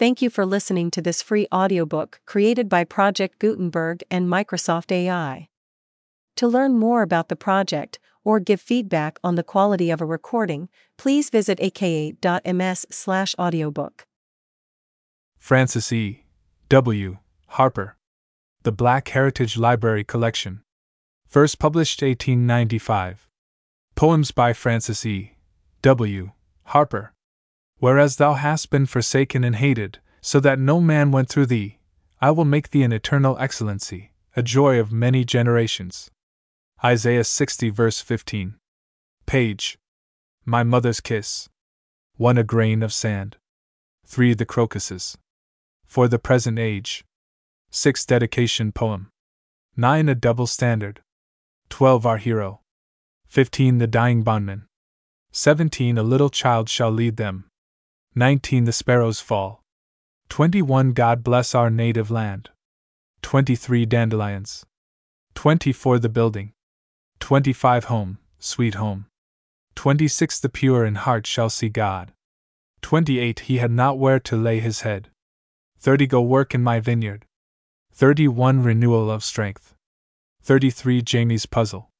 Thank you for listening to this free audiobook created by Project Gutenberg and Microsoft AI. To learn more about the project or give feedback on the quality of a recording, please visit aka.ms/audiobook. Frances E. W. Harper. The Black Heritage Library Collection. First published 1895. Poems by Frances E. W. Harper. Whereas thou hast been forsaken and hated, so that no man went through thee, I will make thee an eternal excellency, a joy of many generations. Isaiah 60, verse 15. Page. My mother's kiss. 1. A grain of sand. 3. The crocuses. For the present age. 6. Dedication poem. 9. A double standard. 12. Our hero. 15. The dying bondman. 17. A little child shall lead them. 19. The sparrows fall. 21. God bless our native land. 23. Dandelions. 24. The building. 25. Home, sweet home. 26. The pure in heart shall see God. 28. He had not where to lay his head. 30. Go work in my vineyard. 31. Renewal of strength. 33. Jamie's puzzle.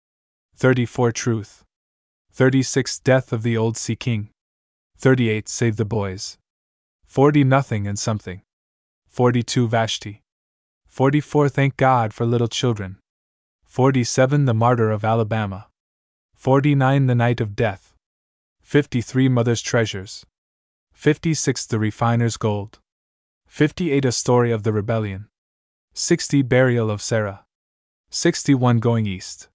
34. Truth. 36. Death of the old sea king. 38. Save the boys. 40. Nothing and something. 42. Vashti. 44. Thank God for little children. 47. The martyr of Alabama. 49. The night of death. 53. Mother's treasures. 56. The refiner's gold. 58. A story of the rebellion. 60. Burial of Sarah. 61. Going east.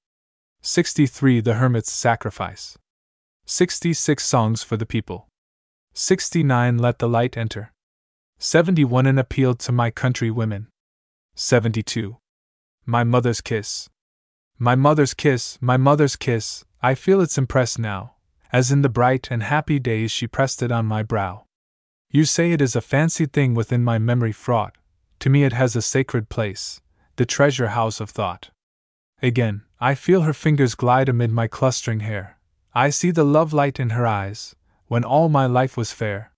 63. The hermit's sacrifice. 66. Songs for the people. 69. Let the light enter. 71. An appeal to my country women. 72. My mother's kiss. My mother's kiss, my mother's kiss, I feel its impress now, as in the bright and happy days she pressed it on my brow. You say it is a fancied thing within my memory fraught, to me it has a sacred place, the treasure house of thought. Again, I feel her fingers glide amid my clustering hair, I see the love light in her eyes, when all my life was fair.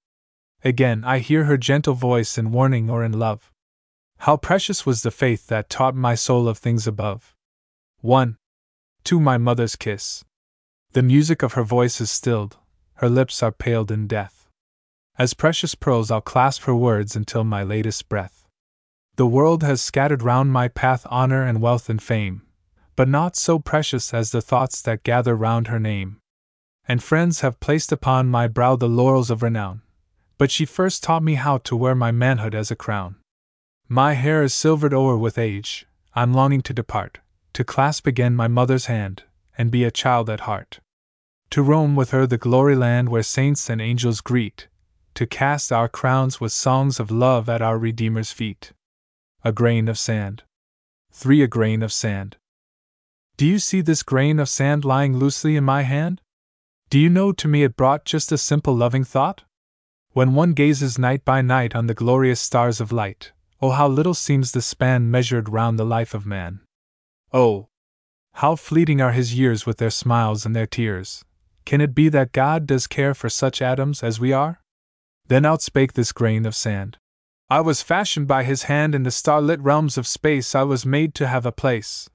Again I hear her gentle voice in warning or in love. How precious was the faith that taught my soul of things above. 1. To my mother's kiss. The music of her voice is stilled, her lips are paled in death. As precious pearls I'll clasp her words until my latest breath. The world has scattered round my path honor and wealth and fame, but not so precious as the thoughts that gather round her name and friends have placed upon my brow the laurels of renown. But she first taught me how to wear my manhood as a crown. My hair is silvered o'er with age, I'm longing to depart, to clasp again my mother's hand, and be a child at heart. To roam with her the glory land where saints and angels greet, to cast our crowns with songs of love at our Redeemer's feet. A grain of sand. 3. A grain of sand. Do you see this grain of sand lying loosely in my hand? Do you know to me it brought just a simple loving thought? When one gazes night by night on the glorious stars of light, oh, how little seems the span measured round the life of man. Oh, how fleeting are his years with their smiles and their tears. Can it be that God does care for such atoms as we are? Then outspake this grain of sand. I was fashioned by his hand in the starlit realms of space, I was made to have a place.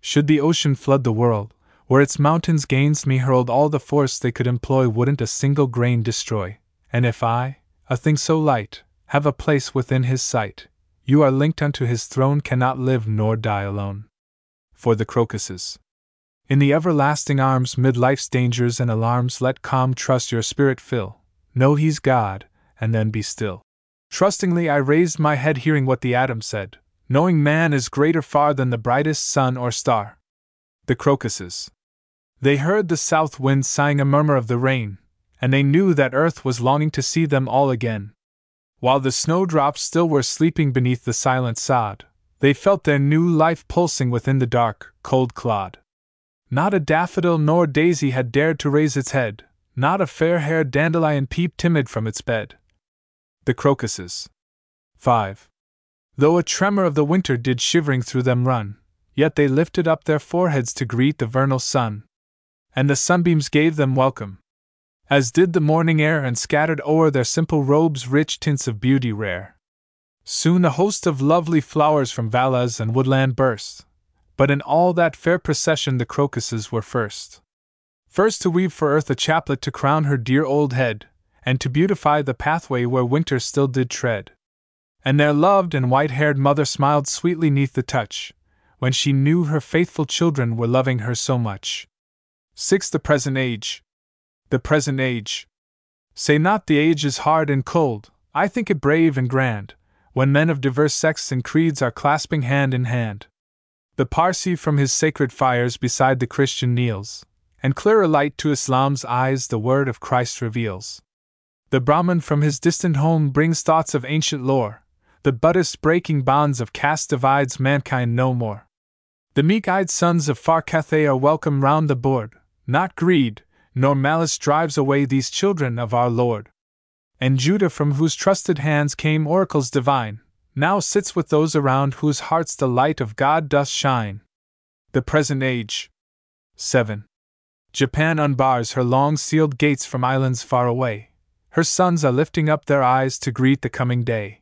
Should the ocean flood the world, where its mountains gainst me hurled all the force they could employ wouldn't a single grain destroy. And if I, a thing so light, have a place within his sight, you are linked unto his throne cannot live nor die alone. For the crocuses. In the everlasting arms mid life's dangers and alarms let calm trust your spirit fill. Know he's God, and then be still. Trustingly I raised my head hearing what the atom said, knowing man is greater far than the brightest sun or star. The crocuses. They heard the south wind sighing a murmur of the rain, and they knew that earth was longing to see them all again. While the snowdrops still were sleeping beneath the silent sod, they felt their new life pulsing within the dark, cold clod. Not a daffodil nor daisy had dared to raise its head, not a fair haired dandelion peeped timid from its bed. The crocuses. 5. Though a tremor of the winter did shivering through them run, yet they lifted up their foreheads to greet the vernal sun, and the sunbeams gave them welcome. as did the morning air, and scattered o'er their simple robes rich tints of beauty rare. Soon a host of lovely flowers from valleys and woodland burst, but in all that fair procession the crocuses were first. First to weave for earth a chaplet to crown her dear old head, and to beautify the pathway where winter still did tread. And their loved and white haired mother smiled sweetly neath the touch, when she knew her faithful children were loving her so much. 6. The present age. The present age. Say not the age is hard and cold, I think it brave and grand, when men of diverse sects and creeds are clasping hand in hand. The Parsi from his sacred fires beside the Christian kneels, and clearer light to Islam's eyes the word of Christ reveals. The Brahmin from his distant home brings thoughts of ancient lore, the Buddhist breaking bonds of caste divides mankind no more. The meek eyed sons of far Cathay are welcome round the board, not greed, nor malice drives away these children of our Lord. And Judah, from whose trusted hands came oracles divine, now sits with those around whose hearts the light of God doth shine. The present age. 7. Japan unbars her long sealed gates from islands far away. Her sons are lifting up their eyes to greet the coming day.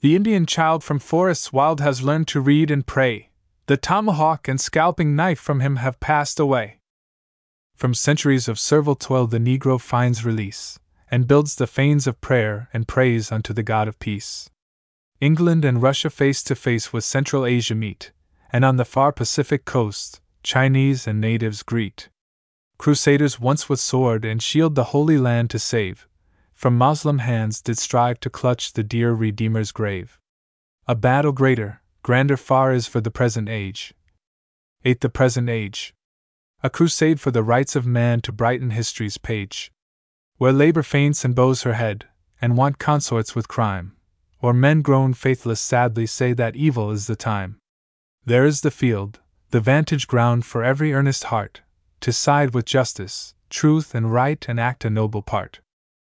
The Indian child from forests wild has learned to read and pray. The tomahawk and scalping knife from him have passed away. From centuries of servile toil, the Negro finds release, and builds the fanes of prayer and praise unto the God of peace. England and Russia face to face with Central Asia meet, and on the far Pacific coast, Chinese and natives greet. Crusaders once with sword and shield the Holy Land to save, from Moslem hands did strive to clutch the dear Redeemer's grave. A battle greater, grander far is for the present age. 8. The present age a crusade for the rights of man to brighten history's page. Where labor faints and bows her head, and want consorts with crime, or men grown faithless sadly say that evil is the time. There is the field, the vantage ground for every earnest heart, to side with justice, truth, and right and act a noble part.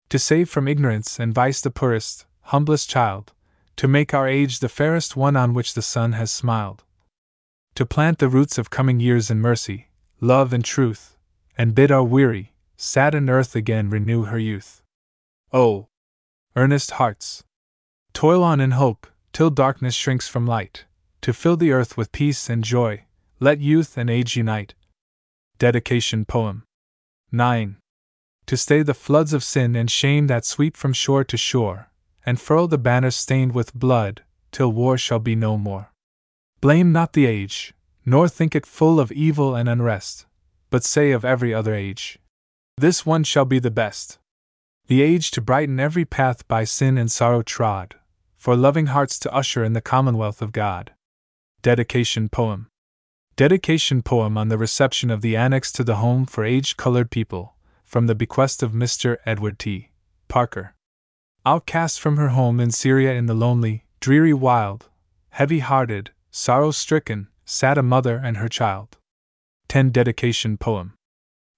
To save from ignorance and vice the poorest, humblest child, to make our age the fairest one on which the sun has smiled. To plant the roots of coming years in mercy, love, and truth, and bid our weary, saddened earth again renew her youth. Oh! Earnest hearts! Toil on in hope, till darkness shrinks from light, to fill the earth with peace and joy, let youth and age unite. Dedication Poem 9. To stay the floods of sin and shame that sweep from shore to shore, and furl the banners stained with blood, till war shall be no more. Blame not the age, nor think it full of evil and unrest, but say of every other age, This one shall be the best. The age to brighten every path by sin and sorrow trod, for loving hearts to usher in the commonwealth of God. Dedication Poem Dedication Poem on the reception of the Annex to the Home for Aged Colored People, from the bequest of Mr. Edward T. Parker. Outcast from her home in Syria in the lonely, dreary wild, heavy hearted, sorrow stricken, sat a mother and her child. 10 Dedication Poem.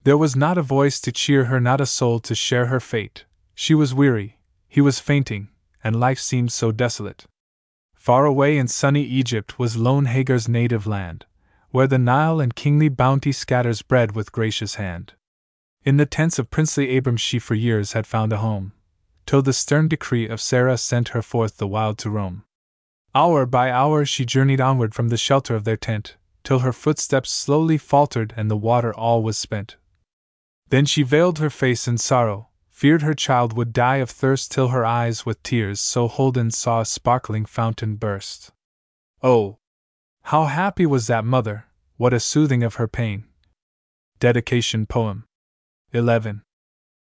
There was not a voice to cheer her, not a soul to share her fate. She was weary, he was fainting, and life seemed so desolate. Far away in sunny Egypt was lone Hagar's native land, where the Nile and kingly bounty scatters bread with gracious hand. In the tents of princely Abram she for years had found a home, till the stern decree of Sarah sent her forth the wild to roam. Hour by hour she journeyed onward from the shelter of their tent, till her footsteps slowly faltered and the water all was spent. Then she veiled her face in sorrow, feared her child would die of thirst till her eyes with tears so holden saw a sparkling fountain burst. Oh! How happy was that mother, what a soothing of her pain. Dedication Poem 11.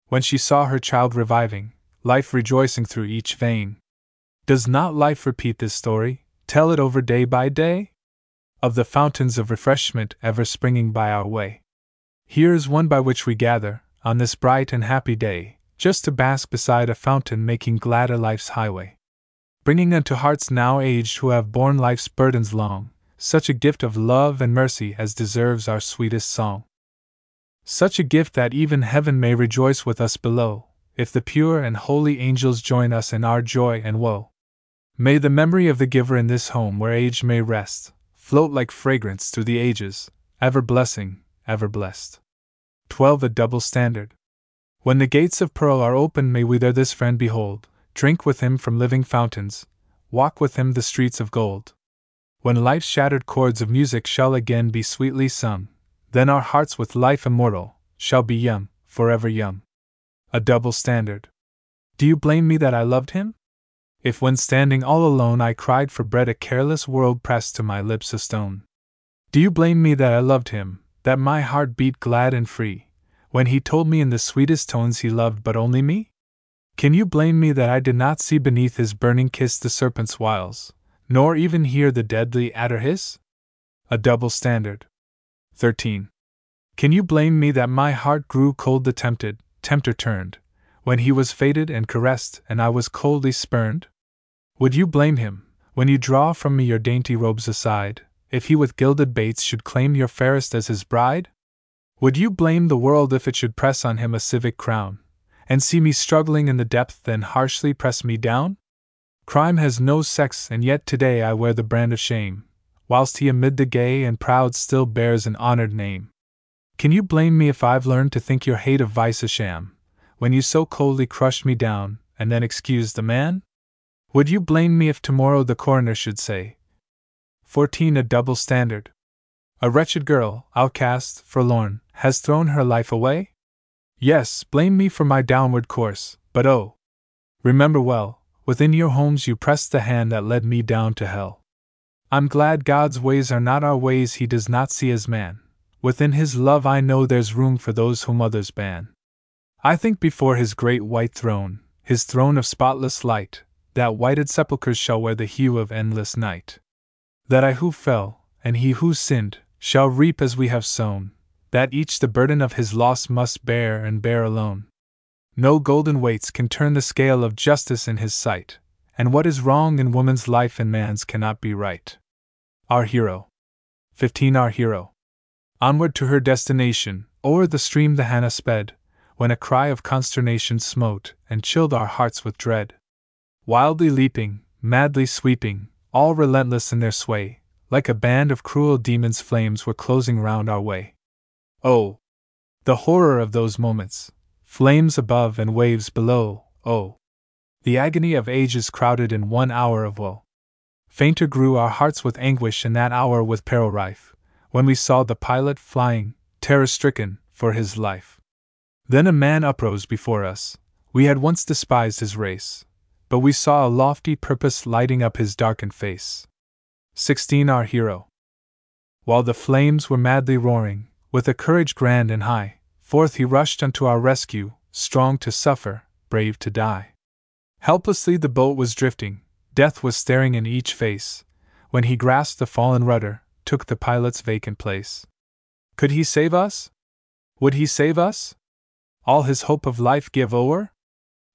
When she saw her child reviving, life rejoicing through each vein, does not life repeat this story, tell it over day by day? Of the fountains of refreshment ever springing by our way. Here is one by which we gather, on this bright and happy day, just to bask beside a fountain making gladder life's highway. Bringing unto hearts now aged who have borne life's burdens long, such a gift of love and mercy as deserves our sweetest song. Such a gift that even heaven may rejoice with us below, if the pure and holy angels join us in our joy and woe. May the memory of the giver in this home where age may rest, float like fragrance through the ages, ever blessing, ever blessed. 12. A double standard. When the gates of pearl are open, may we there this friend behold, drink with him from living fountains, walk with him the streets of gold. When life's shattered chords of music shall again be sweetly sung, then our hearts with life immortal shall be young, forever young. A double standard. Do you blame me that I loved him? If when standing all alone I cried for bread, a careless world pressed to my lips a stone. Do you blame me that I loved him, that my heart beat glad and free, when he told me in the sweetest tones he loved but only me? Can you blame me that I did not see beneath his burning kiss the serpent's wiles, nor even hear the deadly adder hiss? A double standard. 13. Can you blame me that my heart grew cold the tempted, tempter turned, when he was fated and caressed and I was coldly spurned? Would you blame him, when you draw from me your dainty robes aside, if he with gilded baits should claim your fairest as his bride? Would you blame the world if it should press on him a civic crown, and see me struggling in the depth then harshly press me down? Crime has no sex, and yet today I wear the brand of shame, whilst he amid the gay and proud still bears an honored name. Can you blame me if I've learned to think your hate of vice a sham, when you so coldly crushed me down, and then excused the man? Would you blame me if tomorrow the coroner should say, 14. A double standard. A wretched girl, outcast, forlorn, has thrown her life away? Yes, blame me for my downward course, but oh! Remember well, within your homes you pressed the hand that led me down to hell. I'm glad God's ways are not our ways, He does not see as man. Within His love, I know there's room for those whom others ban. I think before His great white throne, His throne of spotless light, that whited sepulchres shall wear the hue of endless night. That I who fell, and he who sinned, shall reap as we have sown, that each the burden of his loss must bear and bear alone. No golden weights can turn the scale of justice in his sight, and what is wrong in woman's life and man's cannot be right. Our hero. 15. Our hero. Onward to her destination, o'er the stream the Hannah sped, when a cry of consternation smote and chilled our hearts with dread wildly leaping, madly sweeping, all relentless in their sway, like a band of cruel demons, flames were closing round our way. Oh! The horror of those moments! Flames above and waves below, oh! The agony of ages crowded in one hour of woe. Fainter grew our hearts with anguish in that hour with peril rife, when we saw the pilot flying, terror stricken, for his life. Then a man uprose before us. We had once despised his race, but we saw a lofty purpose lighting up his darkened face. 16. Our hero. While the flames were madly roaring, with a courage grand and high, forth he rushed unto our rescue, strong to suffer, brave to die. Helplessly the boat was drifting, death was staring in each face, when he grasped the fallen rudder, took the pilot's vacant place. Could he save us? Would he save us? All his hope of life give o'er?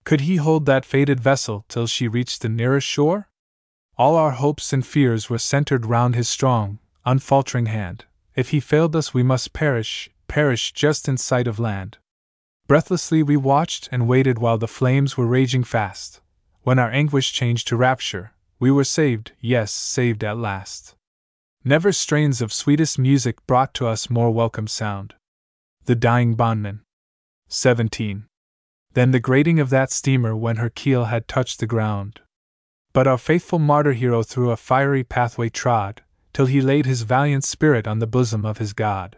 Could he hold that fated vessel till she reached the nearest shore? All our hopes and fears were centered round his strong, unfaltering hand. If he failed us, we must perish, perish just in sight of land. Breathlessly we watched and waited while the flames were raging fast. When our anguish changed to rapture, we were saved, yes, saved at last. Never strains of sweetest music brought to us more welcome sound. The Dying Bondman. 17 than the grating of that steamer when her keel had touched the ground. But our faithful martyr hero through a fiery pathway trod, till he laid his valiant spirit on the bosom of his God.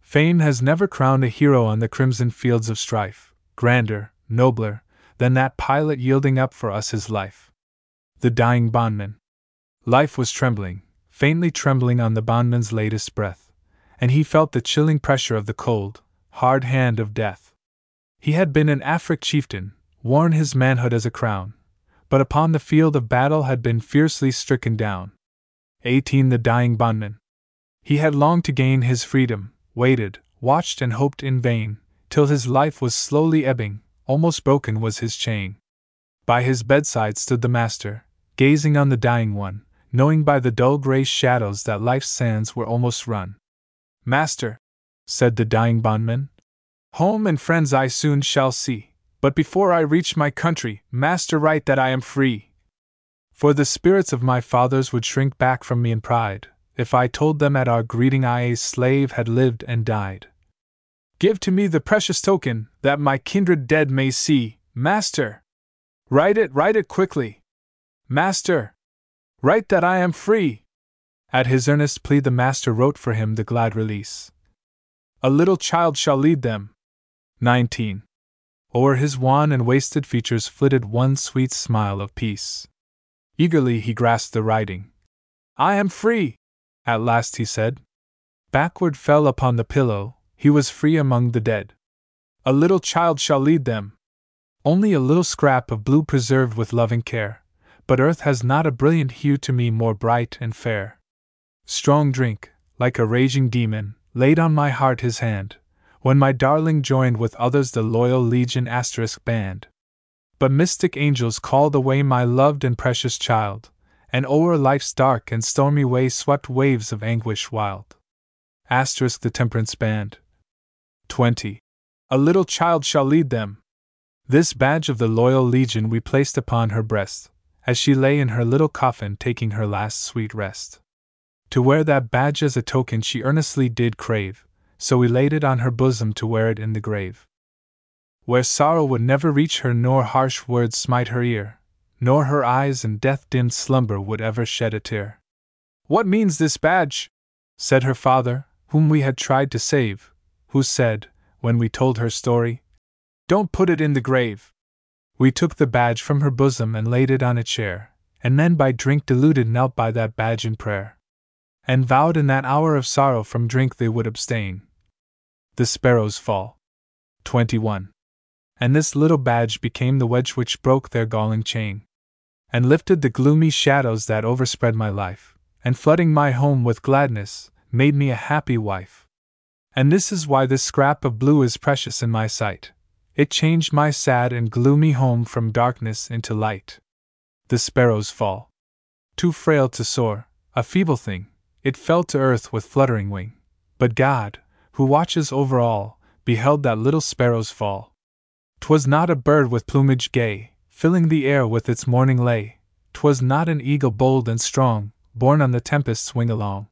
Fame has never crowned a hero on the crimson fields of strife, grander, nobler, than that pilot yielding up for us his life. The dying bondman. Life was trembling, faintly trembling on the bondman's latest breath, and he felt the chilling pressure of the cold, hard hand of death. He had been an Afric chieftain, worn his manhood as a crown, but upon the field of battle had been fiercely stricken down. 18. The dying bondman. He had longed to gain his freedom, waited, watched, and hoped in vain, till his life was slowly ebbing, almost broken was his chain. By his bedside stood the master, gazing on the dying one, knowing by the dull gray shadows that life's sands were almost run. Master, said the dying bondman, Home and friends I soon shall see, but before I reach my country, Master, write that I am free. For the spirits of my fathers would shrink back from me in pride, if I told them at our greeting I a slave had lived and died. Give to me the precious token, that my kindred dead may see, Master! Write it, write it quickly! Master! Write that I am free! At his earnest plea, the master wrote for him the glad release. A little child shall lead them. 19. O'er his wan and wasted features flitted one sweet smile of peace. Eagerly he grasped the writing. I am free! At last he said. Backward fell upon the pillow, he was free among the dead. A little child shall lead them. Only a little scrap of blue preserved with loving care, but earth has not a brilliant hue to me more bright and fair. Strong drink, like a raging demon, laid on my heart his hand, when my darling joined with others the loyal legion asterisk band. But mystic angels called away my loved and precious child, and o'er life's dark and stormy way swept waves of anguish wild. Asterisk the temperance band. 20. A little child shall lead them. This badge of the loyal legion we placed upon her breast, as she lay in her little coffin taking her last sweet rest. To wear that badge as a token she earnestly did crave, so we laid it on her bosom to wear it in the grave. Where sorrow would never reach her, nor harsh words smite her ear, nor her eyes in death dimmed slumber would ever shed a tear. What means this badge? said her father, whom we had tried to save, who said, when we told her story, Don't put it in the grave. We took the badge from her bosom and laid it on a chair, and men by drink deluded knelt by that badge in prayer, and vowed in that hour of sorrow from drink they would abstain. The sparrows fall. 21. And this little badge became the wedge which broke their galling chain and lifted the gloomy shadows that overspread my life, and flooding my home with gladness, made me a happy wife. And this is why this scrap of blue is precious in my sight. It changed my sad and gloomy home from darkness into light. The sparrows fall. Too frail to soar, a feeble thing, it fell to earth with fluttering wing. But God, who watches over all, beheld that little sparrow's fall. 'Twas not a bird with plumage gay, filling the air with its morning lay. 'Twas not an eagle bold and strong, borne on the tempest's wing along.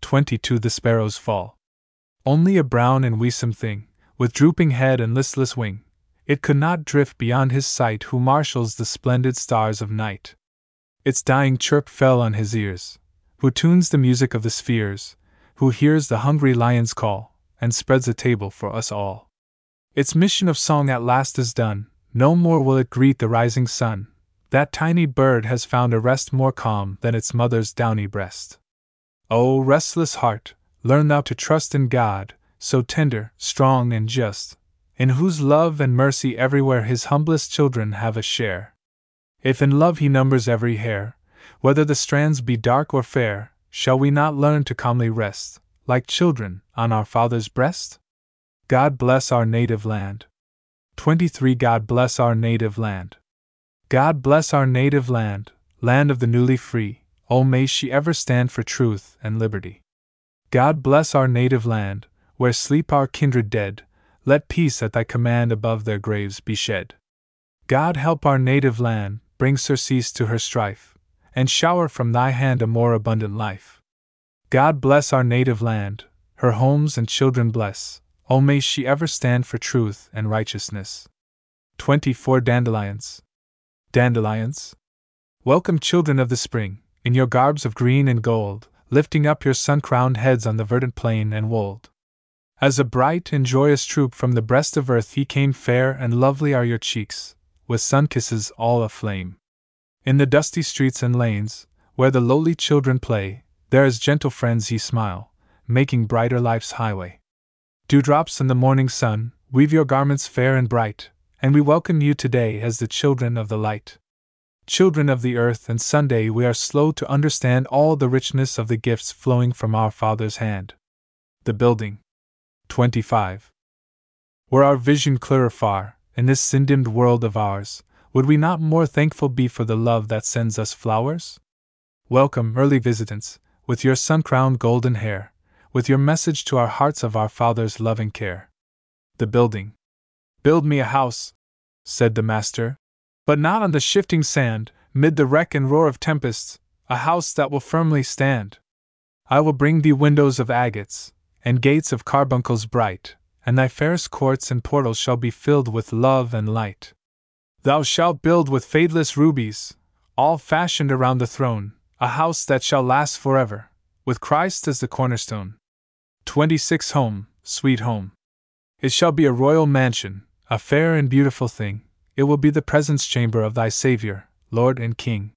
22 The sparrows fall. Only a brown and weesome thing, with drooping head and listless wing. It could not drift beyond his sight who marshals the splendid stars of night. Its dying chirp fell on his ears, who tunes the music of the spheres, who hears the hungry lion's call, and spreads a table for us all. Its mission of song at last is done, no more will it greet the rising sun. That tiny bird has found a rest more calm than its mother's downy breast. O restless heart, learn thou to trust in God, so tender, strong, and just, in whose love and mercy everywhere his humblest children have a share. If in love he numbers every hair, whether the strands be dark or fair, shall we not learn to calmly rest, like children, on our Father's breast? God bless our native land. 23 God bless our native land. God bless our native land, land of the newly free, oh may she ever stand for truth and liberty. God bless our native land, where sleep our kindred dead, let peace at thy command above their graves be shed. God help our native land, bring surcease to her strife, and shower from thy hand a more abundant life. God bless our native land, her homes and children bless, Oh, may she ever stand for truth and righteousness. 24 Dandelions. Dandelions? Welcome, children of the spring, in your garbs of green and gold, lifting up your sun crowned heads on the verdant plain and wold. As a bright and joyous troop from the breast of earth ye came, fair and lovely are your cheeks, with sun kisses all aflame. In the dusty streets and lanes, where the lowly children play, there as gentle friends ye smile, making brighter life's highway. Dewdrops in the morning sun, weave your garments fair and bright, and we welcome you today as the children of the light. Children of the earth and Sunday, we are slow to understand all the richness of the gifts flowing from our Father's hand. The building. 25. Were our vision clearer far, in this sin dimmed world of ours, would we not more thankful be for the love that sends us flowers? Welcome, early visitants, with your sun crowned golden hair, with your message to our hearts of our Father's loving care. The building. Build me a house, said the Master, but not on the shifting sand, mid the wreck and roar of tempests, a house that will firmly stand. I will bring thee windows of agates, and gates of carbuncles bright, and thy fairest courts and portals shall be filled with love and light. Thou shalt build with fadeless rubies, all fashioned around the throne, a house that shall last forever, with Christ as the cornerstone. 26 Home, sweet home. It shall be a royal mansion, a fair and beautiful thing. It will be the presence chamber of thy Saviour, Lord and King.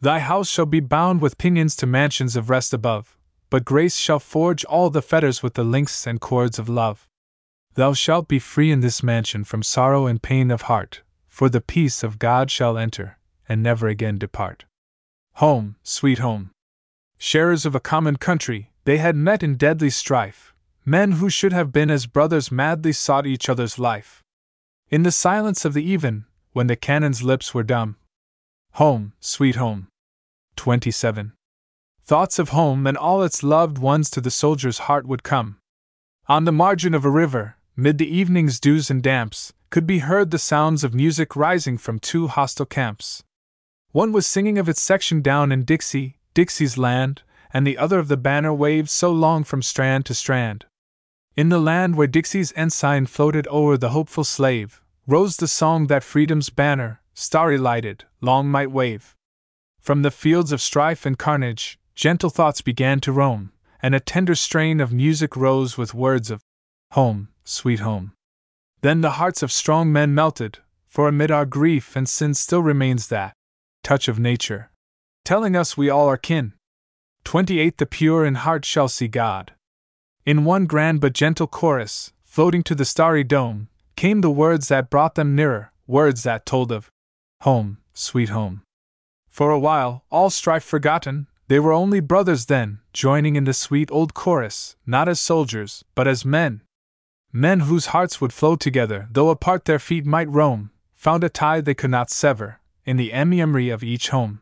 Thy house shall be bound with pinions to mansions of rest above, but grace shall forge all the fetters with the links and cords of love. Thou shalt be free in this mansion from sorrow and pain of heart, for the peace of God shall enter, and never again depart. Home, sweet home. Sharers of a common country, they had met in deadly strife, men who should have been as brothers madly sought each other's life. In the silence of the even, when the cannon's lips were dumb. Home, sweet home. 27. Thoughts of home and all its loved ones to the soldier's heart would come. On the margin of a river, mid the evening's dews and damps, could be heard the sounds of music rising from two hostile camps. One was singing of its section down in Dixie, Dixie's land, and the other of the banner waved so long from strand to strand. In the land where Dixie's ensign floated o'er the hopeful slave, rose the song that freedom's banner, starry lighted, long might wave. From the fields of strife and carnage, gentle thoughts began to roam, and a tender strain of music rose with words of Home, sweet home. Then the hearts of strong men melted, for amid our grief and sin still remains that touch of nature, telling us we all are kin. 28 The pure in heart shall see God. In one grand but gentle chorus, floating to the starry dome, came the words that brought them nearer, words that told of home, sweet home. For a while, all strife forgotten, they were only brothers then, joining in the sweet old chorus, not as soldiers, but as men. Men whose hearts would flow together, though apart their feet might roam, found a tie they could not sever, in the emimery of each home.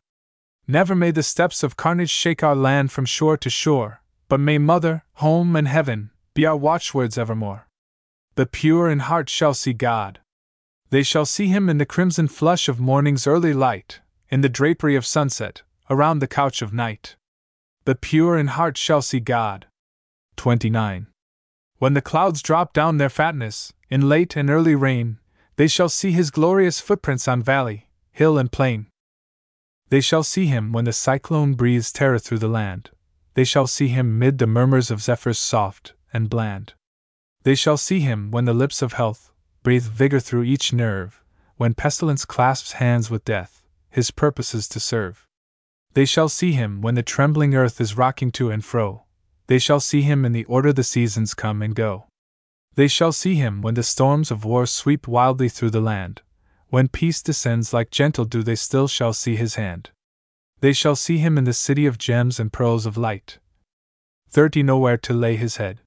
Never may the steps of carnage shake our land from shore to shore, but may Mother, Home, and Heaven be our watchwords evermore. The pure in heart shall see God. They shall see Him in the crimson flush of morning's early light, in the drapery of sunset, around the couch of night. The pure in heart shall see God. 29. When the clouds drop down their fatness, in late and early rain, they shall see his glorious footprints on valley, hill, and plain. They shall see him when the cyclone breathes terror through the land. They shall see him mid the murmurs of zephyrs soft and bland. They shall see him when the lips of health breathe vigor through each nerve, when pestilence clasps hands with death, his purposes to serve. They shall see him when the trembling earth is rocking to and fro. They shall see him in the order the seasons come and go. They shall see him when the storms of war sweep wildly through the land. When peace descends like gentle dew, they still shall see his hand. They shall see him in the city of gems and pearls of light. 30 Nowhere to lay his head.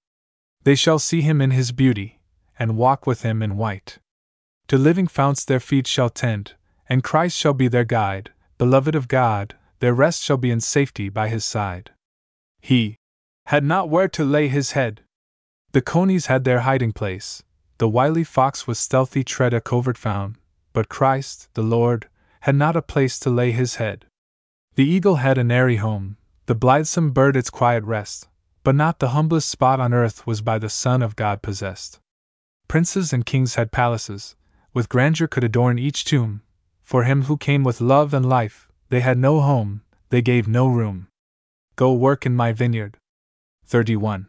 They shall see him in his beauty, and walk with him in white. To living founts their feet shall tend, and Christ shall be their guide, beloved of God, their rest shall be in safety by his side. He had not where to lay his head. The conies had their hiding place, the wily fox with stealthy tread a covert found, but Christ, the Lord, had not a place to lay his head. The eagle had an airy home, the blithesome bird its quiet rest, but not the humblest spot on earth was by the Son of God possessed. Princes and kings had palaces, with grandeur could adorn each tomb, for him who came with love and life, they had no home, they gave no room. Go work in my vineyard. 31.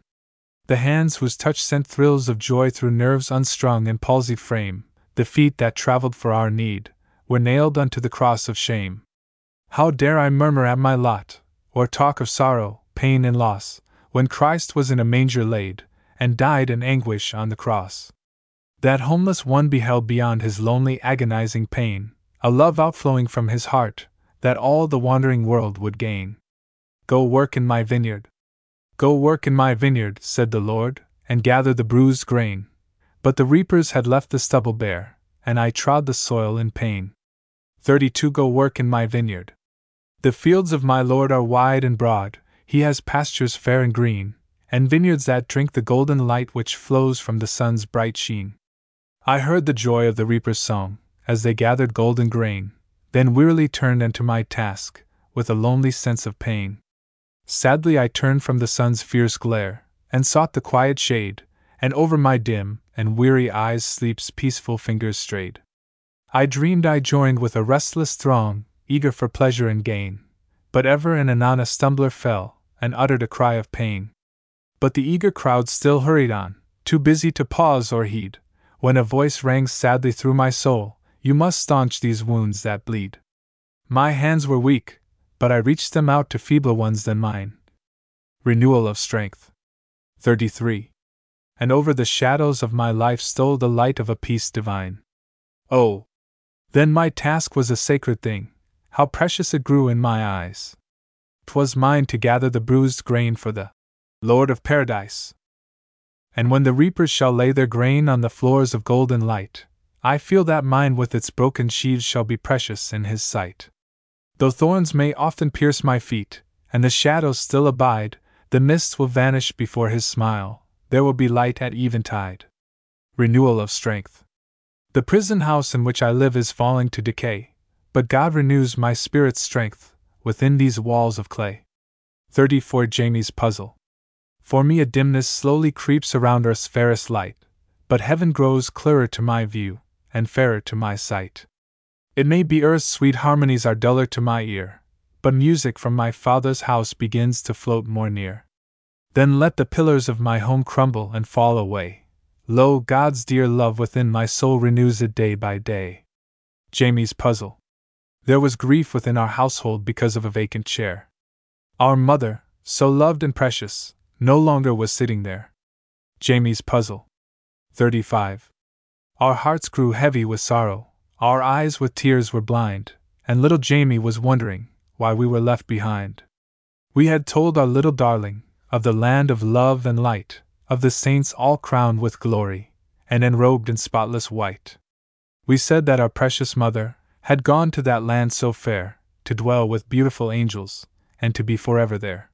The hands whose touch sent thrills of joy through nerves unstrung and palsied frame, the feet that traveled for our need, were nailed unto the cross of shame. How dare I murmur at my lot, or talk of sorrow, pain, and loss, when Christ was in a manger laid, and died in anguish on the cross? That homeless one beheld beyond his lonely, agonizing pain, a love outflowing from his heart, that all the wandering world would gain. Go work in my vineyard. Go work in my vineyard, said the Lord, and gather the bruised grain. But the reapers had left the stubble bare, and I trod the soil in pain. 32 Go work in my vineyard. The fields of my Lord are wide and broad, he has pastures fair and green, and vineyards that drink the golden light which flows from the sun's bright sheen. I heard the joy of the reaper's song, as they gathered golden grain, then wearily turned unto my task, with a lonely sense of pain. Sadly I turned from the sun's fierce glare, and sought the quiet shade, and over my dim, and weary eyes sleep's peaceful fingers strayed. I dreamed I joined with a restless throng, eager for pleasure and gain, but ever and anon a stumbler fell, and uttered a cry of pain. But the eager crowd still hurried on, too busy to pause or heed, when a voice rang sadly through my soul You must staunch these wounds that bleed. My hands were weak, but I reached them out to feebler ones than mine. Renewal of strength. 33. And over the shadows of my life stole the light of a peace divine. Oh! Then my task was a sacred thing, how precious it grew in my eyes. 'Twas mine to gather the bruised grain for the Lord of Paradise. And when the reapers shall lay their grain on the floors of golden light, I feel that mine with its broken sheaves shall be precious in his sight. Though thorns may often pierce my feet, and the shadows still abide, the mists will vanish before his smile, there will be light at eventide. Renewal of strength. The prison house in which I live is falling to decay, but God renews my spirit's strength within these walls of clay. 34 Jamie's Puzzle. For me, a dimness slowly creeps around earth's fairest light, but heaven grows clearer to my view, and fairer to my sight. It may be earth's sweet harmonies are duller to my ear, but music from my Father's house begins to float more near. Then let the pillars of my home crumble and fall away. Lo, God's dear love within my soul renews it day by day. Jamie's Puzzle. There was grief within our household because of a vacant chair. Our mother, so loved and precious, no longer was sitting there. Jamie's Puzzle. 35. Our hearts grew heavy with sorrow, our eyes with tears were blind, and little Jamie was wondering why we were left behind. We had told our little darling of the land of love and light, of the saints all crowned with glory, and enrobed in spotless white. We said that our precious mother had gone to that land so fair, to dwell with beautiful angels, and to be forever there.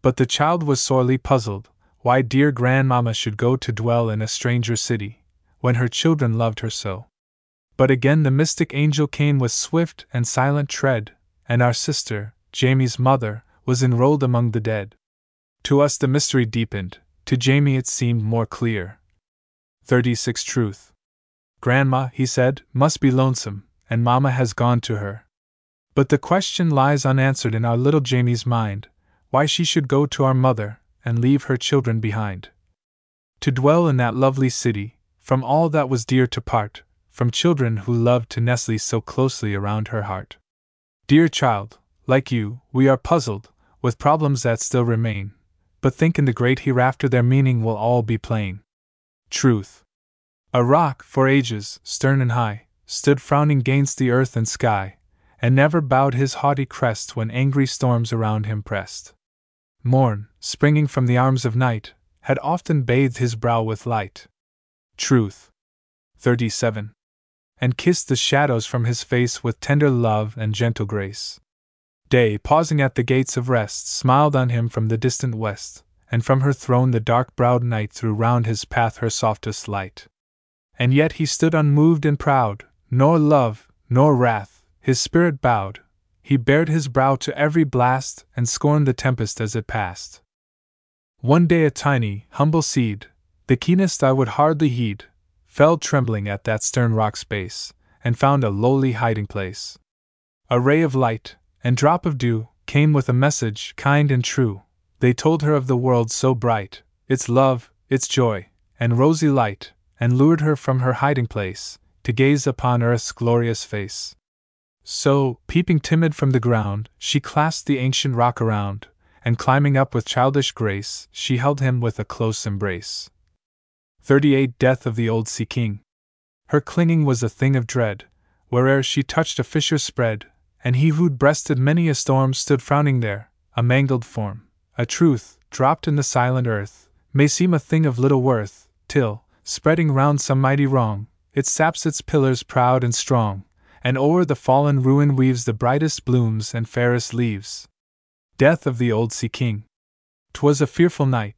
But the child was sorely puzzled why dear grandmamma should go to dwell in a stranger city, when her children loved her so. But again the mystic angel came with swift and silent tread, and our sister, Jamie's mother, was enrolled among the dead. To us the mystery deepened, to Jamie it seemed more clear. 36 Truth. Grandma, he said, must be lonesome, and Mamma has gone to her. But the question lies unanswered in our little Jamie's mind why she should go to our mother and leave her children behind. To dwell in that lovely city, from all that was dear to part, from children who loved to nestle so closely around her heart. Dear child, like you, we are puzzled, with problems that still remain, but think in the great hereafter their meaning will all be plain. Truth. A rock, for ages, stern and high, stood frowning gainst the earth and sky, and never bowed his haughty crest when angry storms around him pressed. Morn, springing from the arms of night, had often bathed his brow with light. Truth. 37 and kissed the shadows from his face with tender love and gentle grace. Day, pausing at the gates of rest, smiled on him from the distant west, and from her throne the dark browed night threw round his path her softest light. And yet he stood unmoved and proud, nor love, nor wrath, his spirit bowed, he bared his brow to every blast and scorned the tempest as it passed. One day a tiny, humble seed, the keenest eye would hardly heed, fell trembling at that stern rock's base, and found a lowly hiding place. A ray of light, and drop of dew, came with a message kind and true. They told her of the world so bright, its love, its joy, and rosy light, and lured her from her hiding place, to gaze upon earth's glorious face. So, peeping timid from the ground, she clasped the ancient rock around, and climbing up with childish grace, she held him with a close embrace. 38 Death of the Old Sea King. Her clinging was a thing of dread, where'er she touched a fissure spread, and he who'd breasted many a storm stood frowning there, a mangled form. A truth, dropped in the silent earth, may seem a thing of little worth, till, spreading round some mighty wrong, it saps its pillars proud and strong, and o'er the fallen ruin weaves the brightest blooms and fairest leaves. Death of the Old Sea King. 'Twas a fearful night,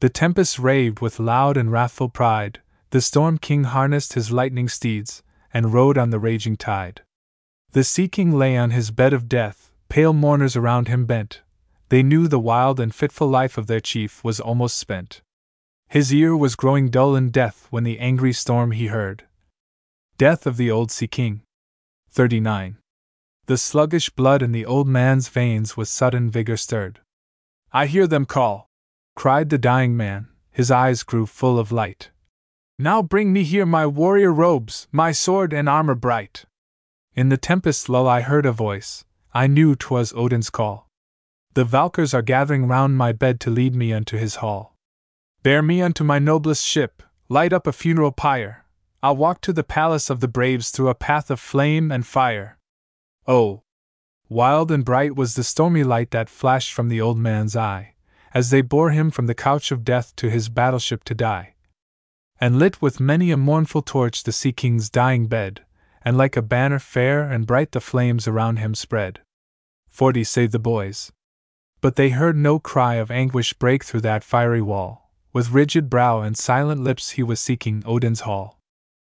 the tempest raved with loud and wrathful pride, the storm king harnessed his lightning steeds, and rode on the raging tide. The sea king lay on his bed of death, pale mourners around him bent, they knew the wild and fitful life of their chief was almost spent. His ear was growing dull in death when the angry storm he heard. Death of the Old Sea King. 39. The sluggish blood in the old man's veins with sudden vigor stirred. I hear them call, cried the dying man, his eyes grew full of light. Now bring me here my warrior robes, my sword and armor bright. In the tempest lull I heard a voice, I knew 'twas Odin's call. The Valkyrs are gathering round my bed to lead me unto his hall. Bear me unto my noblest ship, light up a funeral pyre. I'll walk to the palace of the braves through a path of flame and fire. Oh! Wild and bright was the stormy light that flashed from the old man's eye, as they bore him from the couch of death to his battleship to die. And lit with many a mournful torch the Sea King's dying bed, and like a banner fair and bright the flames around him spread. Forty saved the boys. But they heard no cry of anguish break through that fiery wall. With rigid brow and silent lips he was seeking Odin's hall.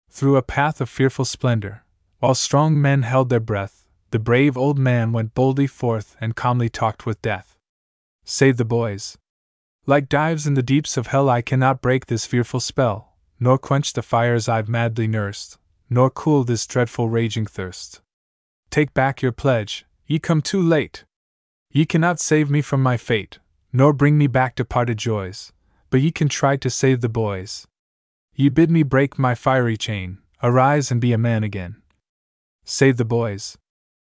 Through a path of fearful splendor, while strong men held their breath, the brave old man went boldly forth and calmly talked with death. Save the boys. Like Dives in the deeps of hell, I cannot break this fearful spell, nor quench the fires I've madly nursed, nor cool this dreadful raging thirst. Take back your pledge, ye come too late. Ye cannot save me from my fate, nor bring me back departed joys, but ye can try to save the boys. Ye bid me break my fiery chain, arise and be a man again. Save the boys.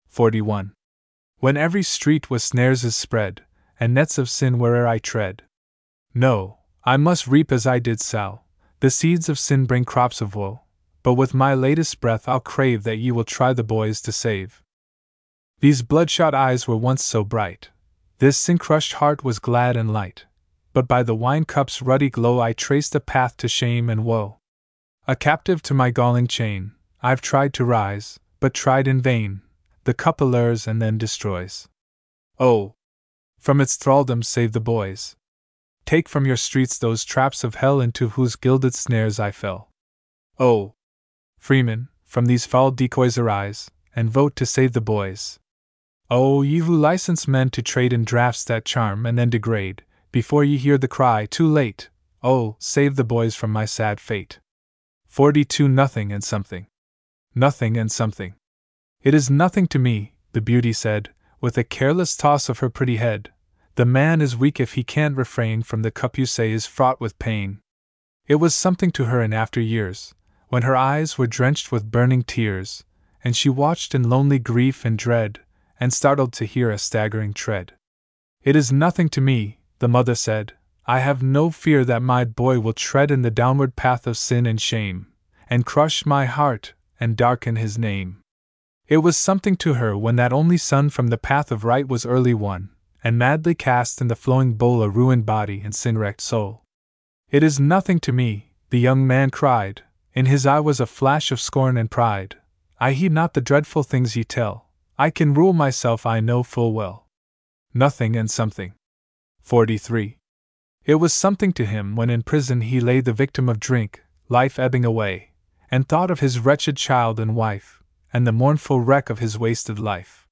41. When every street with snares is spread, and nets of sin where'er I tread. No, I must reap as I did sow. The seeds of sin bring crops of woe, but with my latest breath I'll crave that ye will try the boys to save. These bloodshot eyes were once so bright, this sin crushed heart was glad and light but by the wine cup's ruddy glow I traced a path to shame and woe. A captive to my galling chain, I've tried to rise, but tried in vain. The cup allures and then destroys. Oh! From its thraldom save the boys. Take from your streets those traps of hell into whose gilded snares I fell. Oh! Freemen, from these foul decoys arise, and vote to save the boys. Oh, ye who license men to trade in drafts that charm and then degrade, before ye hear the cry, too late, oh, save the boys from my sad fate. 42 Nothing and something. Nothing and something. It is nothing to me, the beauty said, with a careless toss of her pretty head. The man is weak if he can't refrain from the cup you say is fraught with pain. It was something to her in after years, when her eyes were drenched with burning tears, and she watched in lonely grief and dread, and startled to hear a staggering tread. It is nothing to me, the mother said, I have no fear that my boy will tread in the downward path of sin and shame, and crush my heart, and darken his name. It was something to her when that only son from the path of right was early won, and madly cast in the flowing bowl a ruined body and sin wrecked soul. It is nothing to me, the young man cried, in his eye was a flash of scorn and pride. I heed not the dreadful things ye tell, I can rule myself, I know full well. Nothing and something. 43. It was something to him when in prison he lay the victim of drink, life ebbing away, and thought of his wretched child and wife, and the mournful wreck of his wasted life.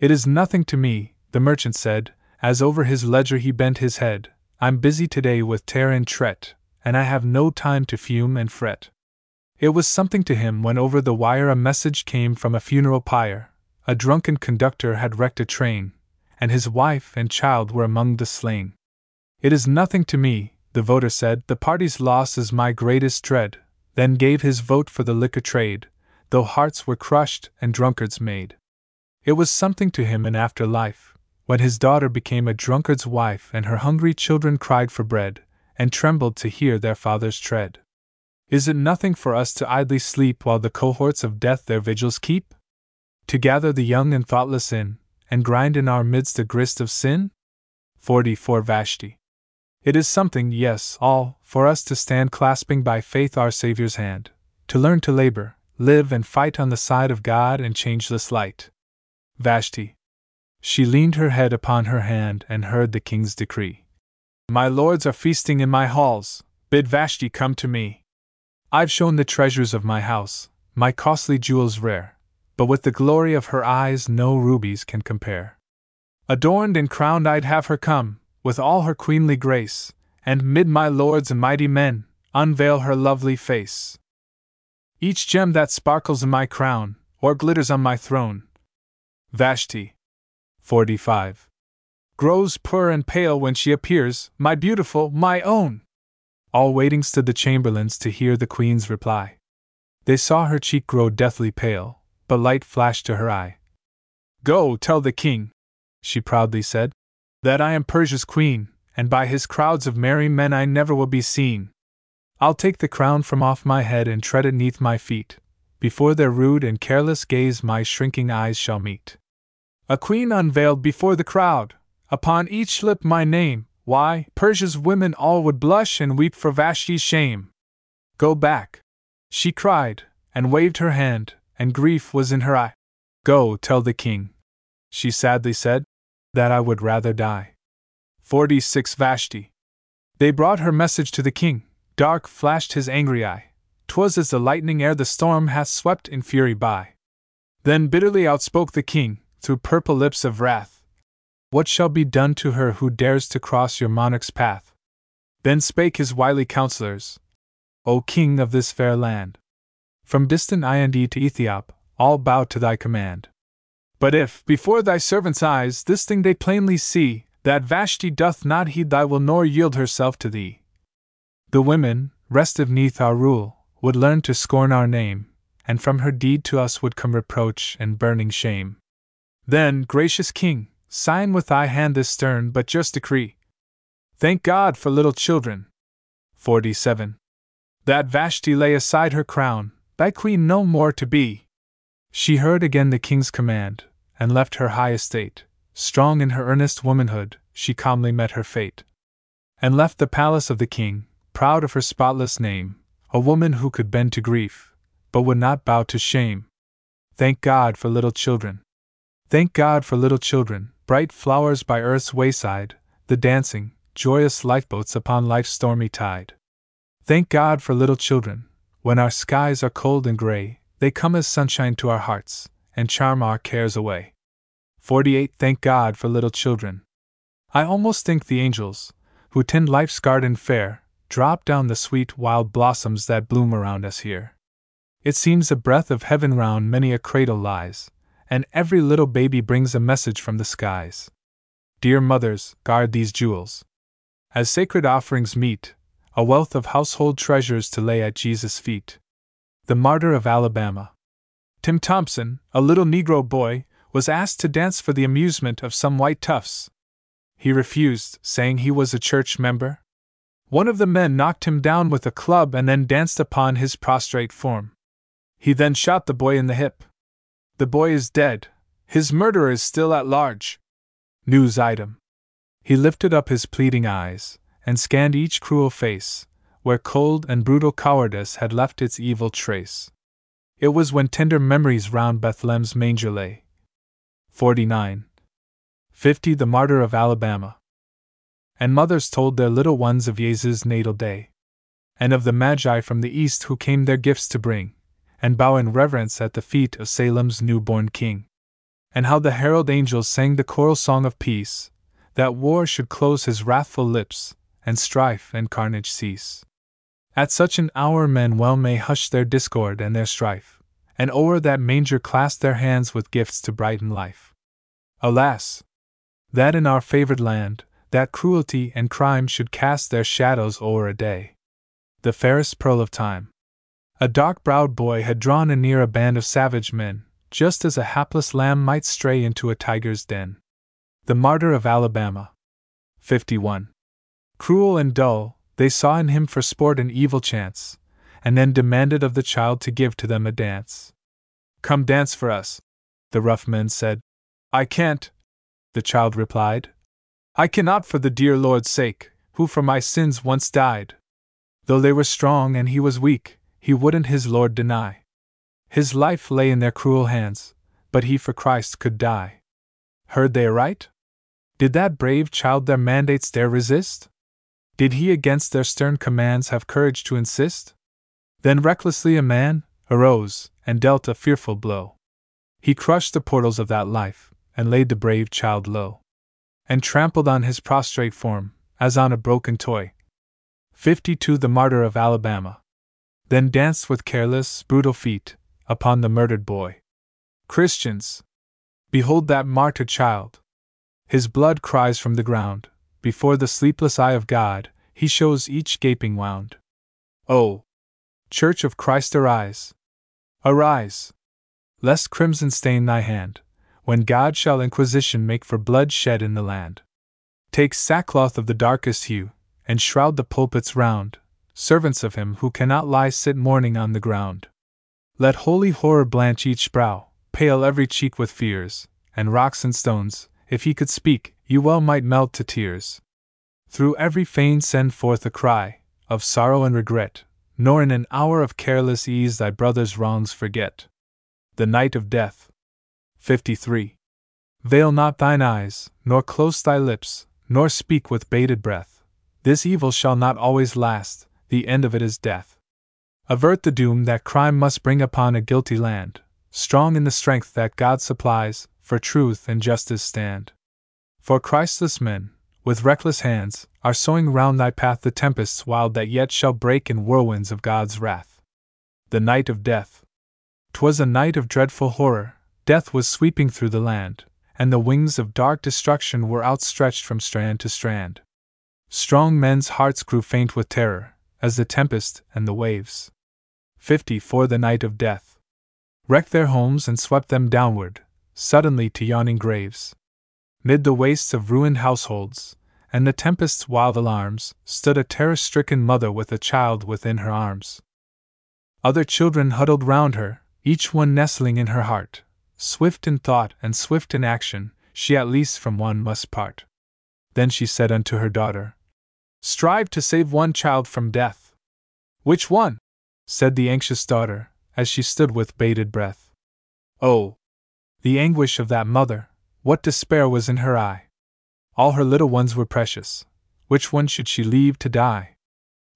It is nothing to me, the merchant said, as over his ledger he bent his head. I'm busy today with tare and tret, and I have no time to fume and fret. It was something to him when over the wire a message came from a funeral pyre. A drunken conductor had wrecked a train, and his wife and child were among the slain. It is nothing to me, the voter said, the party's loss is my greatest dread, then gave his vote for the liquor trade, though hearts were crushed and drunkards made. It was something to him in after life, when his daughter became a drunkard's wife and her hungry children cried for bread, and trembled to hear their father's tread. Is it nothing for us to idly sleep while the cohorts of death their vigils keep? To gather the young and thoughtless in, and grind in our midst the grist of sin? 44 Vashti. It is something, yes, all, for us to stand clasping by faith our Saviour's hand, to learn to labor, live, and fight on the side of God and changeless light. Vashti. She leaned her head upon her hand and heard the king's decree. My lords are feasting in my halls, bid Vashti come to me. I've shown the treasures of my house, my costly jewels rare, but with the glory of her eyes no rubies can compare. Adorned and crowned, I'd have her come, with all her queenly grace, and mid my lords and mighty men, unveil her lovely face. Each gem that sparkles in my crown, or glitters on my throne. Vashti. 45. Grows poor and pale when she appears, my beautiful, my own! All waiting stood the chamberlains to hear the queen's reply. They saw her cheek grow deathly pale, but light flashed to her eye. Go tell the king, she proudly said, that I am Persia's queen, and by his crowds of merry men I never will be seen. I'll take the crown from off my head and tread it neath my feet. Before their rude and careless gaze my shrinking eyes shall meet. A queen unveiled before the crowd, upon each lip my name, why, Persia's women all would blush and weep for Vashti's shame. Go back, she cried, and waved her hand, and grief was in her eye. Go tell the king, she sadly said, that I would rather die. 46 Vashti. They brought her message to the king. Dark flashed his angry eye. 'Twas as the lightning ere the storm hath swept in fury by. Then bitterly outspoke the king, through purple lips of wrath What shall be done to her who dares to cross your monarch's path? Then spake his wily counselors, O king of this fair land! From distant Ind to Ethiop, all bow to thy command. But if, before thy servants' eyes, this thing they plainly see, that Vashti doth not heed thy will nor yield herself to thee, the women, restive neath our rule, would learn to scorn our name, and from her deed to us would come reproach and burning shame. Then, gracious King, sign with thy hand this stern but just decree. Thank God for little children. 47. That Vashti lay aside her crown, thy queen no more to be. She heard again the king's command, and left her high estate. Strong in her earnest womanhood, she calmly met her fate. And left the palace of the king, proud of her spotless name, a woman who could bend to grief, but would not bow to shame. Thank God for little children. Thank God for little children, bright flowers by earth's wayside, the dancing, joyous lifeboats upon life's stormy tide. Thank God for little children, when our skies are cold and gray, they come as sunshine to our hearts, and charm our cares away. 48. Thank God for little children. I almost think the angels, who tend life's garden fair, drop down the sweet wild blossoms that bloom around us here. It seems a breath of heaven round many a cradle lies, and every little baby brings a message from the skies. Dear mothers, guard these jewels. As sacred offerings meet, a wealth of household treasures to lay at Jesus' feet. The Martyr of Alabama. Tim Thompson, a little Negro boy, was asked to dance for the amusement of some white toughs. He refused, saying he was a church member. One of the men knocked him down with a club and then danced upon his prostrate form. He then shot the boy in the hip. The boy is dead. His murderer is still at large. News item. He lifted up his pleading eyes and scanned each cruel face, where cold and brutal cowardice had left its evil trace. It was when tender memories round Bethlehem's manger lay. 49. 50. The Martyr of Alabama. And mothers told their little ones of Jesus' natal day, and of the Magi from the east who came their gifts to bring, and bow in reverence at the feet of Salem's newborn king. And how the herald angels sang the choral song of peace, that war should close his wrathful lips, and strife and carnage cease. At such an hour men well may hush their discord and their strife, and o'er that manger clasp their hands with gifts to brighten life. Alas! That in our favored land, that cruelty and crime should cast their shadows o'er a day. The fairest pearl of time. A dark browed boy had drawn anear a band of savage men, just as a hapless lamb might stray into a tiger's den. The Martyr of Alabama. 51. Cruel and dull, they saw in him for sport an evil chance, and then demanded of the child to give to them a dance. Come dance for us, the rough men said. I can't, the child replied. I cannot for the dear Lord's sake, who for my sins once died. Though they were strong and he was weak, he wouldn't his Lord deny. His life lay in their cruel hands, but he for Christ could die. Heard they aright? Did that brave child their mandates dare resist? Did he against their stern commands have courage to insist? Then recklessly a man arose and dealt a fearful blow. He crushed the portals of that life, and laid the brave child low, and trampled on his prostrate form, as on a broken toy, 52 The martyr of Alabama. Then danced with careless, brutal feet upon the murdered boy. Christians! Behold that martyred child! His blood cries from the ground, before the sleepless eye of God, he shows each gaping wound. Oh! Church of Christ, arise! Arise! Lest crimson stain thy hand, when God shall inquisition make for blood shed in the land. Take sackcloth of the darkest hue, and shroud the pulpits round, servants of him who cannot lie sit mourning on the ground. Let holy horror blanch each brow, pale every cheek with fears, and rocks and stones, if he could speak, you well might melt to tears. Through every fane send forth a cry of sorrow and regret, nor in an hour of careless ease thy brother's wrongs forget. The night of death. 53. Veil not thine eyes, nor close thy lips, nor speak with bated breath. This evil shall not always last, the end of it is death. Avert the doom that crime must bring upon a guilty land, strong in the strength that God supplies, for truth and justice stand. For Christless men, with reckless hands, are sowing round thy path the tempests wild that yet shall break in whirlwinds of God's wrath. The night of death. 'Twas a night of dreadful horror, death was sweeping through the land, and the wings of dark destruction were outstretched from strand to strand. Strong men's hearts grew faint with terror, as the tempest and the waves. 50 For the night of death. Wrecked their homes and swept them downward, suddenly to yawning graves. Mid the wastes of ruined households, and the tempest's wild alarms, stood a terror stricken mother with a child within her arms. Other children huddled round her, each one nestling in her heart. Swift in thought and swift in action, she at least from one must part. Then she said unto her daughter, Strive to save one child from death. Which one? said the anxious daughter, as she stood with bated breath. Oh! The anguish of that mother, what despair was in her eye! All her little ones were precious. Which one should she leave to die?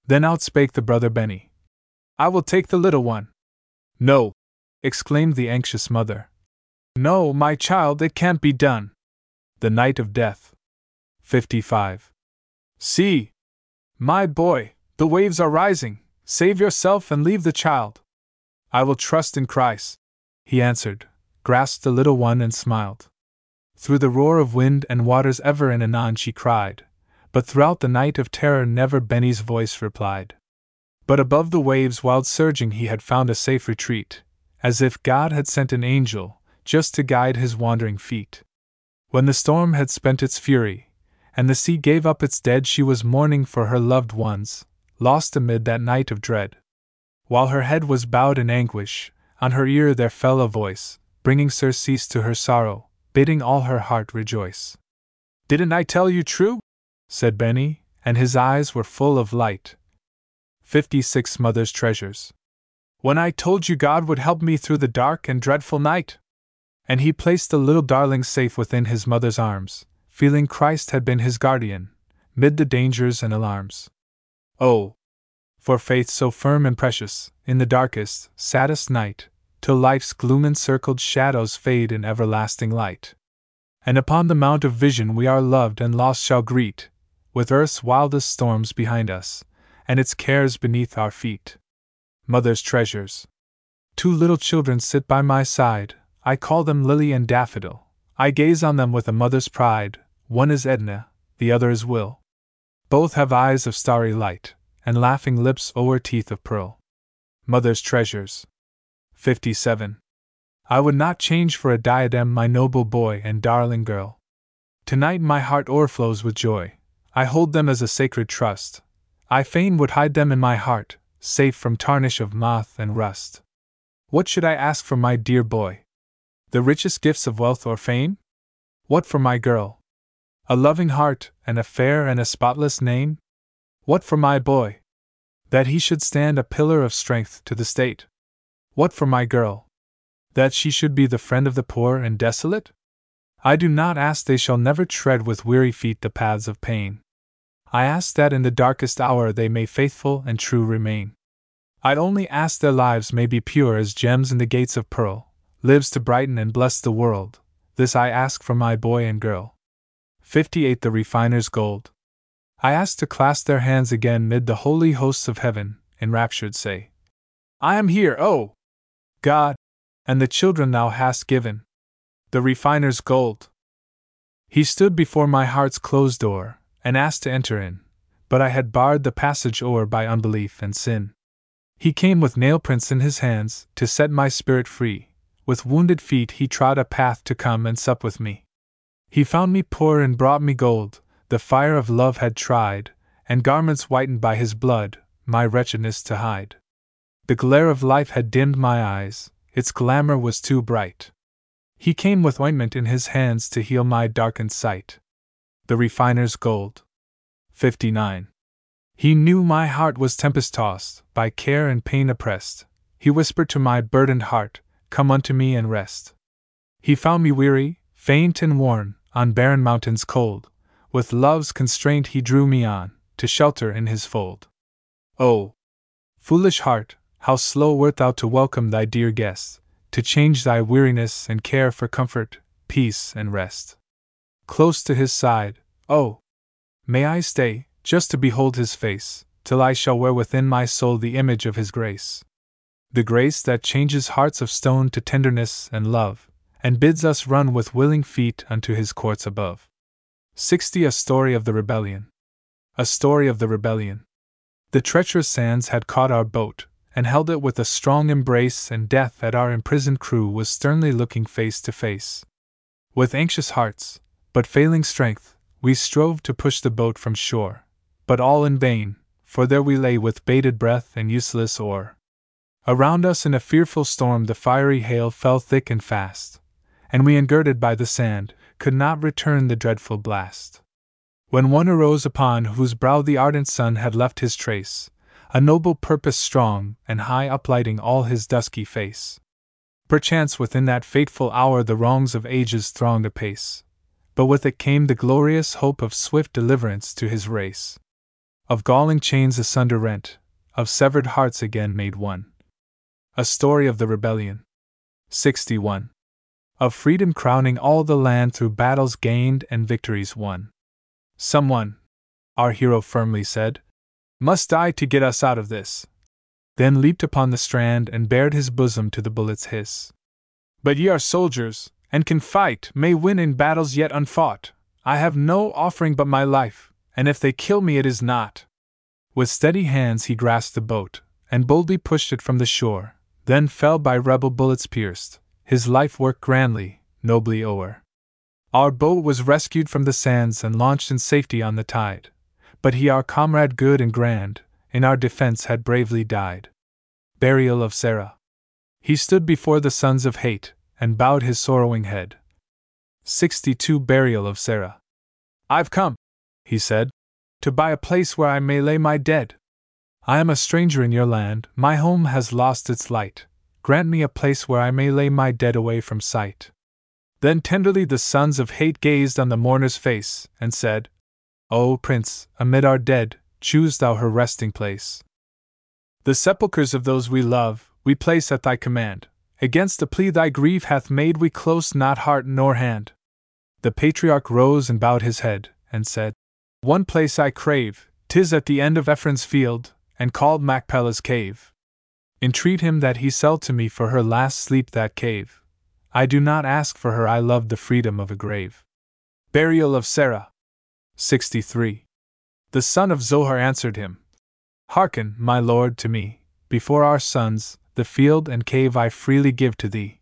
Then outspake the brother Benny. I will take the little one. No! exclaimed the anxious mother. No, my child, it can't be done. The night of death. 55. See! My boy, the waves are rising. Save yourself and leave the child. I will trust in Christ, he answered, grasped the little one and smiled. Through the roar of wind and waters ever and anon she cried, but throughout the night of terror never Benny's voice replied. But above the waves wild surging he had found a safe retreat, as if God had sent an angel, just to guide his wandering feet. When the storm had spent its fury, and the sea gave up its dead, she was mourning for her loved ones, lost amid that night of dread. While her head was bowed in anguish, on her ear there fell a voice, bringing surcease to her sorrow, bidding all her heart rejoice. Didn't I tell you true? said Benny, and his eyes were full of light. 56 Mother's Treasures. When I told you God would help me through the dark and dreadful night? And he placed the little darling safe within his mother's arms, feeling Christ had been his guardian, mid the dangers and alarms. Oh! For faith so firm and precious, in the darkest, saddest night, till life's gloom encircled shadows fade in everlasting light. And upon the mount of vision we our loved and lost shall greet, with earth's wildest storms behind us, and its cares beneath our feet. Mother's treasures. Two little children sit by my side, I call them Lily and Daffodil. I gaze on them with a mother's pride, one is Edna, the other is Will. Both have eyes of starry light, and laughing lips o'er teeth of pearl. Mother's treasures. 57. I would not change for a diadem my noble boy and darling girl. Tonight my heart o'erflows with joy. I hold them as a sacred trust. I fain would hide them in my heart, safe from tarnish of moth and rust. What should I ask for my dear boy? The richest gifts of wealth or fame? What for my girl? A loving heart, and a fair and a spotless name? What for my boy? That he should stand a pillar of strength to the state. What for my girl? That she should be the friend of the poor and desolate? I do not ask they shall never tread with weary feet the paths of pain. I ask that in the darkest hour they may faithful and true remain. I only ask their lives may be pure as gems in the gates of pearl, lives to brighten and bless the world. This I ask for my boy and girl. 58 The Refiner's Gold. I ask to clasp their hands again mid the holy hosts of heaven, enraptured say, I am here, oh! God, and the children thou hast given, the refiner's gold. He stood before my heart's closed door, and asked to enter in, but I had barred the passage o'er by unbelief and sin. He came with nail prints in his hands, to set my spirit free. With wounded feet he trod a path to come and sup with me. He found me poor and brought me gold, the fire of love had tried, and garments whitened by his blood, my wretchedness to hide. The glare of life had dimmed my eyes, its glamour was too bright. He came with ointment in his hands to heal my darkened sight. The refiner's gold. 59. He knew my heart was tempest tossed, by care and pain oppressed. He whispered to my burdened heart, Come unto me and rest. He found me weary, faint and worn, on barren mountains cold. With love's constraint he drew me on, to shelter in his fold. Oh! Foolish heart, how slow wert thou to welcome thy dear guest, to change thy weariness and care for comfort, peace, and rest. Close to his side, oh! May I stay, just to behold his face, till I shall wear within my soul the image of his grace. The grace that changes hearts of stone to tenderness and love, and bids us run with willing feet unto his courts above. 60. A Story of the Rebellion. A Story of the Rebellion. The treacherous sands had caught our boat, and held it with a strong embrace, and death at our imprisoned crew was sternly looking face to face. With anxious hearts, but failing strength, we strove to push the boat from shore, but all in vain, for there we lay with bated breath and useless oar. Around us in a fearful storm the fiery hail fell thick and fast, and we, engirded by the sand, could not return the dreadful blast. When one arose upon whose brow the ardent sun had left his trace, a noble purpose strong and high uplighting all his dusky face. Perchance within that fateful hour the wrongs of ages thronged apace, but with it came the glorious hope of swift deliverance to his race. Of galling chains asunder rent, of severed hearts again made one. A Story of the Rebellion. 61. Of freedom crowning all the land through battles gained and victories won. Someone, our hero firmly said, must die to get us out of this. Then leaped upon the strand and bared his bosom to the bullet's hiss. But ye are soldiers, and can fight, may win in battles yet unfought. I have no offering but my life, and if they kill me, it is not. With steady hands he grasped the boat, and boldly pushed it from the shore, then fell by rebel bullets pierced, his life work grandly, nobly o'er. Our boat was rescued from the sands and launched in safety on the tide, but he, our comrade good and grand, in our defense had bravely died. Burial of Sarah. He stood before the sons of hate, and bowed his sorrowing head. 62 Burial of Sarah. I've come, he said, to buy a place where I may lay my dead. I am a stranger in your land, my home has lost its light. Grant me a place where I may lay my dead away from sight. Then tenderly the sons of hate gazed on the mourner's face, and said, O Prince, amid our dead, choose thou her resting place. The sepulchres of those we love, we place at thy command. Against the plea thy grief hath made, we close not heart nor hand. The patriarch rose and bowed his head, and said, One place I crave, tis at the end of Ephron's field, and called Machpelah's cave. Entreat him that he sell to me for her last sleep that cave. I do not ask for her, I love the freedom of a grave. Burial of Sarah. 63. The son of Zohar answered him Hearken, my lord, to me. Before our sons, the field and cave I freely give to thee.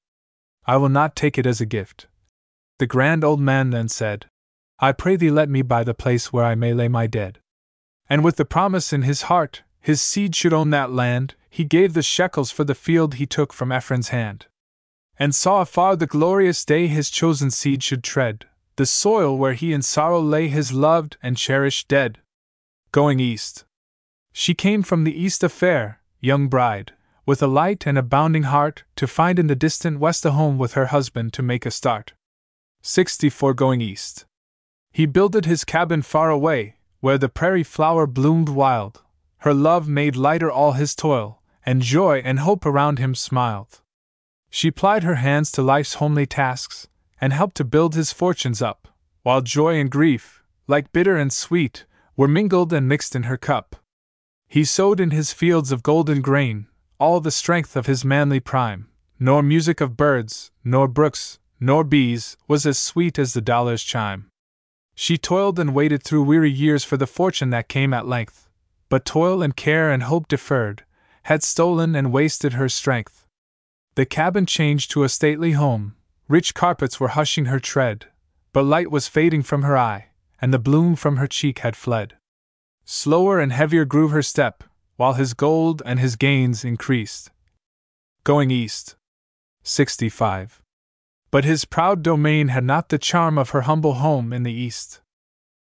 I will not take it as a gift. The grand old man then said, I pray thee let me buy the place where I may lay my dead. And with the promise in his heart, his seed should own that land, he gave the shekels for the field he took from Ephron's hand. And saw afar the glorious day his chosen seed should tread, the soil where he in sorrow lay his loved and cherished dead. Going east. She came from the east a fair, young bride, with a light and a bounding heart, to find in the distant west a home with her husband to make a start. 64 Going east. He builded his cabin far away, where the prairie flower bloomed wild, her love made lighter all his toil, and joy and hope around him smiled. She plied her hands to life's homely tasks, and helped to build his fortunes up, while joy and grief, like bitter and sweet, were mingled and mixed in her cup. He sowed in his fields of golden grain all the strength of his manly prime, nor music of birds, nor brooks, nor bees was as sweet as the dollar's chime. She toiled and waited through weary years for the fortune that came at length, but toil and care and hope deferred had stolen and wasted her strength. The cabin changed to a stately home, rich carpets were hushing her tread, but light was fading from her eye, and the bloom from her cheek had fled. Slower and heavier grew her step, while his gold and his gains increased. Going east. 65. But his proud domain had not the charm of her humble home in the east.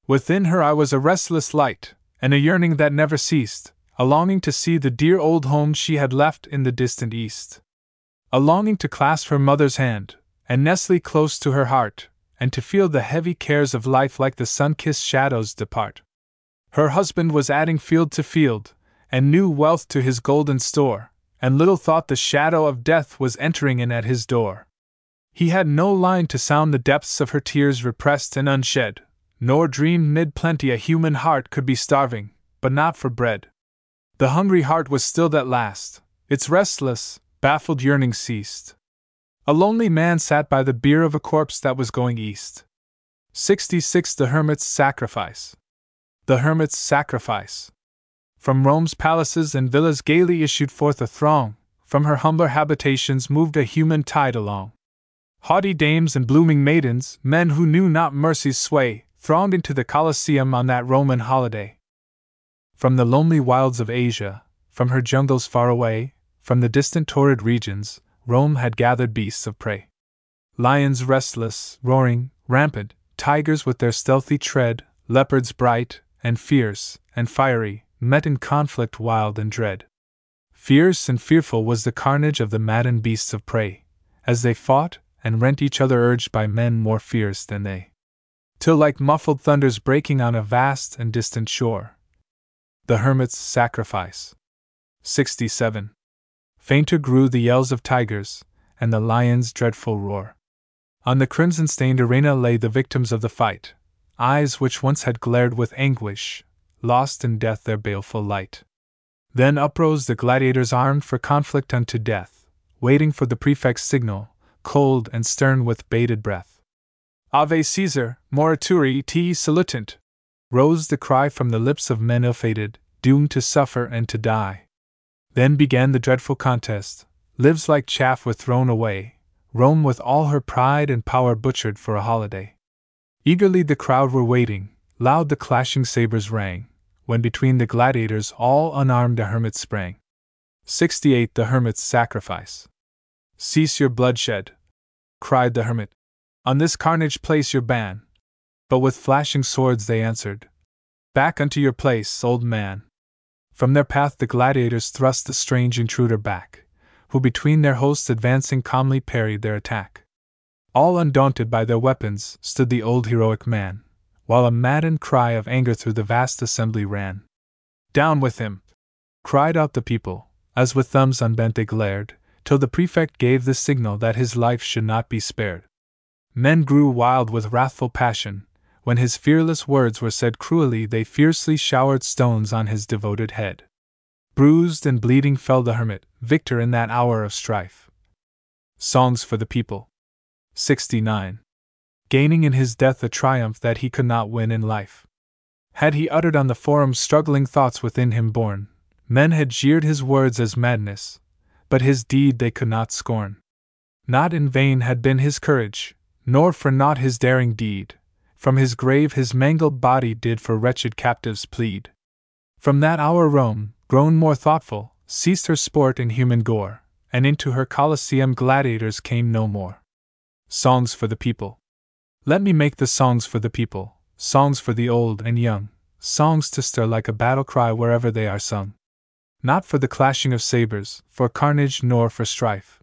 Within her eye was a restless light, and a yearning that never ceased, a longing to see the dear old home she had left in the distant east. A longing to clasp her mother's hand, and nestle close to her heart, and to feel the heavy cares of life like the sun kissed shadows depart. Her husband was adding field to field, and new wealth to his golden store, and little thought the shadow of death was entering in at his door. He had no line to sound the depths of her tears repressed and unshed, nor dreamed mid plenty a human heart could be starving, but not for bread. The hungry heart was stilled at last, its restless, baffled yearning ceased. A lonely man sat by the bier of a corpse that was going east. 66 The Hermit's Sacrifice. The Hermit's Sacrifice. From Rome's palaces and villas gaily issued forth a throng, from her humbler habitations moved a human tide along. Haughty dames and blooming maidens, men who knew not mercy's sway, thronged into the Colosseum on that Roman holiday. From the lonely wilds of Asia, from her jungles far away, from the distant torrid regions, Rome had gathered beasts of prey. Lions restless, roaring, rampant, tigers with their stealthy tread, leopards bright, and fierce, and fiery, met in conflict wild and dread. Fierce and fearful was the carnage of the maddened beasts of prey, as they fought and rent each other urged by men more fierce than they. Till, like muffled thunders breaking on a vast and distant shore, the hermit's sacrifice. 67. Fainter grew the yells of tigers, and the lion's dreadful roar. On the crimson stained arena lay the victims of the fight, eyes which once had glared with anguish, lost in death their baleful light. Then uprose the gladiators armed for conflict unto death, waiting for the prefect's signal, cold and stern with bated breath. Ave Caesar, morituri te salutant! Rose the cry from the lips of men ill fated, doomed to suffer and to die. Then began the dreadful contest. Lives like chaff were thrown away, Rome with all her pride and power butchered for a holiday. Eagerly the crowd were waiting, loud the clashing sabers rang, when between the gladiators all unarmed a hermit sprang. 68 The Hermit's Sacrifice. Cease your bloodshed, cried the hermit. On this carnage place your ban. But with flashing swords they answered, Back unto your place, old man. From their path the gladiators thrust the strange intruder back, who between their hosts advancing calmly parried their attack. All undaunted by their weapons stood the old heroic man, while a maddened cry of anger through the vast assembly ran. Down with him! cried out the people, as with thumbs unbent they glared, till the prefect gave the signal that his life should not be spared. Men grew wild with wrathful passion. When his fearless words were said cruelly, they fiercely showered stones on his devoted head. Bruised and bleeding fell the hermit, victor in that hour of strife. Songs for the People. 69 gaining in his death a triumph that he could not win in life. Had he uttered on the forum struggling thoughts within him born, men had jeered his words as madness, but his deed they could not scorn. Not in vain had been his courage, nor for naught his daring deed. From his grave his mangled body did for wretched captives plead. From that hour Rome, grown more thoughtful, ceased her sport in human gore, and into her Colosseum gladiators came no more. Songs for the People. Let me make the songs for the people, songs for the old and young, songs to stir like a battle cry wherever they are sung. Not for the clashing of sabers, for carnage, nor for strife.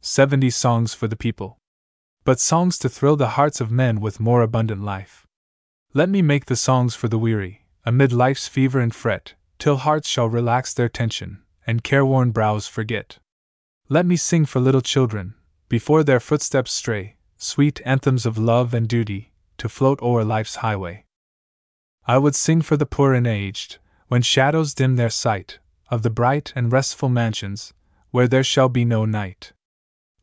Seventy songs for the people. But songs to thrill the hearts of men with more abundant life. Let me make the songs for the weary, amid life's fever and fret, till hearts shall relax their tension, and careworn brows forget. Let me sing for little children, before their footsteps stray, sweet anthems of love and duty, to float o'er life's highway. I would sing for the poor and aged, when shadows dim their sight, of the bright and restful mansions, where there shall be no night.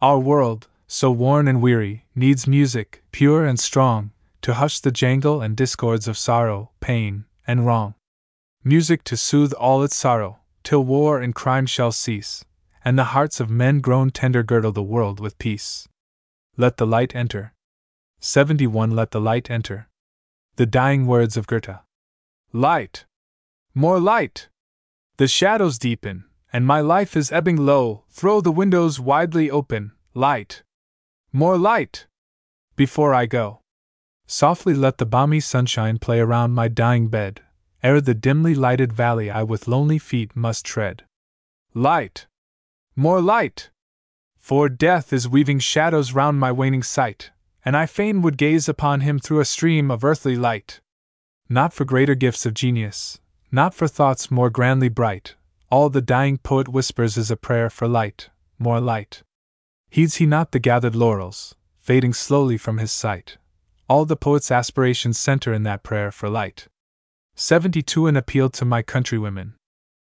Our world, so worn and weary, needs music, pure and strong, to hush the jangle and discords of sorrow, pain, and wrong. Music to soothe all its sorrow, till war and crime shall cease, and the hearts of men grown tender girdle the world with peace. Let the light enter. 71 Let the light enter. The dying words of Goethe. Light! More light! The shadows deepen, and my life is ebbing low. Throw the windows widely open. Light! More light! Before I go. Softly let the balmy sunshine play around my dying bed, ere the dimly lighted valley I with lonely feet must tread. Light! More light! For death is weaving shadows round my waning sight, and I fain would gaze upon him through a stream of earthly light. Not for greater gifts of genius, not for thoughts more grandly bright, all the dying poet whispers is a prayer for light, more light. Heeds he not the gathered laurels, fading slowly from his sight? All the poet's aspirations center in that prayer for light. 72 An appeal to my countrywomen.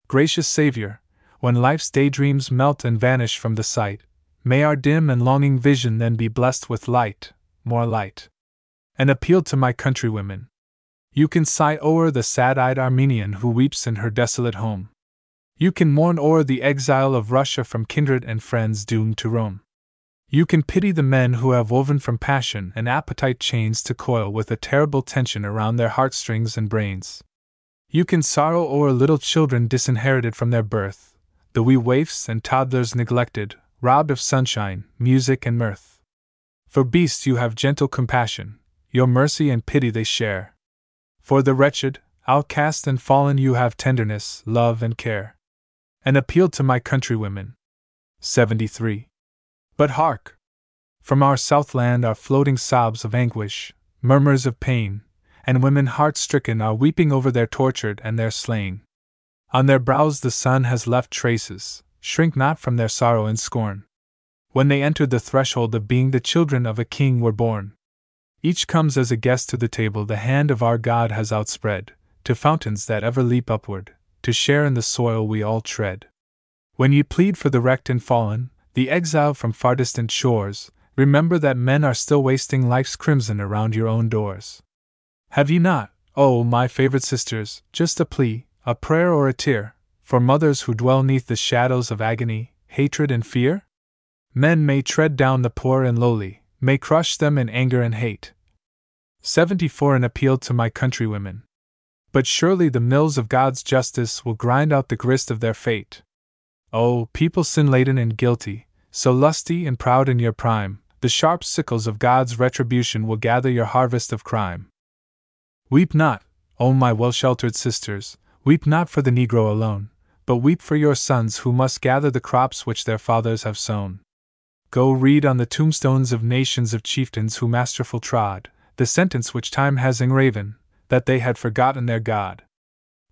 Gracious Savior, when life's daydreams melt and vanish from the sight, may our dim and longing vision then be blessed with light, more light. An appeal to my countrywomen. You can sigh o'er the sad eyed Armenian who weeps in her desolate home. You can mourn o'er the exile of Russia from kindred and friends doomed to roam. You can pity the men who have woven from passion and appetite chains to coil with a terrible tension around their heartstrings and brains. You can sorrow o'er little children disinherited from their birth, the wee waifs and toddlers neglected, robbed of sunshine, music, and mirth. For beasts you have gentle compassion, your mercy and pity they share. For the wretched, outcast, and fallen you have tenderness, love, and care. An appeal to my countrywomen. 73. But hark! From our southland are floating sobs of anguish, murmurs of pain, and women heart stricken are weeping over their tortured and their slain. On their brows the sun has left traces, shrink not from their sorrow and scorn. When they entered the threshold of being the children of a king were born. Each comes as a guest to the table the hand of our God has outspread, to fountains that ever leap upward, to share in the soil we all tread. When ye plead for the wrecked and fallen, the exile from far distant shores, remember that men are still wasting life's crimson around your own doors. Have you not, oh, my favorite sisters, just a plea, a prayer, or a tear, for mothers who dwell neath the shadows of agony, hatred, and fear? Men may tread down the poor and lowly, may crush them in anger and hate. 74 An appeal to my countrywomen. But surely the mills of God's justice will grind out the grist of their fate. Oh, people sin laden and guilty, so lusty and proud in your prime, the sharp sickles of God's retribution will gather your harvest of crime. Weep not, O my well sheltered sisters, weep not for the Negro alone, but weep for your sons who must gather the crops which their fathers have sown. Go read on the tombstones of nations of chieftains who masterful trod, the sentence which time has engraven, that they had forgotten their God.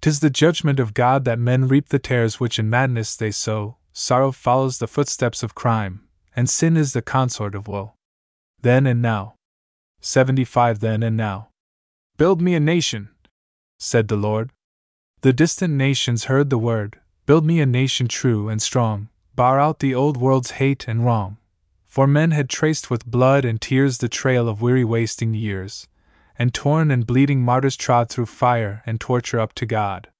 Tis the judgment of God that men reap the tares which in madness they sow, sorrow follows the footsteps of crime, and sin is the consort of woe. Then and now. 75 Then and now. Build me a nation, said the Lord. The distant nations heard the word Build me a nation true and strong, bar out the old world's hate and wrong. For men had traced with blood and tears the trail of weary wasting years, and torn and bleeding martyrs trod through fire and torture up to God.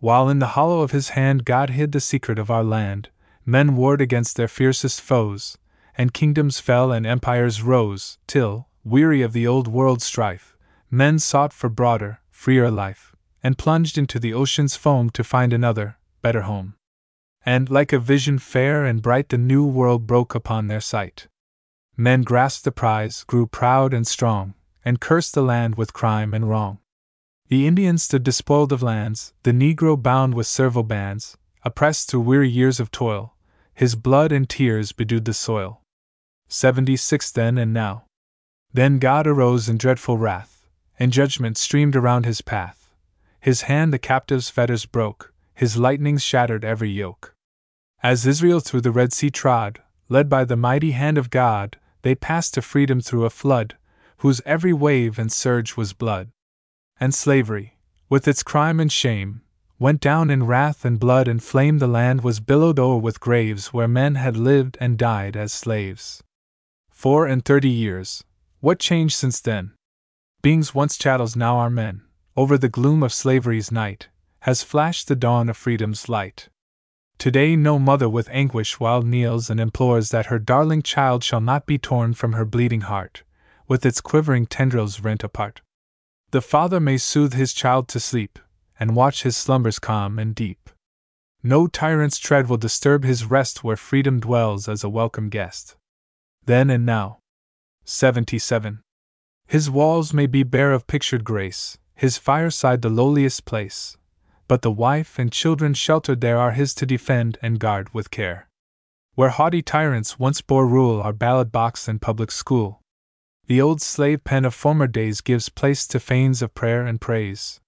While in the hollow of his hand God hid the secret of our land, men warred against their fiercest foes, and kingdoms fell and empires rose, till, weary of the old world strife, men sought for broader, freer life, and plunged into the ocean's foam to find another, better home. And, like a vision fair and bright, the new world broke upon their sight. Men grasped the prize, grew proud and strong, and cursed the land with crime and wrong. The Indian stood despoiled of lands, the Negro bound with servile bands, oppressed through weary years of toil, his blood and tears bedewed the soil. 76 Then and now. Then God arose in dreadful wrath, and judgment streamed around his path. His hand the captive's fetters broke, his lightnings shattered every yoke. As Israel through the Red Sea trod, led by the mighty hand of God, they passed to freedom through a flood, whose every wave and surge was blood. And slavery, with its crime and shame, went down in wrath and blood and flame. The land was billowed o'er with graves where men had lived and died as slaves. Four and thirty years. What change since then? Beings once chattels now are men. Over the gloom of slavery's night has flashed the dawn of freedom's light. Today, no mother with anguish wild kneels and implores that her darling child shall not be torn from her bleeding heart, with its quivering tendrils rent apart. The father may soothe his child to sleep, and watch his slumbers calm and deep. No tyrant's tread will disturb his rest where freedom dwells as a welcome guest. Then and now. 77. His walls may be bare of pictured grace, his fireside the lowliest place, but the wife and children sheltered there are his to defend and guard with care. Where haughty tyrants once bore rule are ballot box and public school. The old slave pen of former days gives place to fanes of prayer and praise.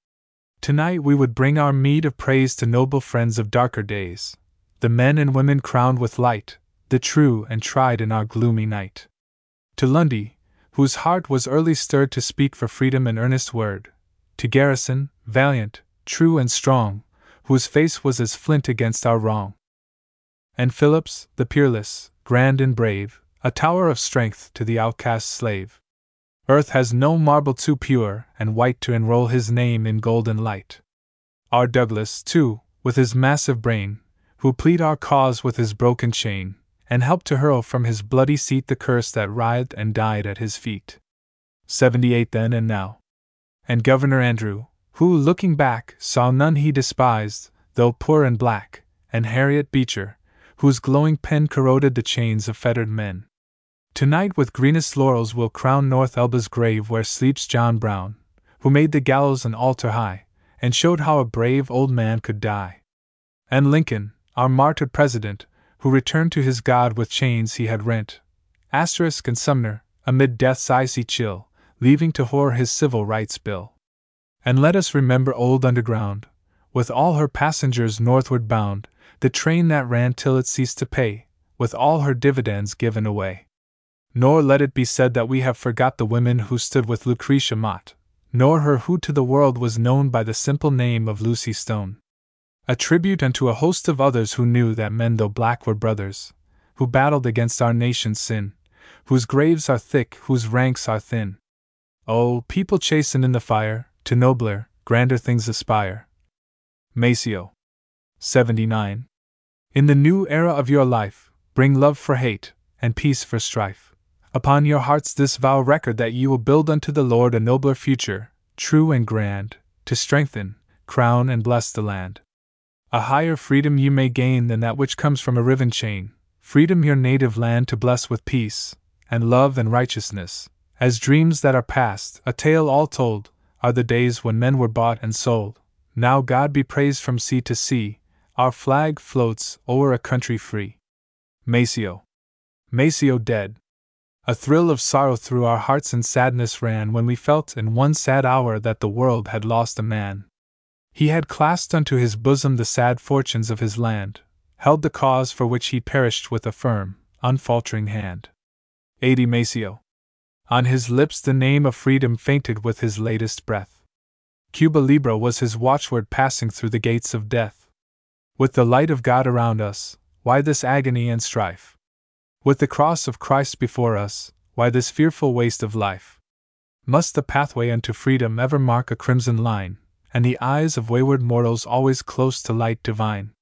Tonight we would bring our meed of praise to noble friends of darker days, the men and women crowned with light, the true and tried in our gloomy night. To Lundy, whose heart was early stirred to speak for freedom an earnest word, to Garrison, valiant, true and strong, whose face was as flint against our wrong. And Phillips, the peerless, grand and brave, a tower of strength to the outcast slave. Earth has no marble too pure and white to enroll his name in golden light. Our Douglass, too, with his massive brain, who plead our cause with his broken chain, and helped to hurl from his bloody seat the curse that writhed and died at his feet. 78 then and now. And Governor Andrew, who, looking back, saw none he despised, though poor and black, and Harriet Beecher, whose glowing pen corroded the chains of fettered men. Tonight, with greenest laurels, we'll crown North Elba's grave where sleeps John Brown, who made the gallows an altar high, and showed how a brave old man could die. And Lincoln, our martyred president, who returned to his God with chains he had rent. Asterisk and Sumner, amid death's icy chill, leaving to whore his civil rights bill. And let us remember old Underground, with all her passengers northward bound, the train that ran till it ceased to pay, with all her dividends given away. Nor let it be said that we have forgot the women who stood with Lucretia Mott, nor her who to the world was known by the simple name of Lucy Stone. A tribute unto a host of others who knew that men though black were brothers, who battled against our nation's sin, whose graves are thick, whose ranks are thin. Oh, people chastened in the fire, to nobler, grander things aspire. Maceo. 79. In the new era of your life, bring love for hate, and peace for strife. Upon your hearts this vow record that you will build unto the Lord a nobler future, true and grand, to strengthen, crown, and bless the land. A higher freedom you may gain than that which comes from a riven chain, freedom your native land to bless with peace, and love and righteousness, as dreams that are past, a tale all told, are the days when men were bought and sold. Now God be praised from sea to sea, our flag floats o'er a country free. Maceo. Maceo dead. A thrill of sorrow through our hearts and sadness ran when we felt in one sad hour that the world had lost a man. He had clasped unto his bosom the sad fortunes of his land, held the cause for which he perished with a firm, unfaltering hand. 80 Maceo. On his lips the name of freedom fainted with his latest breath. Cuba Libre was his watchword passing through the gates of death. With the light of God around us, why this agony and strife? With the cross of Christ before us, why this fearful waste of life? Must the pathway unto freedom ever mark a crimson line, and the eyes of wayward mortals always close to light divine?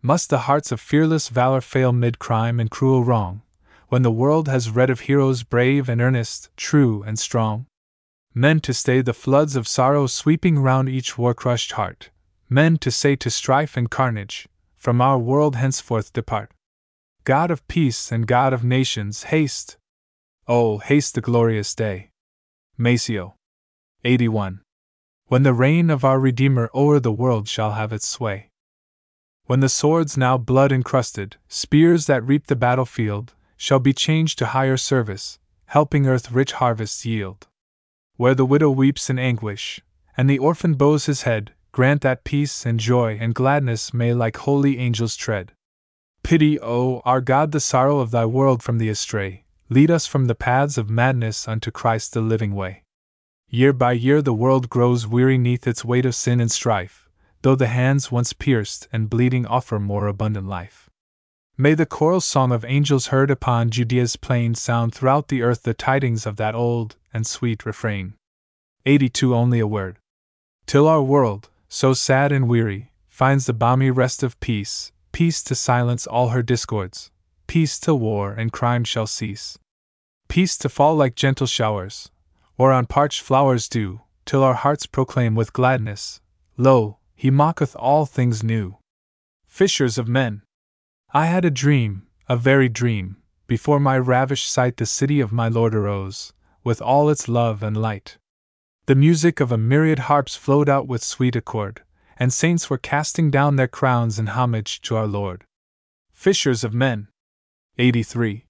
Must the hearts of fearless valor fail mid crime and cruel wrong, when the world has read of heroes brave and earnest, true and strong. Men to stay the floods of sorrow sweeping round each war crushed heart. Men to say to strife and carnage, From our world henceforth depart. God of peace and God of nations, haste! Oh, haste the glorious day! Maceo. 81. When the reign of our Redeemer o'er the world shall have its sway. When the swords now blood encrusted, spears that reap the battlefield, shall be changed to higher service, helping earth rich harvests yield. Where the widow weeps in anguish, and the orphan bows his head, grant that peace and joy and gladness may like holy angels tread. Pity, O our God, the sorrow of thy world from the astray, lead us from the paths of madness unto Christ the living way. Year by year the world grows weary neath its weight of sin and strife, though the hands once pierced and bleeding offer more abundant life. May the choral song of angels heard upon Judea's plain sound throughout the earth the tidings of that old and sweet refrain. 82 Only a word. Till our world, so sad and weary, finds the balmy rest of peace, peace to silence all her discords, peace till war and crime shall cease. Peace to fall like gentle showers, or on parched flowers dew, till our hearts proclaim with gladness, Lo, he mocketh all things new. Fishers of men! I had a dream, a very dream, before my ravished sight the city of my Lord arose, with all its love and light. The music of a myriad harps flowed out with sweet accord, and saints were casting down their crowns in homage to our Lord. Fishers of men! 83.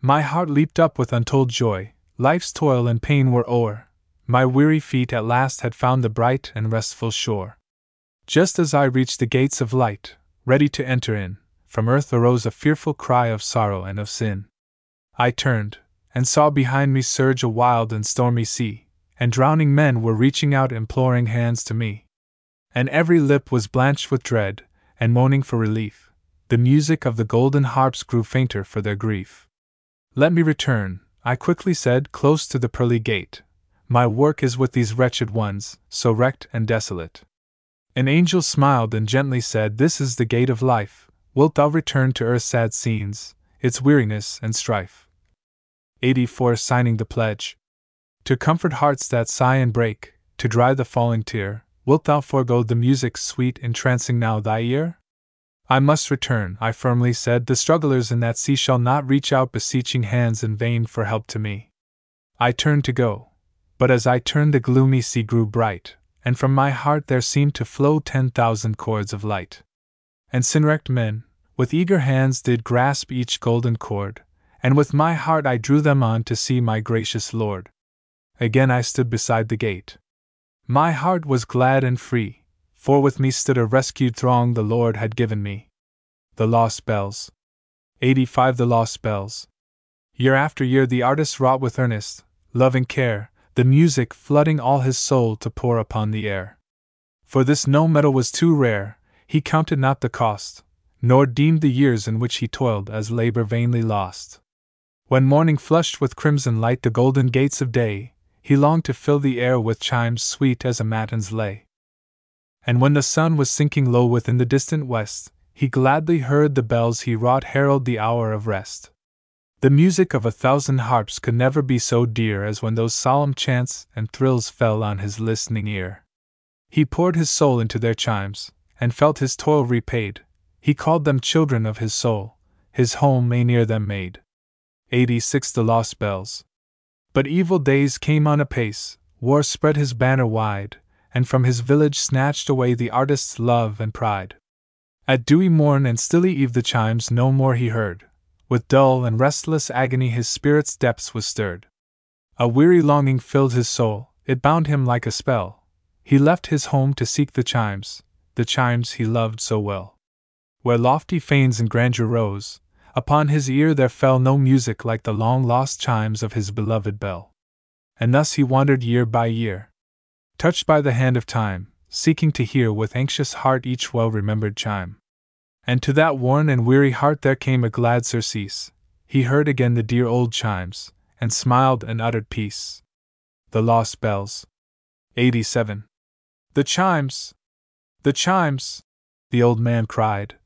My heart leaped up with untold joy, life's toil and pain were o'er, my weary feet at last had found the bright and restful shore. Just as I reached the gates of light, ready to enter in, from earth arose a fearful cry of sorrow and of sin. I turned, and saw behind me surge a wild and stormy sea, and drowning men were reaching out imploring hands to me. And every lip was blanched with dread, and moaning for relief. The music of the golden harps grew fainter for their grief. Let me return, I quickly said, close to the pearly gate. My work is with these wretched ones, so wrecked and desolate. An angel smiled and gently said, This is the gate of life. Wilt thou return to earth's sad scenes, its weariness and strife? 84 Signing the pledge. To comfort hearts that sigh and break, to dry the falling tear, wilt thou forego the music's sweet entrancing now thy ear? I must return, I firmly said. The strugglers in that sea shall not reach out beseeching hands in vain for help to me. I turned to go. But as I turned, the gloomy sea grew bright, and from my heart there seemed to flow ten thousand cords of light. And sin-wrecked men, with eager hands, did grasp each golden cord, and with my heart I drew them on to see my gracious Lord. Again I stood beside the gate. My heart was glad and free, for with me stood a rescued throng the Lord had given me. The Lost Bells. 85 The Lost Bells. Year after year the artist wrought with earnest, loving care, the music flooding all his soul to pour upon the air. For this no metal was too rare, he counted not the cost, nor deemed the years in which he toiled as labor vainly lost. When morning flushed with crimson light the golden gates of day, he longed to fill the air with chimes sweet as a matin's lay and when the sun was sinking low within the distant west, he gladly heard the bells he wrought herald the hour of rest. The music of a thousand harps could never be so dear as when those solemn chants and thrills fell on his listening ear. He poured his soul into their chimes, and felt his toil repaid. He called them children of his soul, his home may near them made. 86 The Lost Bells. But evil days came on apace, war spread his banner wide, and from his village snatched away the artist's love and pride. At dewy morn and stilly eve the chimes no more he heard. With dull and restless agony his spirit's depths was stirred. A weary longing filled his soul, it bound him like a spell. He left his home to seek the chimes, the chimes he loved so well. Where lofty fanes and grandeur rose, upon his ear there fell no music like the long lost chimes of his beloved bell. And thus he wandered year by year, touched by the hand of time, seeking to hear with anxious heart each well remembered chime. And to that worn and weary heart there came a glad surcease. He heard again the dear old chimes, and smiled and uttered peace. The Lost Bells. 87. The chimes! The chimes! The old man cried.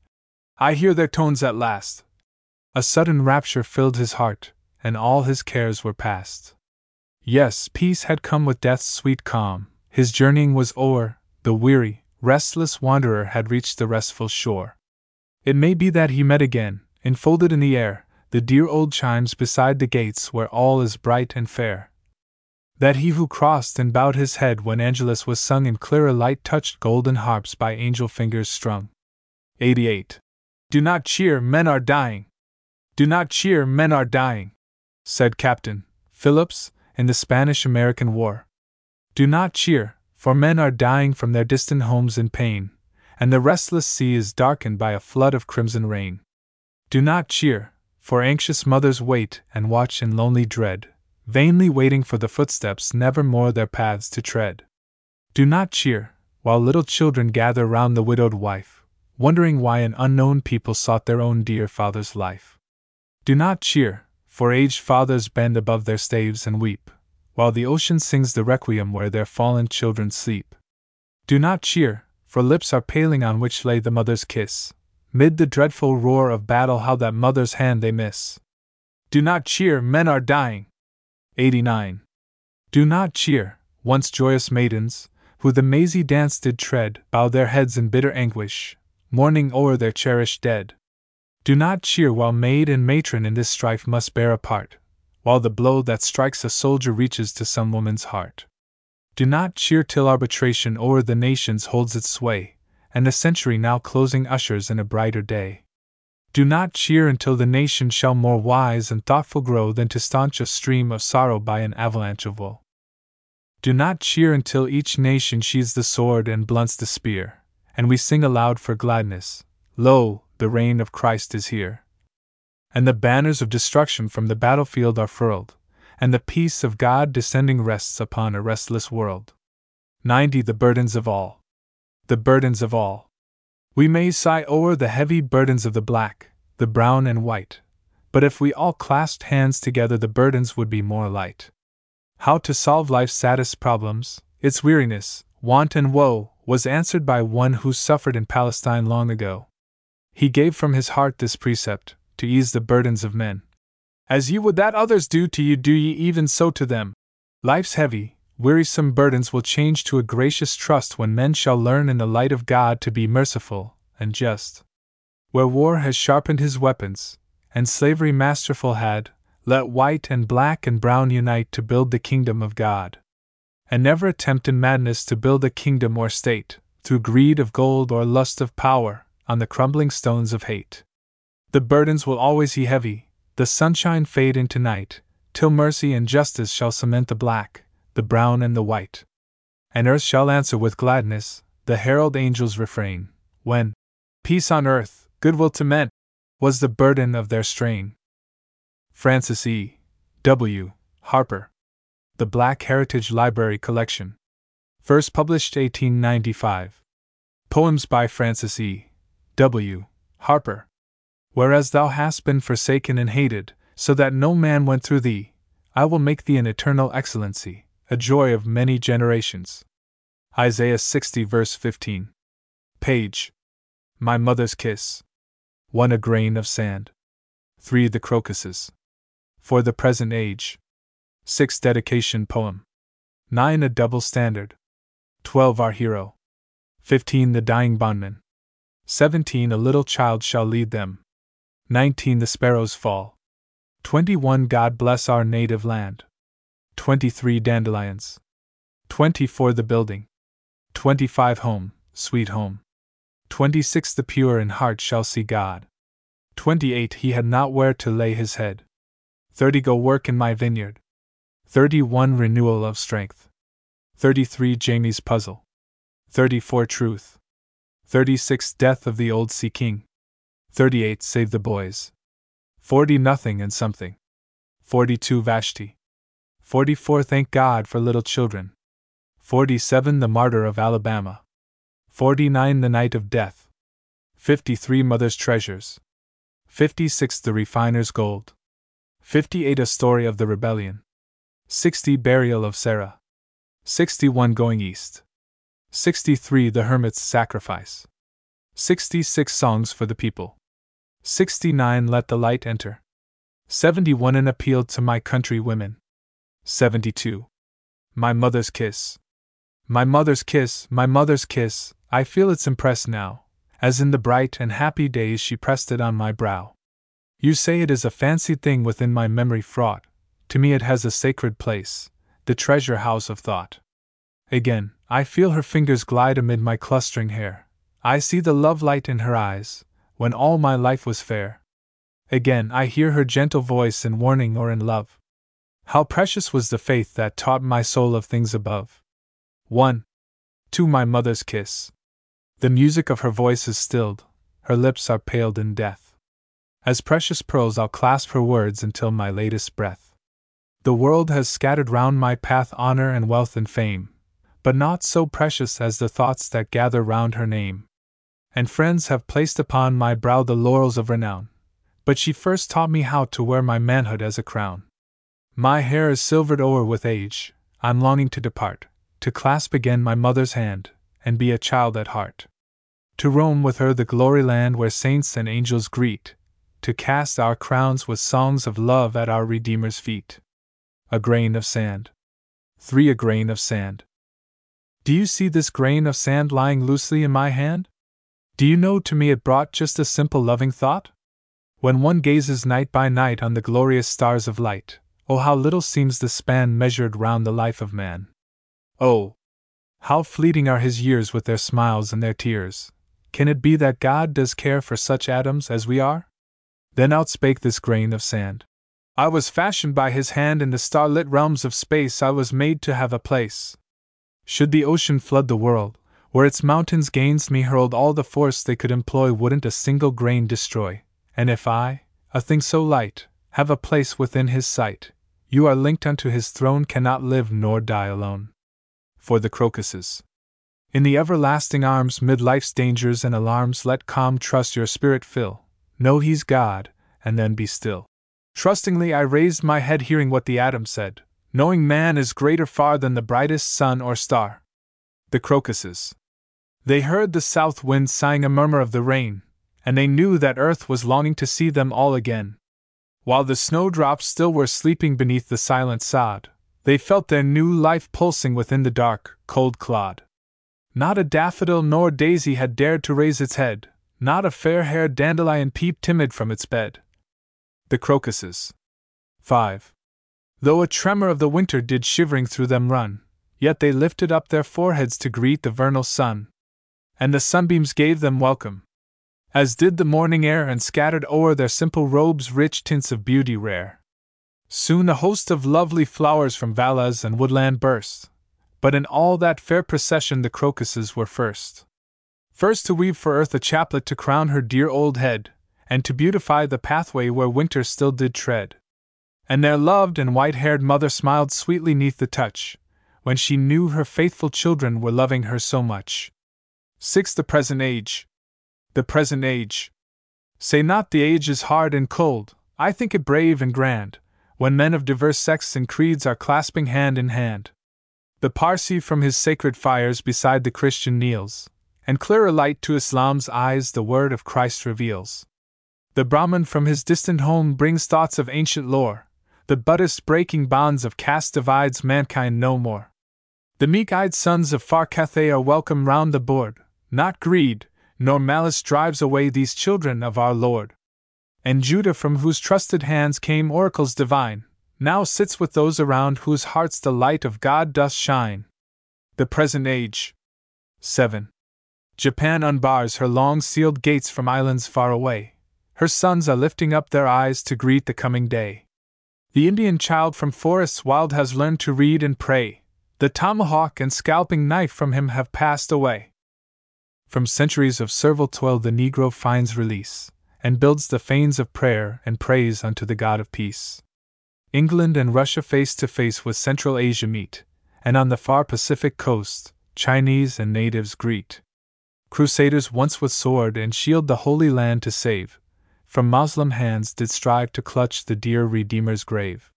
I hear their tones at last. A sudden rapture filled his heart, and all his cares were past. Yes, peace had come with death's sweet calm, his journeying was o'er, the weary, restless wanderer had reached the restful shore. It may be that he met again, enfolded in the air, the dear old chimes beside the gates where all is bright and fair. That he who crossed and bowed his head when Angelus was sung in clearer light touched golden harps by angel fingers strung. 88. Do not cheer, men are dying! Do not cheer, men are dying! said Captain Phillips in the Spanish American War. Do not cheer, for men are dying from their distant homes in pain, and the restless sea is darkened by a flood of crimson rain. Do not cheer, for anxious mothers wait and watch in lonely dread, vainly waiting for the footsteps never more their paths to tread. Do not cheer, while little children gather round the widowed wife, wondering why an unknown people sought their own dear father's life. Do not cheer, for aged fathers bend above their staves and weep, while the ocean sings the requiem where their fallen children sleep. Do not cheer, for lips are paling on which lay the mother's kiss. Mid the dreadful roar of battle, how that mother's hand they miss. Do not cheer, men are dying. 89. Do not cheer, once joyous maidens, who the mazy dance did tread, bow their heads in bitter anguish, mourning o'er their cherished dead. Do not cheer while maid and matron in this strife must bear a part, while the blow that strikes a soldier reaches to some woman's heart. Do not cheer till arbitration o'er the nations holds its sway, and the century now closing ushers in a brighter day. Do not cheer until the nation shall more wise and thoughtful grow than to staunch a stream of sorrow by an avalanche of woe. Do not cheer until each nation sheathes the sword and blunts the spear, and we sing aloud for gladness Lo, the reign of Christ is here. And the banners of destruction from the battlefield are furled, and the peace of God descending rests upon a restless world. 90. The burdens of all. The burdens of all. We may sigh o'er the heavy burdens of the black, the brown, and white, but if we all clasped hands together, the burdens would be more light. How to solve life's saddest problems, its weariness, want, and woe, was answered by one who suffered in Palestine long ago. He gave from his heart this precept to ease the burdens of men. As ye would that others do to you, do ye even so to them. Life's heavy, wearisome burdens will change to a gracious trust when men shall learn in the light of God to be merciful and just. Where war has sharpened his weapons, and slavery masterful had, let white and black and brown unite to build the kingdom of God. And never attempt in madness to build a kingdom or state, through greed of gold or lust of power, on the crumbling stones of hate. The burdens will always be heavy, the sunshine fade into night, till mercy and justice shall cement the black, the brown, and the white. And earth shall answer with gladness, the herald angels refrain, when, Peace on earth, goodwill to men, was the burden of their strain. Frances E. W. Harper. The Black Heritage Library Collection. First published 1895. Poems by Frances E. W. Harper. Whereas thou hast been forsaken and hated, so that no man went through thee, I will make thee an eternal excellency, a joy of many generations. Isaiah 60, verse 15. Page. My mother's kiss. 1. A grain of sand. 3. The crocuses. For the present age. 6. Dedication poem. 9. A double standard. 12. Our hero. 15. The dying bondman. 17. A little child shall lead them. 19. The sparrows fall. 21. God bless our native land. 23. Dandelions. 24. The building. 25. Home, sweet home. 26. The pure in heart shall see God. 28. He had not where to lay his head. 30 Go work in my vineyard. 31 Renewal of strength. 33 Jamie's puzzle. 34 Truth. 36 Death of the old sea king. 38 Save the boys. 40 Nothing and something. 42 Vashti. 44 Thank God for little children. 47 The martyr of Alabama. 49 The night of death. 53 Mother's treasures. 56 The refiner's gold. 58 A story of the rebellion. 60 Burial of Sarah. 61 Going east. 63 The hermit's sacrifice. 66 Songs for the people. 69 Let the light enter. 71 An appeal to my country women. 72 My mother's kiss. My mother's kiss, my mother's kiss, I feel its impress now, as in the bright and happy days she pressed it on my brow. You say it is a fancied thing within my memory fraught. To me, it has a sacred place, the treasure house of thought. Again, I feel her fingers glide amid my clustering hair. I see the love light in her eyes, when all my life was fair. Again, I hear her gentle voice in warning or in love. How precious was the faith that taught my soul of things above. 1. To my mother's kiss. The music of her voice is stilled, her lips are paled in death. As precious pearls, I'll clasp her words until my latest breath. The world has scattered round my path honor and wealth and fame, but not so precious as the thoughts that gather round her name. And friends have placed upon my brow the laurels of renown, but she first taught me how to wear my manhood as a crown. My hair is silvered o'er with age, I'm longing to depart, to clasp again my mother's hand, and be a child at heart. To roam with her the glory land where saints and angels greet, to cast our crowns with songs of love at our Redeemer's feet. A grain of sand. 3. A grain of sand. Do you see this grain of sand lying loosely in my hand? Do you know to me it brought just a simple loving thought? When one gazes night by night on the glorious stars of light, oh, how little seems the span measured round the life of man. Oh, how fleeting are his years with their smiles and their tears! Can it be that God does care for such atoms as we are? Then outspake this grain of sand. I was fashioned by his hand in the starlit realms of space, I was made to have a place. Should the ocean flood the world, where its mountains gainst me hurled all the force they could employ, wouldn't a single grain destroy. And if I, a thing so light, have a place within his sight, you are linked unto his throne, cannot live nor die alone. For the crocuses. In the everlasting arms, mid life's dangers and alarms, let calm trust your spirit fill Know He's God, and then be still. Trustingly I raised my head, hearing what the atom said, knowing man is greater far than the brightest sun or star. The crocuses. They heard the south wind sighing a murmur of the rain, and they knew that earth was longing to see them all again. While the snowdrops still were sleeping beneath the silent sod, they felt their new life pulsing within the dark, cold clod. Not a daffodil nor daisy had dared to raise its head, not a fair haired dandelion peeped timid from its bed. The crocuses. 5. Though a tremor of the winter did shivering through them run, yet they lifted up their foreheads to greet the vernal sun. And the sunbeams gave them welcome, as did the morning air, and scattered o'er their simple robes rich tints of beauty rare. Soon a host of lovely flowers from valleys and woodland burst, but in all that fair procession the crocuses were first. First to weave for earth a chaplet to crown her dear old head, and to beautify the pathway where winter still did tread. And their loved and white haired mother smiled sweetly neath the touch, when she knew her faithful children were loving her so much. 6. The present age. The present age. Say not the age is hard and cold, I think it brave and grand, when men of diverse sects and creeds are clasping hand in hand. The Parsee from his sacred fires beside the Christian kneels, and clearer light to Islam's eyes the word of Christ reveals. The Brahmin from his distant home brings thoughts of ancient lore, the Buddhist breaking bonds of caste divides mankind no more. The meek eyed sons of far Cathay are welcome round the board, not greed, nor malice drives away these children of our Lord. And Judah, from whose trusted hands came oracles divine, now sits with those around whose hearts the light of God doth shine. The present age. 7. Japan unbars her long sealed gates from islands far away. Her sons are lifting up their eyes to greet the coming day. The Indian child from forests wild has learned to read and pray. The tomahawk and scalping knife from him have passed away. From centuries of servile toil, the Negro finds release, and builds the fanes of prayer and praise unto the God of peace. England and Russia face to face with Central Asia meet, and on the far Pacific coast, Chinese and natives greet. Crusaders once with sword and shield the Holy Land to save, from Moslem hands did strive to clutch the dear Redeemer's grave.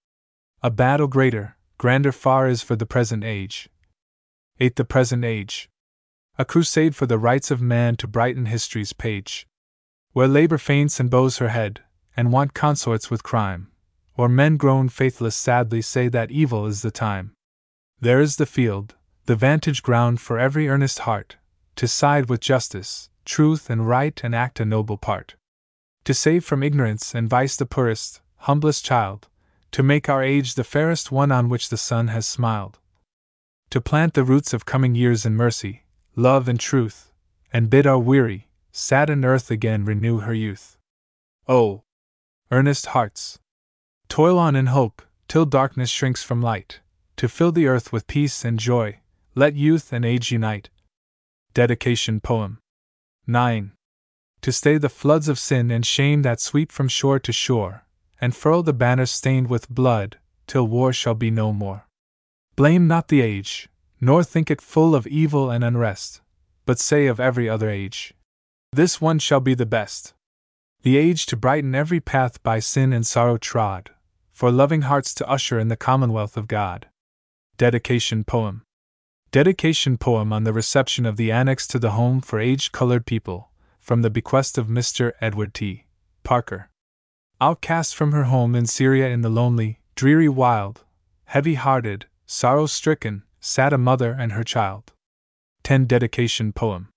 A battle greater, grander far is for the present age. 8. The present age. A crusade for the rights of man to brighten history's page. Where labor faints and bows her head, and want consorts with crime, or men grown faithless sadly say that evil is the time. There is the field, the vantage ground for every earnest heart, to side with justice, truth, and right and act a noble part. To save from ignorance and vice the poorest, humblest child, to make our age the fairest one on which the sun has smiled. To plant the roots of coming years in mercy, love, and truth, and bid our weary, saddened earth again renew her youth. Oh! Earnest hearts! Toil on in hope, till darkness shrinks from light, to fill the earth with peace and joy, let youth and age unite, Dedication Poem 9. To stay the floods of sin and shame that sweep from shore to shore, and furl the banners stained with blood, till war shall be no more. Blame not the age, nor think it full of evil and unrest, but say of every other age, This one shall be the best. The age to brighten every path by sin and sorrow trod, for loving hearts to usher in the commonwealth of God. Dedication Poem Dedication Poem on the reception of the Annex to the Home for Aged Colored People, from the bequest of Mr. Edward T. Parker. Outcast from her home in Syria in the lonely, dreary wild, heavy hearted, sorrow stricken, sat a mother and her child. 10 Dedication Poem.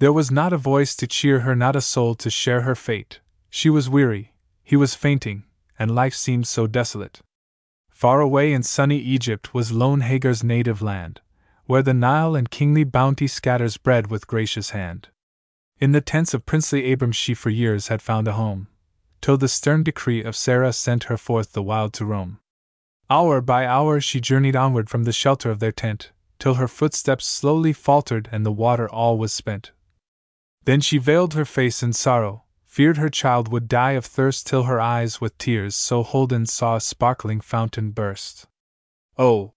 There was not a voice to cheer her, not a soul to share her fate. She was weary, he was fainting, and life seemed so desolate. Far away in sunny Egypt was lone Hagar's native land, where the Nile and kingly bounty scatters bread with gracious hand. In the tents of princely Abram she for years had found a home, till the stern decree of Sarah sent her forth the wild to roam. Hour by hour she journeyed onward from the shelter of their tent, till her footsteps slowly faltered and the water all was spent. Then she veiled her face in sorrow, feared her child would die of thirst till her eyes with tears so holden saw a sparkling fountain burst. Oh,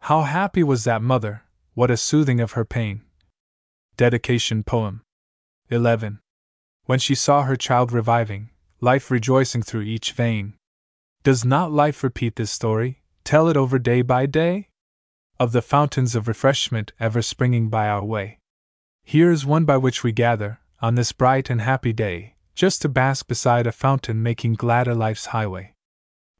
how happy was that mother, what a soothing of her pain. Dedication Poem 11. When she saw her child reviving, life rejoicing through each vein. Does not life repeat this story, tell it over day by day? Of the fountains of refreshment ever springing by our way. Here is one by which we gather, on this bright and happy day, just to bask beside a fountain making glad a life's highway.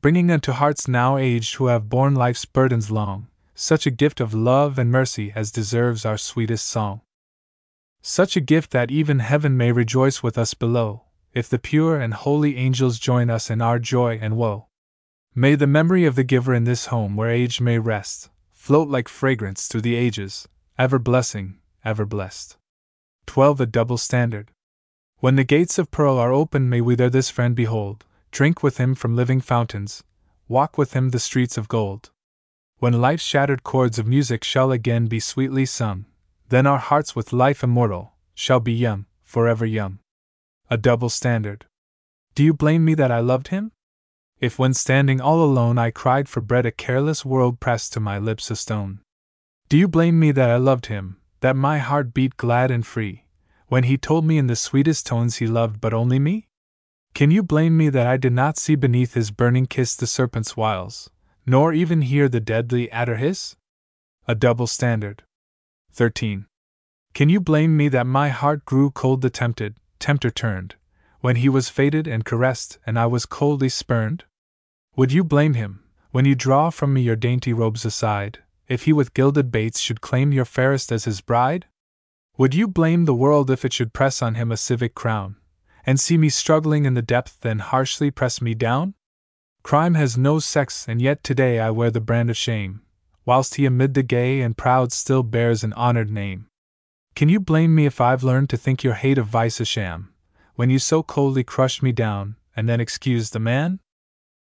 Bringing unto hearts now aged who have borne life's burdens long, such a gift of love and mercy as deserves our sweetest song. Such a gift that even heaven may rejoice with us below, if the pure and holy angels join us in our joy and woe. May the memory of the giver in this home where age may rest, float like fragrance through the ages, ever blessing, ever blessed. 12. A double standard. When the gates of pearl are open, may we there this friend behold, drink with him from living fountains, walk with him the streets of gold. When life's shattered chords of music shall again be sweetly sung, then our hearts with life immortal shall be young, forever young. A double standard. Do you blame me that I loved him? If when standing all alone I cried for bread, a careless world pressed to my lips a stone. Do you blame me that I loved him, that my heart beat glad and free, when he told me in the sweetest tones he loved but only me? Can you blame me that I did not see beneath his burning kiss the serpent's wiles, nor even hear the deadly adder hiss? A double standard. 13. Can you blame me that my heart grew cold the tempted, tempter turned, when he was fated and caressed and I was coldly spurned? Would you blame him, when you draw from me your dainty robes aside, if he with gilded baits should claim your fairest as his bride? Would you blame the world if it should press on him a civic crown, and see me struggling in the depth and harshly press me down? Crime has no sex, and yet today I wear the brand of shame, whilst he amid the gay and proud still bears an honored name. Can you blame me if I've learned to think your hate of vice a sham, when you so coldly crushed me down, and then excused the man?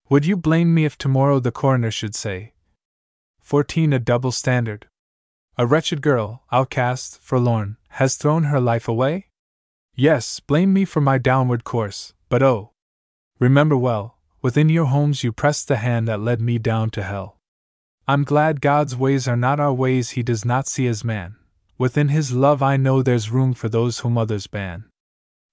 Would you blame me if tomorrow the coroner should say, 14. A double standard. A wretched girl, outcast, forlorn, has thrown her life away? Yes, blame me for my downward course, but oh! Remember well, Within your homes you pressed the hand that led me down to hell. I'm glad God's ways are not our ways, He does not see as man. Within His love I know there's room for those whom others ban.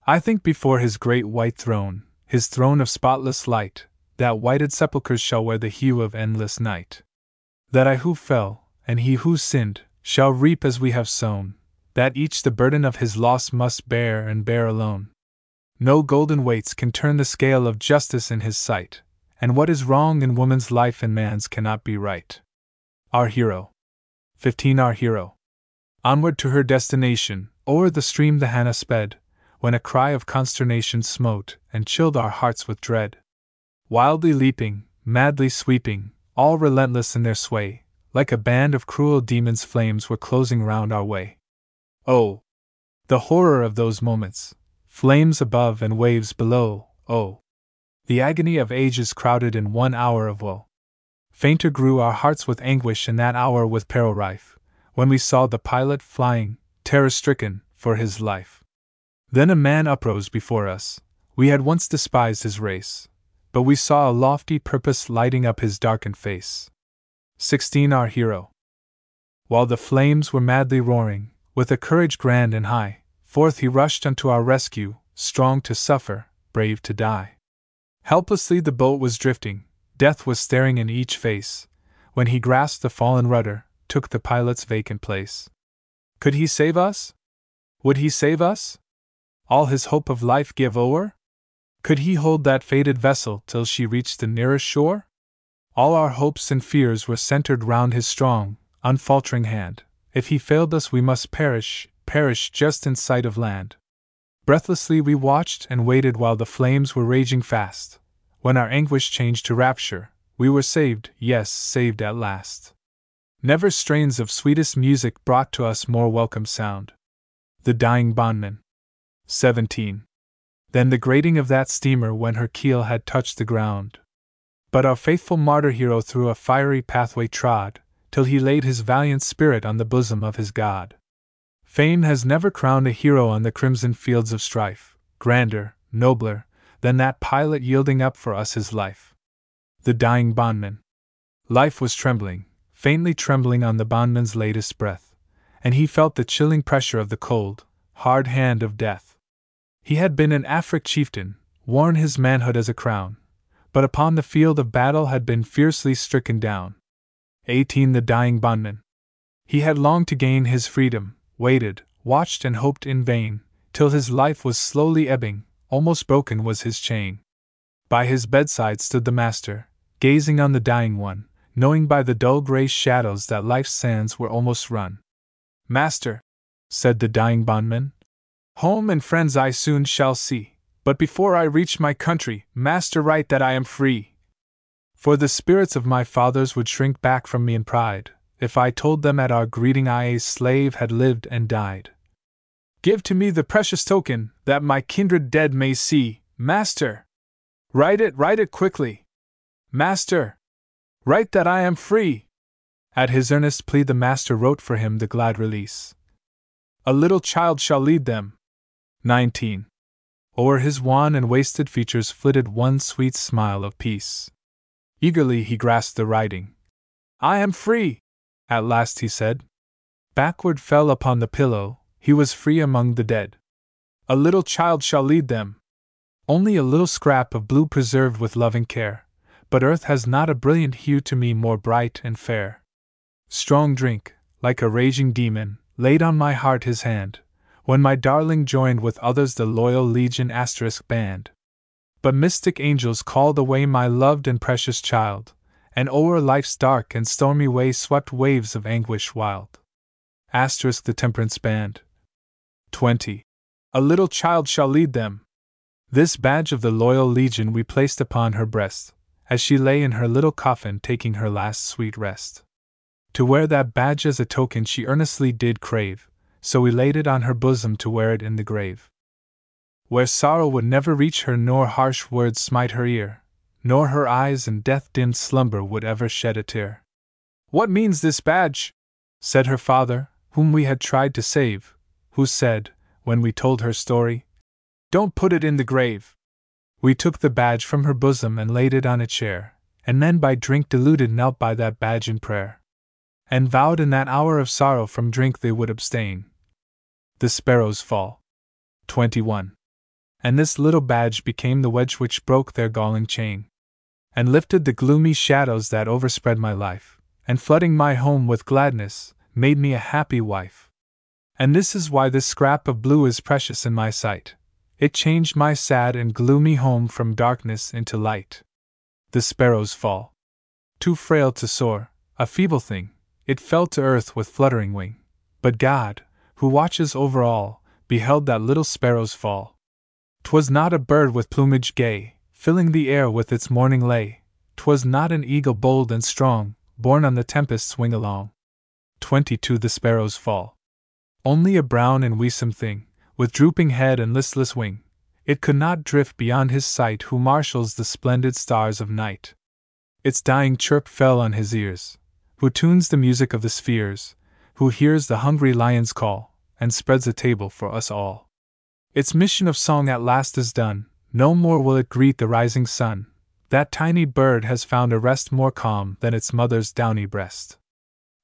I think before His great white throne, His throne of spotless light, that whited sepulchres shall wear the hue of endless night. That I who fell, and he who sinned, shall reap as we have sown, that each the burden of his loss must bear and bear alone. No golden weights can turn the scale of justice in his sight, and what is wrong in woman's life and man's cannot be right. Our hero. 15. Our hero. Onward to her destination, o'er the stream the Hannah sped, when a cry of consternation smote and chilled our hearts with dread. Wildly leaping, madly sweeping, all relentless in their sway, like a band of cruel demons, flames were closing round our way. Oh! The horror of those moments, Flames above and waves below, oh! The agony of ages crowded in one hour of woe. Fainter grew our hearts with anguish in that hour with peril rife, when we saw the pilot flying, terror stricken, for his life. Then a man uprose before us. We had once despised his race, but we saw a lofty purpose lighting up his darkened face. 16. Our hero. While the flames were madly roaring, with a courage grand and high, forth he rushed unto our rescue, strong to suffer, brave to die. Helplessly the boat was drifting, death was staring in each face, when he grasped the fallen rudder, took the pilot's vacant place. Could he save us? Would he save us? All his hope of life give o'er? Could he hold that fated vessel till she reached the nearest shore? All our hopes and fears were centered round his strong, unfaltering hand. If he failed us, we must perish, perish just in sight of land. Breathlessly we watched and waited while the flames were raging fast. When our anguish changed to rapture, we were saved, yes, saved at last. Never strains of sweetest music brought to us more welcome sound. The Dying Bondman. 17. Then the grating of that steamer when her keel had touched the ground. But our faithful martyr hero through a fiery pathway trod, till he laid his valiant spirit on the bosom of his God. Fame has never crowned a hero on the crimson fields of strife, grander, nobler, than that pilot yielding up for us his life. The dying bondman. Life was trembling, faintly trembling on the bondman's latest breath, and he felt the chilling pressure of the cold, hard hand of death. He had been an Afric chieftain, worn his manhood as a crown, but upon the field of battle had been fiercely stricken down. 18. The dying bondman. He had longed to gain his freedom, waited, watched, and hoped in vain, till his life was slowly ebbing, almost broken was his chain. By his bedside stood the master, gazing on the dying one, knowing by the dull gray shadows that life's sands were almost run. Master, said the dying bondman, home and friends I soon shall see, but before I reach my country, master, write that I am free. For the spirits of my fathers would shrink back from me in pride, if I told them at our greeting I a slave had lived and died. Give to me the precious token, that my kindred dead may see, Master! Write it, write it quickly! Master! Write that I am free! At his earnest plea, the master wrote for him the glad release. A little child shall lead them. 19. O'er his wan and wasted features flitted one sweet smile of peace. Eagerly he grasped the writing. I am free! At last he said. Backward fell upon the pillow, he was free among the dead. A little child shall lead them. Only a little scrap of blue preserved with loving care, but earth has not a brilliant hue to me more bright and fair. Strong drink, like a raging demon, laid on my heart his hand, when my darling joined with others the loyal legion asterisk band. But mystic angels called away my loved and precious child, and o'er life's dark and stormy way swept waves of anguish wild. Asterisk the temperance band. 20. A little child shall lead them. This badge of the loyal legion we placed upon her breast, as she lay in her little coffin taking her last sweet rest. To wear that badge as a token she earnestly did crave, so we laid it on her bosom to wear it in the grave where sorrow would never reach her, nor harsh words smite her ear, nor her eyes in death dimmed slumber would ever shed a tear. What means this badge? said her father, whom we had tried to save, who said, when we told her story, Don't put it in the grave. We took the badge from her bosom and laid it on a chair, and men by drink deluded knelt by that badge in prayer, and vowed in that hour of sorrow from drink they would abstain. The Sparrows Fall. 21 and this little badge became the wedge which broke their galling chain, and lifted the gloomy shadows that overspread my life, and flooding my home with gladness, made me a happy wife. And this is why this scrap of blue is precious in my sight. It changed my sad and gloomy home from darkness into light. The sparrows fall. Too frail to soar, a feeble thing, it fell to earth with fluttering wing. But God, who watches over all, beheld that little sparrow's fall 'Twas not a bird with plumage gay, filling the air with its morning lay. 'Twas not an eagle bold and strong, borne on the tempest's wing along. 22 The sparrows fall. Only a brown and weesome thing, with drooping head and listless wing. It could not drift beyond his sight who marshals the splendid stars of night. Its dying chirp fell on his ears, who tunes the music of the spheres, who hears the hungry lion's call, and spreads a table for us all. Its mission of song at last is done, no more will it greet the rising sun, that tiny bird has found a rest more calm than its mother's downy breast.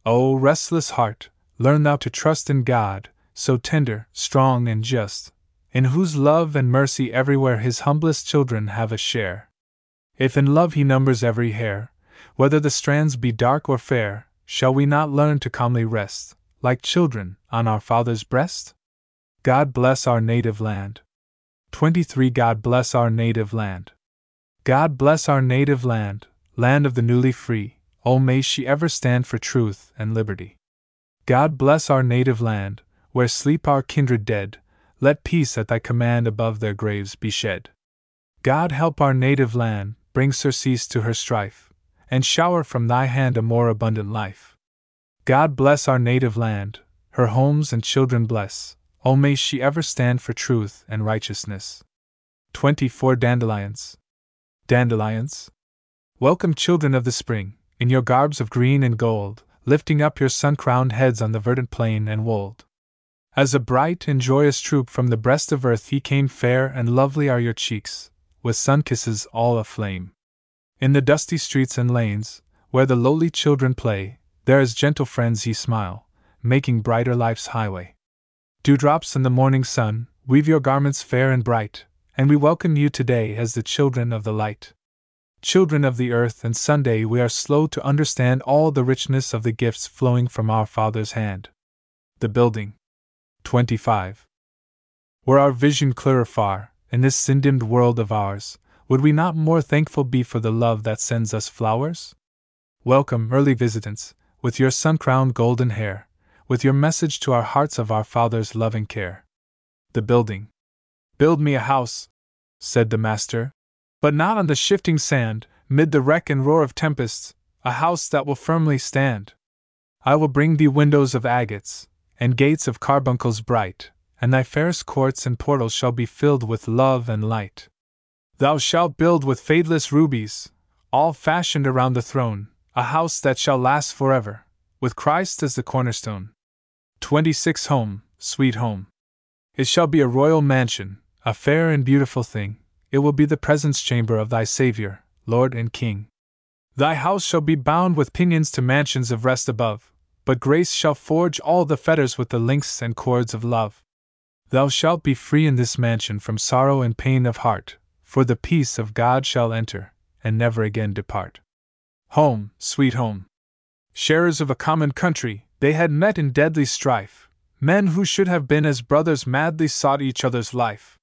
O restless heart, learn thou to trust in God, so tender, strong, and just, in whose love and mercy everywhere his humblest children have a share. If in love he numbers every hair, whether the strands be dark or fair, shall we not learn to calmly rest, like children, on our Father's breast? God bless our native land. 23 God bless our native land. God bless our native land, land of the newly free, oh may she ever stand for truth and liberty. God bless our native land, where sleep our kindred dead, let peace at thy command above their graves be shed. God help our native land, bring surcease to her strife, and shower from thy hand a more abundant life. God bless our native land, her homes and children bless, oh may she ever stand for truth and righteousness. 24 Dandelions. Dandelions? Welcome, children of the spring, in your garbs of green and gold, lifting up your sun crowned heads on the verdant plain and wold. As a bright and joyous troop from the breast of earth ye came, fair and lovely are your cheeks, with sun kisses all aflame. In the dusty streets and lanes, where the lowly children play, there as gentle friends ye smile, making brighter life's highway. Dewdrops in the morning sun, weave your garments fair and bright, and we welcome you today as the children of the light. Children of the earth and Sunday, we are slow to understand all the richness of the gifts flowing from our Father's hand. The building. 25. Were our vision clearer far, in this sin dimmed world of ours, would we not more thankful be for the love that sends us flowers? Welcome, early visitants, with your sun crowned golden hair, with your message to our hearts of our Father's loving care. The building. Build me a house, said the master, but not on the shifting sand, mid the wreck and roar of tempests, a house that will firmly stand. I will bring thee windows of agates, and gates of carbuncles bright, and thy fairest courts and portals shall be filled with love and light. Thou shalt build with fadeless rubies, all fashioned around the throne, a house that shall last forever, with Christ as the cornerstone. 26 Home, sweet home. It shall be a royal mansion, a fair and beautiful thing, it will be the presence chamber of thy Saviour, Lord and King. Thy house shall be bound with pinions to mansions of rest above, but grace shall forge all the fetters with the links and cords of love. Thou shalt be free in this mansion from sorrow and pain of heart, for the peace of God shall enter, and never again depart. Home, sweet home. Sharers of a common country, they had met in deadly strife, men who should have been as brothers madly sought each other's life.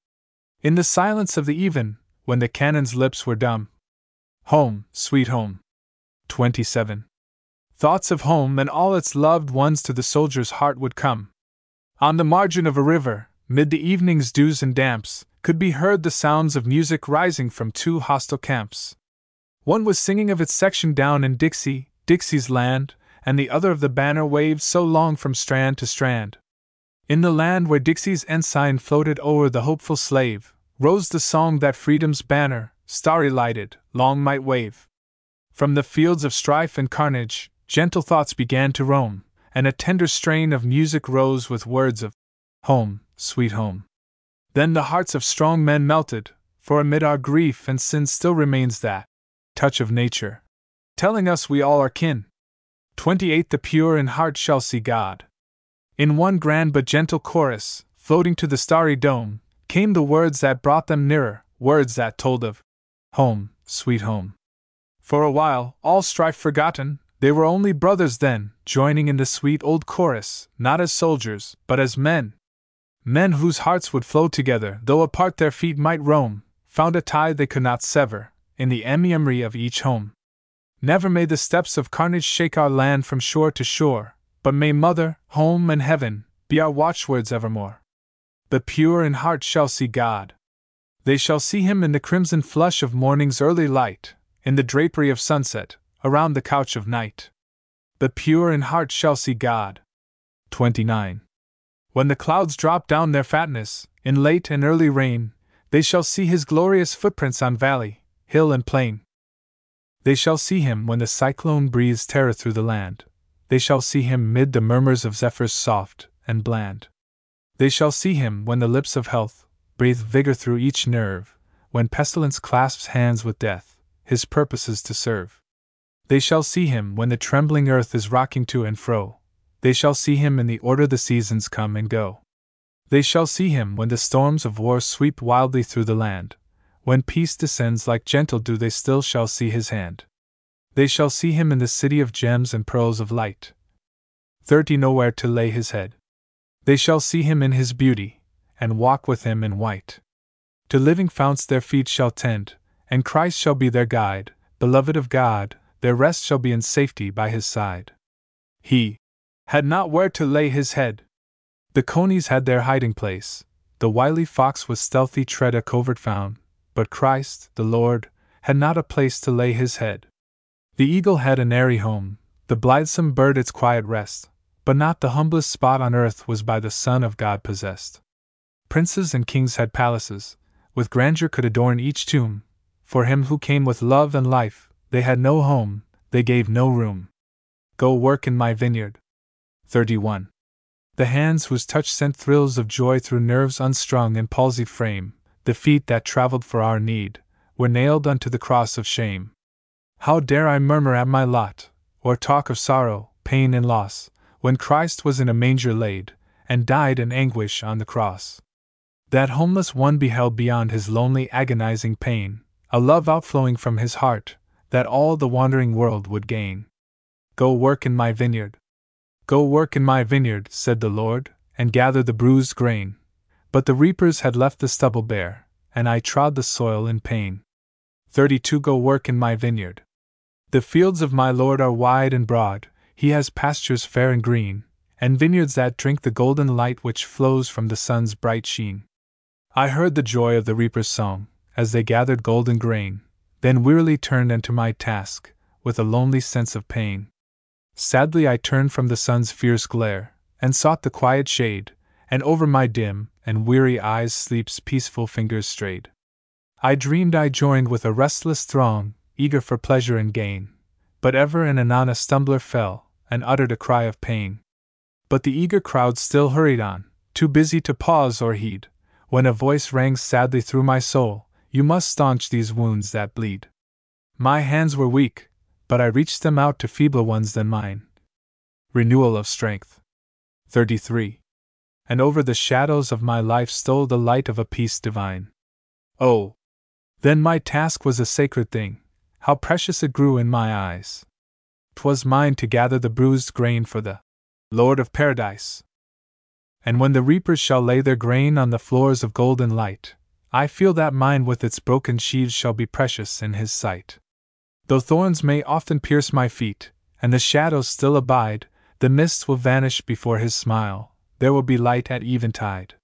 In the silence of the even, when the cannon's lips were dumb. Home, sweet home. 27. Thoughts of home and all its loved ones to the soldier's heart would come. On the margin of a river, mid the evening's dews and damps, could be heard the sounds of music rising from two hostile camps. One was singing of its section down in Dixie, Dixie's land, and the other of the banner waved so long from strand to strand. In the land where Dixie's ensign floated o'er the hopeful slave, rose the song that freedom's banner, starry lighted, long might wave. From the fields of strife and carnage, gentle thoughts began to roam, and a tender strain of music rose with words of Home, sweet home. Then the hearts of strong men melted, for amid our grief and sin still remains that touch of nature, telling us we all are kin. 28 The pure in heart shall see God. In one grand but gentle chorus, floating to the starry dome, came the words that brought them nearer, words that told of home, sweet home. For a while, all strife forgotten, they were only brothers then, joining in the sweet old chorus, not as soldiers, but as men. Men whose hearts would flow together, though apart their feet might roam, found a tie they could not sever, in the emimery of each home. Never may the steps of carnage shake our land from shore to shore, but may mother, home, and heaven be our watchwords evermore. The pure in heart shall see God. They shall see him in the crimson flush of morning's early light, in the drapery of sunset, around the couch of night. The pure in heart shall see God. 29. When the clouds drop down their fatness, in late and early rain, they shall see his glorious footprints on valley, hill, and plain. They shall see him when the cyclone breeze teareth through the land. They shall see him mid the murmurs of zephyrs soft and bland. They shall see him when the lips of health breathe vigor through each nerve, when pestilence clasps hands with death, his purposes to serve. They shall see him when the trembling earth is rocking to and fro. They shall see him in the order the seasons come and go. They shall see him when the storms of war sweep wildly through the land. When peace descends like gentle dew, they still shall see his hand. They shall see him in the city of gems and pearls of light. 30 Nowhere to lay his head. They shall see him in his beauty, and walk with him in white. To living founts their feet shall tend, and Christ shall be their guide, beloved of God, their rest shall be in safety by his side. He had not where to lay his head. The conies had their hiding place, the wily fox with stealthy tread a covert found, but Christ, the Lord, had not a place to lay his head. The eagle had an airy home, the blithesome bird its quiet rest, but not the humblest spot on earth was by the Son of God possessed. Princes and kings had palaces, with grandeur could adorn each tomb, for him who came with love and life, they had no home, they gave no room. Go work in my vineyard. 31. The hands whose touch sent thrills of joy through nerves unstrung and palsied frame, the feet that traveled for our need, were nailed unto the cross of shame. How dare I murmur at my lot, or talk of sorrow, pain, and loss, when Christ was in a manger laid, and died in anguish on the cross? That homeless one beheld beyond his lonely agonizing pain, a love outflowing from his heart, that all the wandering world would gain. Go work in my vineyard. Go work in my vineyard, said the Lord, and gather the bruised grain. But the reapers had left the stubble bare, and I trod the soil in pain. 32 Go work in my vineyard. The fields of my Lord are wide and broad, he has pastures fair and green, and vineyards that drink the golden light which flows from the sun's bright sheen. I heard the joy of the reaper's song, as they gathered golden grain, then wearily turned unto my task, with a lonely sense of pain. Sadly I turned from the sun's fierce glare, and sought the quiet shade, and over my dim and weary eyes sleep's peaceful fingers strayed. I dreamed I joined with a restless throng, eager for pleasure and gain, but ever and anon a stumbler fell, and uttered a cry of pain. But the eager crowd still hurried on, too busy to pause or heed, when a voice rang sadly through my soul you must staunch these wounds that bleed. My hands were weak, but I reached them out to feebler ones than mine. Renewal of strength. 33. And over the shadows of my life stole the light of a peace divine. Oh! Then my task was a sacred thing, how precious it grew in my eyes. 'Twas mine to gather the bruised grain for the Lord of Paradise. And when the reapers shall lay their grain on the floors of golden light, I feel that mine with its broken sheaves shall be precious in his sight. Though thorns may often pierce my feet, and the shadows still abide, the mists will vanish before his smile, there will be light at eventide.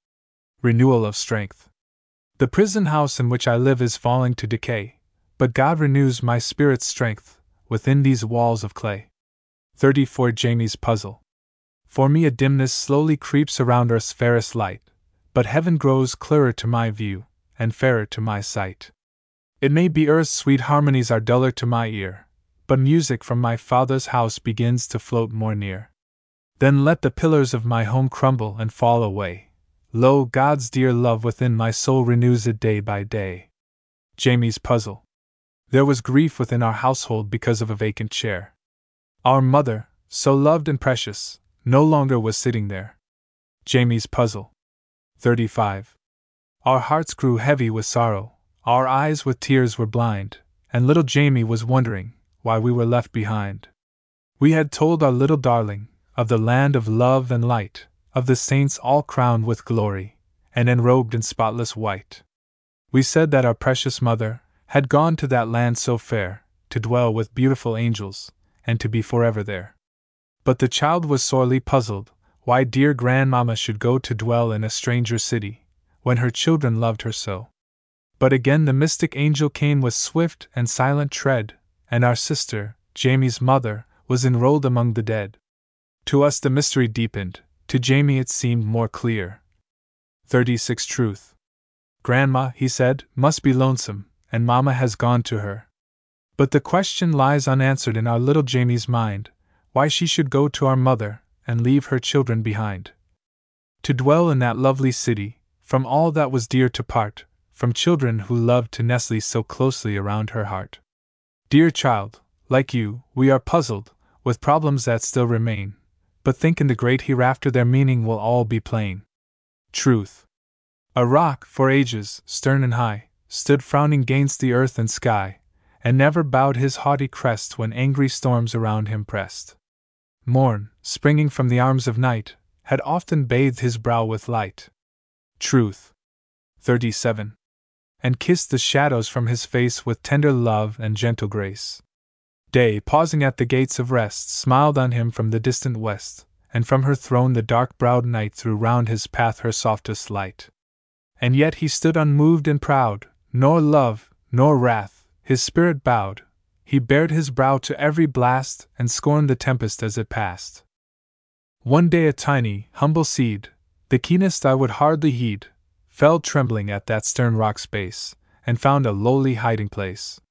Renewal of strength. The prison house in which I live is falling to decay, but God renews my spirit's strength within these walls of clay. 34 Jamie's Puzzle. For me, a dimness slowly creeps around earth's fairest light, but heaven grows clearer to my view, and fairer to my sight. It may be earth's sweet harmonies are duller to my ear, but music from my Father's house begins to float more near. Then let the pillars of my home crumble and fall away. Lo, God's dear love within my soul renews it day by day. Jamie's Puzzle. There was grief within our household because of a vacant chair. Our mother, so loved and precious, no longer was sitting there. Jamie's Puzzle. 35. Our hearts grew heavy with sorrow, our eyes with tears were blind, and little Jamie was wondering why we were left behind. We had told our little darling of the land of love and light, of the saints all crowned with glory, and enrobed in spotless white. We said that our precious mother had gone to that land so fair, to dwell with beautiful angels, and to be forever there. But the child was sorely puzzled why dear grandmamma should go to dwell in a stranger city, when her children loved her so. But again the mystic angel came with swift and silent tread, and our sister, Jamie's mother, was enrolled among the dead. To us the mystery deepened, to Jamie it seemed more clear. 36 Truth. Grandma, he said, must be lonesome, and Mamma has gone to her. But the question lies unanswered in our little Jamie's mind why she should go to our mother and leave her children behind. To dwell in that lovely city, from all that was dear to part, from children who loved to nestle so closely around her heart. Dear child, like you, we are puzzled, with problems that still remain, but think in the great hereafter their meaning will all be plain. Truth. A rock, for ages, stern and high, stood frowning gainst the earth and sky, and never bowed his haughty crest when angry storms around him pressed. Morn, springing from the arms of night, had often bathed his brow with light. Truth. 37. And kissed the shadows from his face with tender love and gentle grace. Day, pausing at the gates of rest, smiled on him from the distant west, and from her throne the dark browed night threw round his path her softest light. And yet he stood unmoved and proud, nor love, nor wrath, his spirit bowed, he bared his brow to every blast and scorned the tempest as it passed. One day a tiny, humble seed, the keenest eye would hardly heed, fell trembling at that stern rock's base, and found a lowly hiding place.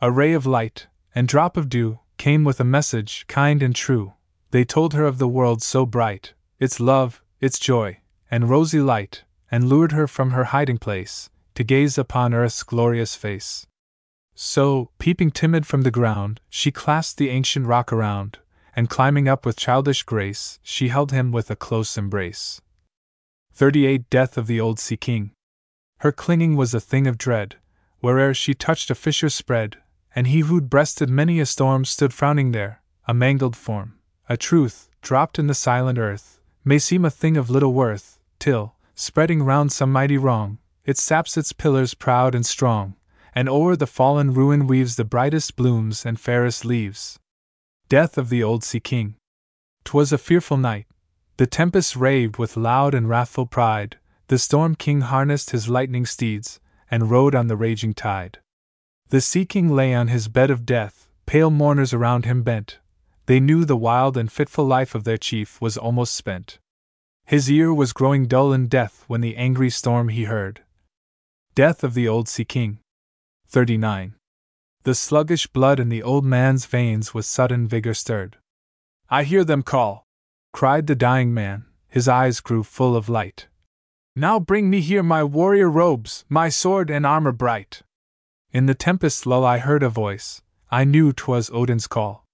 A ray of light, and drop of dew, came with a message kind and true. They told her of the world so bright, its love, its joy, and rosy light, and lured her from her hiding place, to gaze upon earth's glorious face. So, peeping timid from the ground, she clasped the ancient rock around, and climbing up with childish grace, she held him with a close embrace. 38 Death of the Old Sea King. Her clinging was a thing of dread, where'er she touched a fissure spread, and he who'd breasted many a storm stood frowning there, a mangled form, a truth, dropped in the silent earth, may seem a thing of little worth, till, spreading round some mighty wrong, it saps its pillars proud and strong, and o'er the fallen ruin weaves the brightest blooms and fairest leaves. Death of the Old Sea King. 'Twas a fearful night. The tempest raved with loud and wrathful pride. The Storm King harnessed his lightning steeds, and rode on the raging tide. The Sea King lay on his bed of death, pale mourners around him bent. They knew the wild and fitful life of their chief was almost spent. His ear was growing dull in death when the angry storm he heard, Death of the Old Sea King. 39. The sluggish blood in the old man's veins with sudden vigor stirred. I hear them call, cried the dying man, his eyes grew full of light. Now bring me here my warrior robes, my sword and armor bright. In the tempest lull I heard a voice, I knew 'twas Odin's call.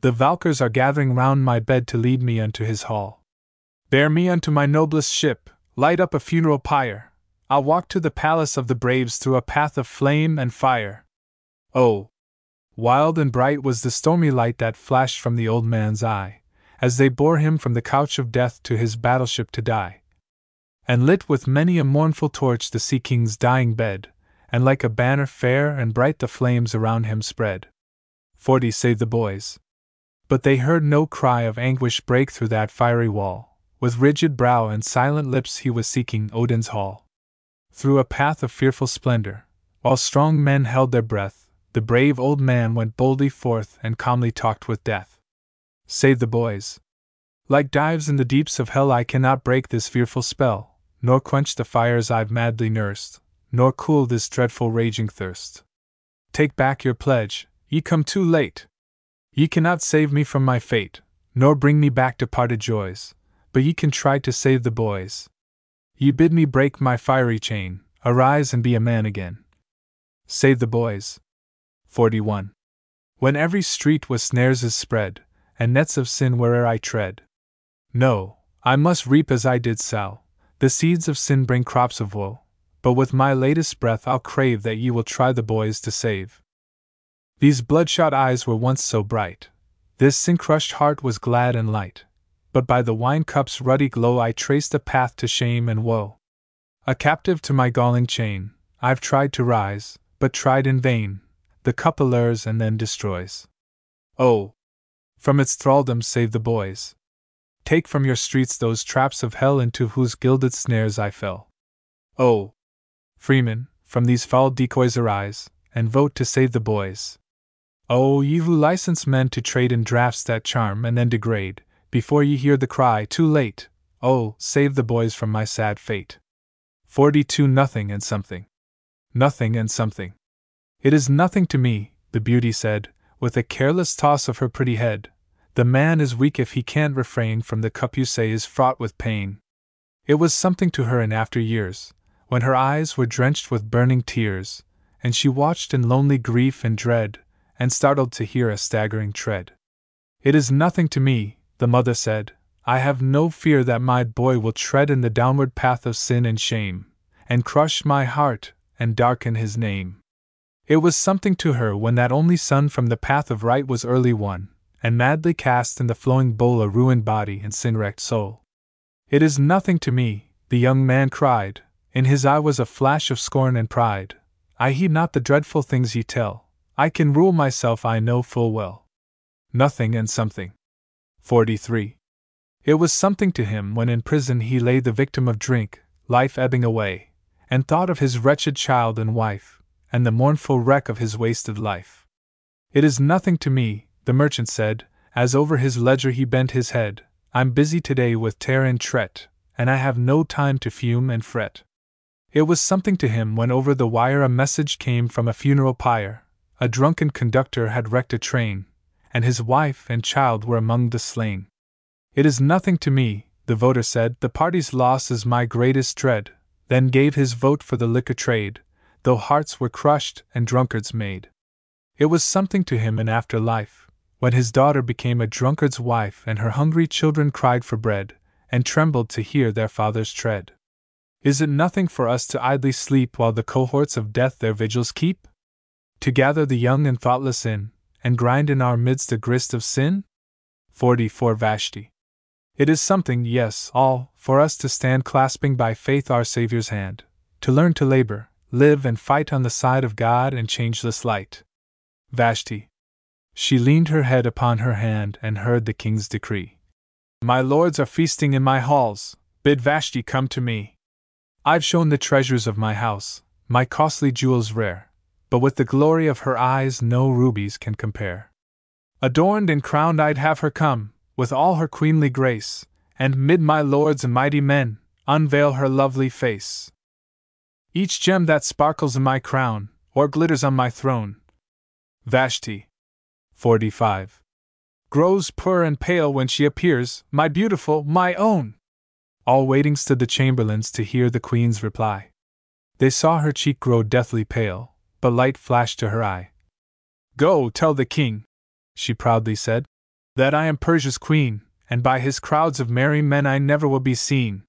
The Valkyrs are gathering round my bed to lead me unto his hall. Bear me unto my noblest ship, light up a funeral pyre, I'll walk to the palace of the braves through a path of flame and fire. Oh! Wild and bright was the stormy light that flashed from the old man's eye, as they bore him from the couch of death to his battleship to die. And lit with many a mournful torch the Sea King's dying bed, and like a banner fair and bright the flames around him spread. Forty saved the boys. But they heard no cry of anguish break through that fiery wall. With rigid brow and silent lips he was seeking Odin's hall. Through a path of fearful splendor, while strong men held their breath, the brave old man went boldly forth and calmly talked with death. Save the boys. Like Dives in the deeps of hell, I cannot break this fearful spell, nor quench the fires I've madly nursed, nor cool this dreadful raging thirst. Take back your pledge, ye come too late. Ye cannot save me from my fate, nor bring me back departed joys, but ye can try to save the boys. Ye bid me break my fiery chain, arise and be a man again. Save the boys. 41. When every street with snares is spread, and nets of sin where'er I tread. No, I must reap as I did sow. The seeds of sin bring crops of woe, but with my latest breath I'll crave that ye will try the boys to save. These bloodshot eyes were once so bright, this sin crushed heart was glad and light but by the wine cup's ruddy glow I trace the path to shame and woe. A captive to my galling chain, I've tried to rise, but tried in vain. The cup allures and then destroys. Oh! From its thraldom save the boys. Take from your streets those traps of hell into whose gilded snares I fell. Oh! Freemen, from these foul decoys arise, and vote to save the boys. Oh, ye who license men to trade in drafts that charm and then degrade, before ye hear the cry, too late, oh, save the boys from my sad fate. 42 Nothing and something. Nothing and something. It is nothing to me, the beauty said, with a careless toss of her pretty head. The man is weak if he can't refrain from the cup you say is fraught with pain. It was something to her in after years, when her eyes were drenched with burning tears, and she watched in lonely grief and dread and startled to hear a staggering tread. It is nothing to me, the mother said. I have no fear that my boy will tread in the downward path of sin and shame, and crush my heart, and darken his name. It was something to her when that only son from the path of right was early won, and madly cast in the flowing bowl a ruined body and sin wrecked soul. It is nothing to me, the young man cried, in his eye was a flash of scorn and pride. I heed not the dreadful things ye tell, I can rule myself, I know full well. Nothing and something. 43. It was something to him when in prison he lay the victim of drink, life ebbing away, and thought of his wretched child and wife, and the mournful wreck of his wasted life. It is nothing to me, the merchant said, as over his ledger he bent his head. I'm busy today with tare and tret, and I have no time to fume and fret. It was something to him when over the wire a message came from a funeral pyre. A drunken conductor had wrecked a train, and his wife and child were among the slain. It is nothing to me, the voter said, the party's loss is my greatest dread, then gave his vote for the liquor trade, though hearts were crushed and drunkards made. It was something to him in after life, when his daughter became a drunkard's wife and her hungry children cried for bread, and trembled to hear their father's tread. Is it nothing for us to idly sleep while the cohorts of death their vigils keep? To gather the young and thoughtless in, and grind in our midst a grist of sin? 44 Vashti. It is something, yes, all, for us to stand clasping by faith our Saviour's hand, to learn to labor, live and fight on the side of God and changeless light. Vashti. She leaned her head upon her hand and heard the king's decree. My lords are feasting in my halls, bid Vashti come to me. I've shown the treasures of my house, my costly jewels rare, but with the glory of her eyes no rubies can compare. Adorned and crowned I'd have her come, with all her queenly grace, and mid my lords and mighty men, unveil her lovely face. Each gem that sparkles in my crown, or glitters on my throne. Vashti. 45. Grows poor and pale when she appears, my beautiful, my own! All waiting stood the chamberlains to hear the queen's reply. They saw her cheek grow deathly pale, but light flashed to her eye. Go tell the king, she proudly said, that I am Persia's queen, and by his crowds of merry men I never will be seen.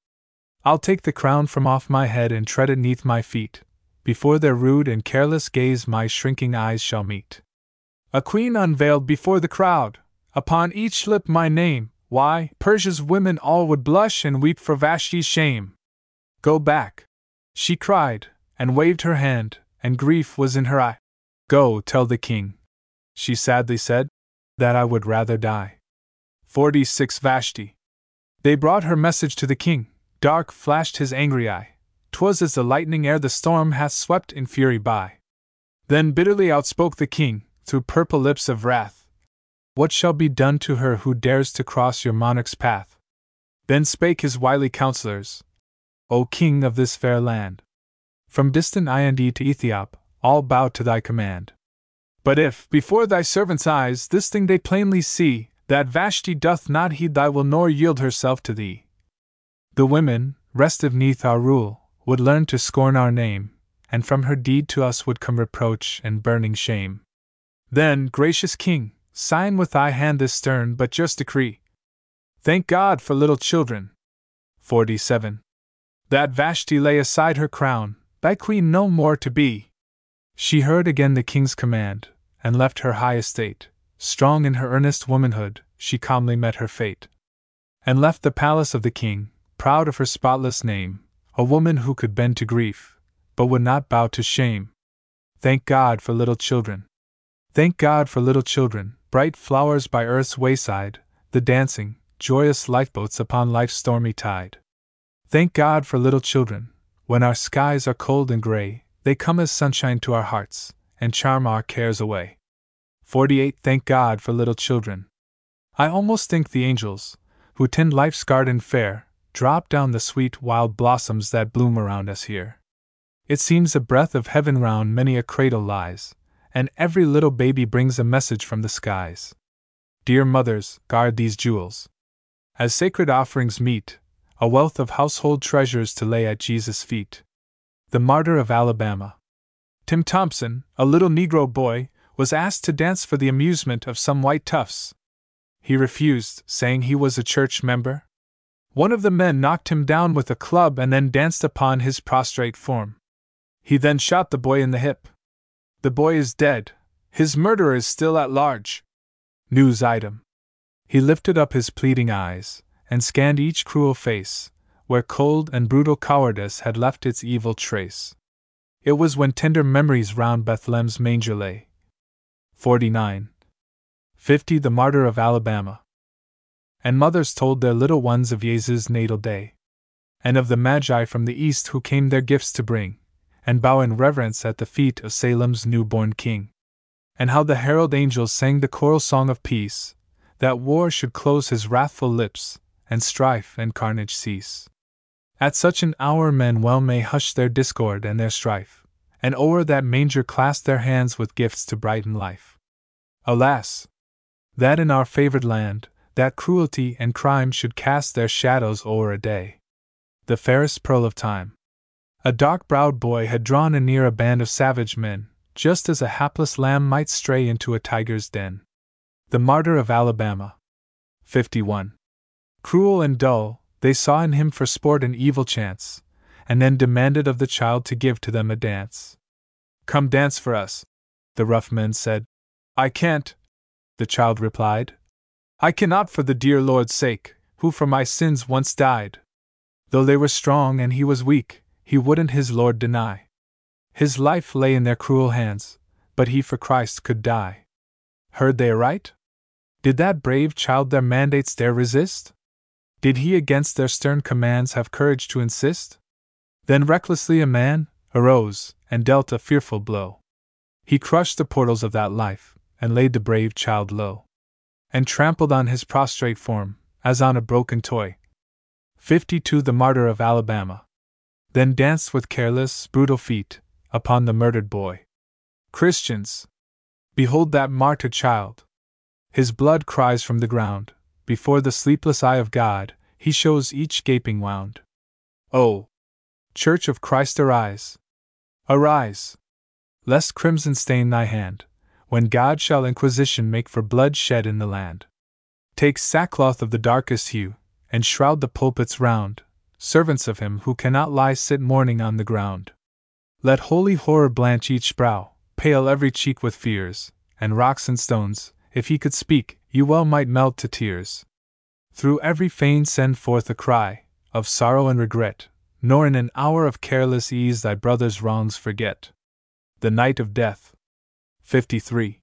I'll take the crown from off my head and tread it neath my feet. Before their rude and careless gaze my shrinking eyes shall meet. A queen unveiled before the crowd, upon each lip my name, why, Persia's women all would blush and weep for Vashti's shame. Go back, she cried, and waved her hand, and grief was in her eye. Go tell the king, she sadly said, that I would rather die. 46 Vashti. They brought her message to the king, Dark flashed his angry eye. 'Twas as the lightning ere the storm hath swept in fury by. Then bitterly outspoke the king, through purple lips of wrath. What shall be done to her who dares to cross your monarch's path? Then spake his wily counselors, O king of this fair land! From distant Ind to Ethiop, all bow to thy command. But if, before thy servants' eyes, this thing they plainly see, that Vashti doth not heed thy will nor yield herself to thee, the women, restive neath our rule, would learn to scorn our name, and from her deed to us would come reproach and burning shame. Then, gracious King, sign with thy hand this stern but just decree. Thank God for little children. 47. That Vashti lay aside her crown, thy queen no more to be. She heard again the king's command, and left her high estate. Strong in her earnest womanhood, she calmly met her fate. And left the palace of the king, proud of her spotless name, a woman who could bend to grief, but would not bow to shame. Thank God for little children. Thank God for little children, bright flowers by earth's wayside, the dancing, joyous lifeboats upon life's stormy tide. Thank God for little children, when our skies are cold and gray, they come as sunshine to our hearts, and charm our cares away. 48. Thank God for little children. I almost think the angels, who tend life's garden fair, drop down the sweet wild blossoms that bloom around us here. It seems a breath of heaven round many a cradle lies, and every little baby brings a message from the skies. Dear mothers, guard these jewels. As sacred offerings meet, a wealth of household treasures to lay at Jesus' feet. The Martyr of Alabama. Tim Thompson, a little Negro boy, was asked to dance for the amusement of some white toughs. He refused, saying he was a church member. One of the men knocked him down with a club and then danced upon his prostrate form. He then shot the boy in the hip. The boy is dead. His murderer is still at large. News item. He lifted up his pleading eyes and scanned each cruel face, where cold and brutal cowardice had left its evil trace. It was when tender memories round Bethlehem's manger lay. 49. 50. The Martyr of Alabama. And mothers told their little ones of Jesus' natal day, and of the Magi from the east who came their gifts to bring, and bow in reverence at the feet of Salem's newborn king. And how the herald angels sang the choral song of peace, that war should close his wrathful lips, and strife and carnage cease. At such an hour men well may hush their discord and their strife, and o'er that manger clasp their hands with gifts to brighten life. Alas! That in our favored land, that cruelty and crime should cast their shadows o'er a day. The fairest pearl of time. A dark browed boy had drawn anear a band of savage men, just as a hapless lamb might stray into a tiger's den. The martyr of Alabama. 51. Cruel and dull, they saw in him for sport an evil chance, and then demanded of the child to give to them a dance. Come dance for us, the rough men said. I can't, the child replied. I cannot for the dear Lord's sake, who for my sins once died. Though they were strong and he was weak, he wouldn't his Lord deny. His life lay in their cruel hands, but he for Christ could die. Heard they aright? Did that brave child their mandates dare resist? Did he against their stern commands have courage to insist? Then recklessly a man arose and dealt a fearful blow. He crushed the portals of that life, and laid the brave child low, and trampled on his prostrate form, as on a broken toy. 52 The Martyr of Alabama. Then danced with careless, brutal feet upon the murdered boy. Christians! Behold that martyred child! His blood cries from the ground, before the sleepless eye of God, he shows each gaping wound. Oh! Church of Christ, arise! Arise! Lest crimson stain thy hand, when God shall inquisition make for blood shed in the land. Take sackcloth of the darkest hue, and shroud the pulpits round, servants of him who cannot lie sit mourning on the ground. Let holy horror blanch each brow, pale every cheek with fears, and rocks and stones, if he could speak, you well might melt to tears. Through every fane send forth a cry of sorrow and regret, nor in an hour of careless ease thy brother's wrongs forget. The night of death. 53.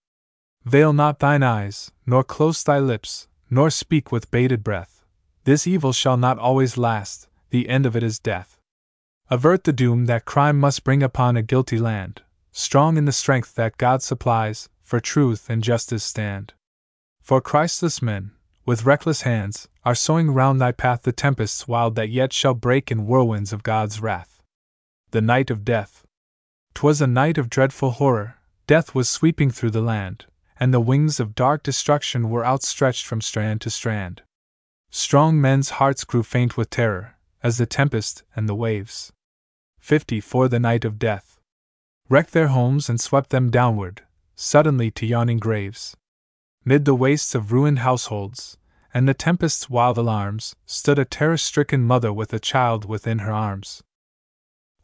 Veil not thine eyes, nor close thy lips, nor speak with bated breath. This evil shall not always last, the end of it is death. Avert the doom that crime must bring upon a guilty land, strong in the strength that God supplies, for truth and justice stand. For Christless men, with reckless hands, are sowing round thy path the tempests wild that yet shall break in whirlwinds of God's wrath. The night of death. 'Twas a night of dreadful horror, death was sweeping through the land, and the wings of dark destruction were outstretched from strand to strand. Strong men's hearts grew faint with terror, as the tempest and the waves. 50 For the night of death. Wrecked their homes and swept them downward, suddenly to yawning graves. Mid the wastes of ruined households, and the tempest's wild alarms, stood a terror stricken mother with a child within her arms.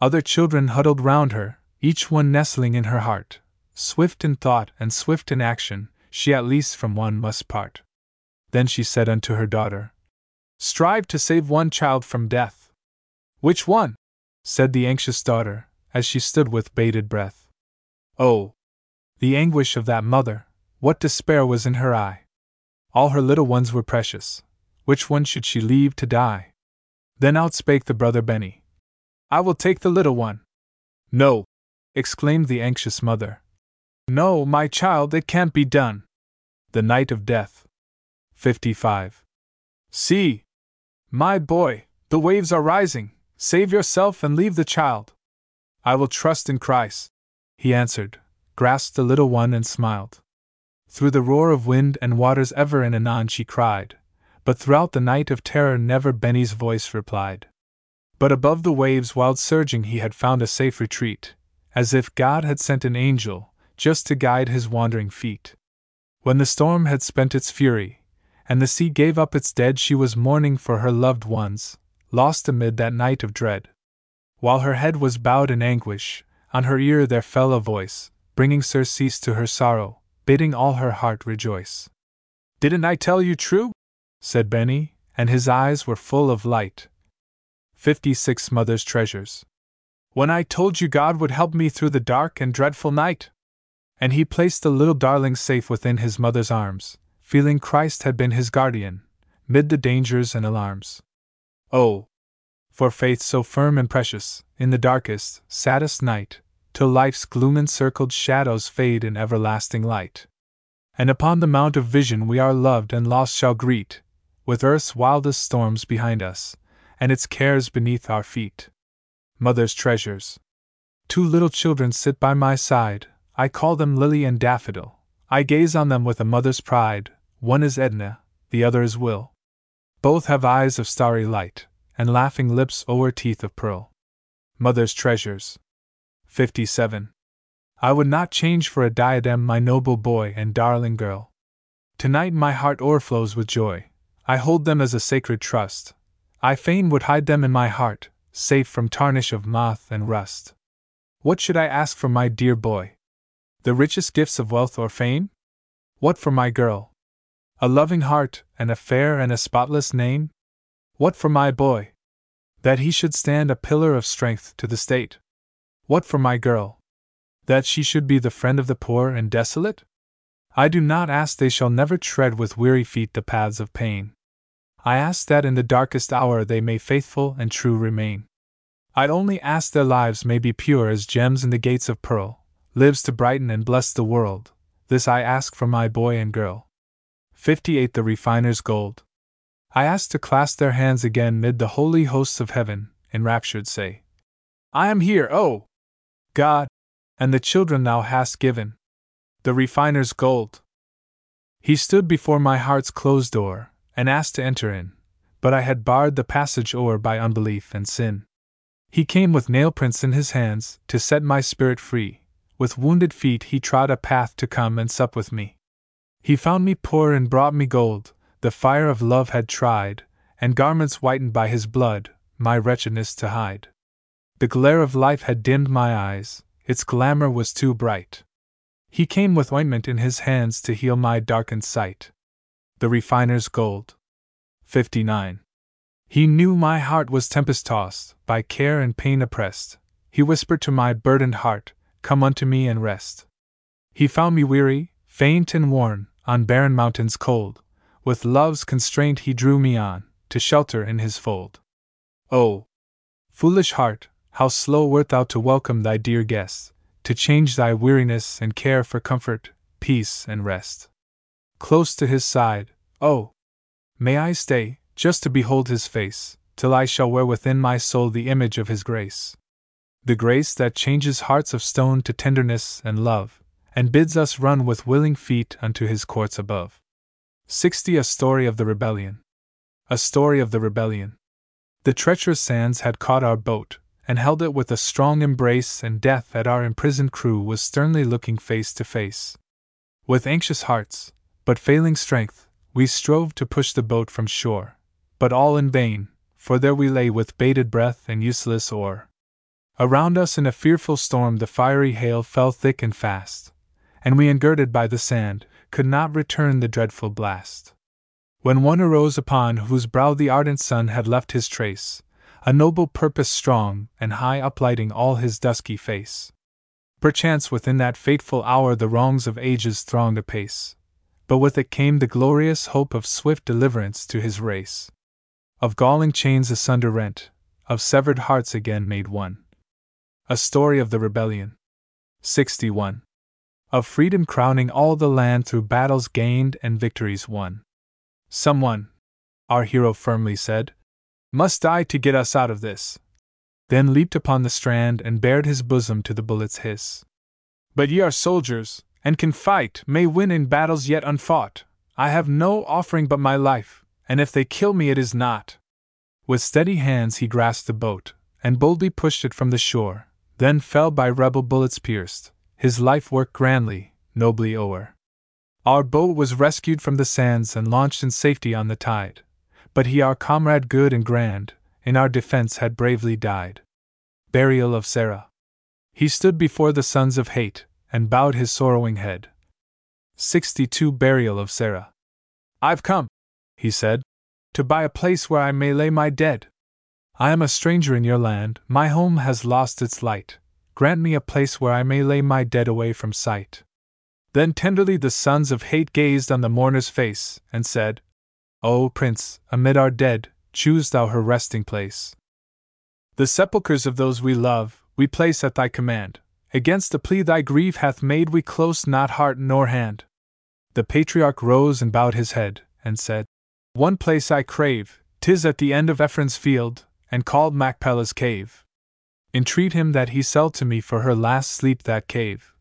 Other children huddled round her, each one nestling in her heart. Swift in thought and swift in action, she at least from one must part. Then she said unto her daughter, Strive to save one child from death. Which one? said the anxious daughter, as she stood with bated breath. Oh! The anguish of that mother, what despair was in her eye! All her little ones were precious. Which one should she leave to die? Then outspake the brother Benny. I will take the little one. No! exclaimed the anxious mother. No, my child, it can't be done. The night of death. 55. See! My boy, the waves are rising. Save yourself and leave the child. I will trust in Christ, he answered, grasped the little one and smiled. Through the roar of wind and waters ever and anon she cried, but throughout the night of terror never Benny's voice replied. But above the waves wild surging he had found a safe retreat, as if God had sent an angel just to guide his wandering feet. When the storm had spent its fury, and the sea gave up its dead, she was mourning for her loved ones, lost amid that night of dread. While her head was bowed in anguish, on her ear there fell a voice, bringing surcease to her sorrow, bidding all her heart rejoice. Didn't I tell you true? said Benny, and his eyes were full of light. 56 Mother's Treasures. When I told you God would help me through the dark and dreadful night? And he placed the little darling safe within his mother's arms, feeling Christ had been his guardian, mid the dangers and alarms. Oh! For faith so firm and precious, in the darkest, saddest night, till life's gloom encircled shadows fade in everlasting light. And upon the mount of vision we our loved and lost shall greet, with earth's wildest storms behind us, and its cares beneath our feet. Mother's treasures. Two little children sit by my side, I call them Lily and Daffodil. I gaze on them with a mother's pride, one is Edna, the other is Will. Both have eyes of starry light, and laughing lips o'er teeth of pearl. Mother's treasures. 57. I would not change for a diadem my noble boy and darling girl. Tonight my heart o'erflows with joy. I hold them as a sacred trust. I fain would hide them in my heart, safe from tarnish of moth and rust. What should I ask for my dear boy? The richest gifts of wealth or fame? What for my girl? A loving heart, and a fair and a spotless name? What for my boy? That he should stand a pillar of strength to the state. What for my girl? that she should be the friend of the poor and desolate? I do not ask they shall never tread with weary feet the paths of pain. I ask that in the darkest hour they may faithful and true remain. I only ask their lives may be pure as gems in the gates of pearl, lives to brighten and bless the world. This I ask for my boy and girl. 58 The refiner's gold. I ask to clasp their hands again mid the holy hosts of heaven, enraptured say, I am here, oh! God, and the children thou hast given. The refiner's gold. He stood before my heart's closed door, and asked to enter in, but I had barred the passage o'er by unbelief and sin. He came with nail prints in his hands, to set my spirit free. With wounded feet he trod a path to come and sup with me. He found me poor and brought me gold, the fire of love had tried, and garments whitened by his blood, my wretchedness to hide. The glare of life had dimmed my eyes, its glamour was too bright. He came with ointment in his hands to heal my darkened sight. The refiner's gold. 59. He knew my heart was tempest tossed, by care and pain oppressed. He whispered to my burdened heart, Come unto me and rest. He found me weary, faint and worn, on barren mountains cold. With love's constraint he drew me on, to shelter in his fold. Oh! Foolish heart, how slow wert thou to welcome thy dear guest, to change thy weariness and care for comfort, peace, and rest. Close to his side, oh! May I stay, just to behold his face, till I shall wear within my soul the image of his grace. The grace that changes hearts of stone to tenderness and love, and bids us run with willing feet unto his courts above. 60. A Story of the Rebellion. A Story of the Rebellion. The treacherous sands had caught our boat, and held it with a strong embrace, and death at our imprisoned crew was sternly looking face to face. With anxious hearts, but failing strength, we strove to push the boat from shore, but all in vain, for there we lay with bated breath and useless oar. Around us in a fearful storm the fiery hail fell thick and fast, and we, engirded by the sand, could not return the dreadful blast. When one arose upon whose brow the ardent sun had left his trace, a noble purpose strong and high uplighting all his dusky face. Perchance within that fateful hour the wrongs of ages thronged apace, but with it came the glorious hope of swift deliverance to his race. Of galling chains asunder rent, of severed hearts again made one. A story of the rebellion. 61. Of freedom crowning all the land through battles gained and victories won. Someone, our hero firmly said, must die to get us out of this. Then leaped upon the strand and bared his bosom to the bullet's hiss. But ye are soldiers, and can fight, may win in battles yet unfought. I have no offering but my life, and if they kill me, it is not. With steady hands he grasped the boat, and boldly pushed it from the shore, then fell by rebel bullets pierced, his life work grandly, nobly o'er. Our boat was rescued from the sands and launched in safety on the tide, but he, our comrade good and grand, in our defense had bravely died. Burial of Sarah. He stood before the sons of Heth, and bowed his sorrowing head. 62 Burial of Sarah. I've come, he said, to buy a place where I may lay my dead. I am a stranger in your land, my home has lost its light. Grant me a place where I may lay my dead away from sight. Then tenderly the sons of Heth gazed on the mourner's face, and said, O Prince, amid our dead, choose thou her resting place. The sepulchres of those we love, we place at thy command. Against the plea thy grief hath made, we close not heart nor hand. The patriarch rose and bowed his head, and said, One place I crave, tis at the end of Ephron's field, and called Machpelah's cave. Entreat him that he sell to me for her last sleep that cave.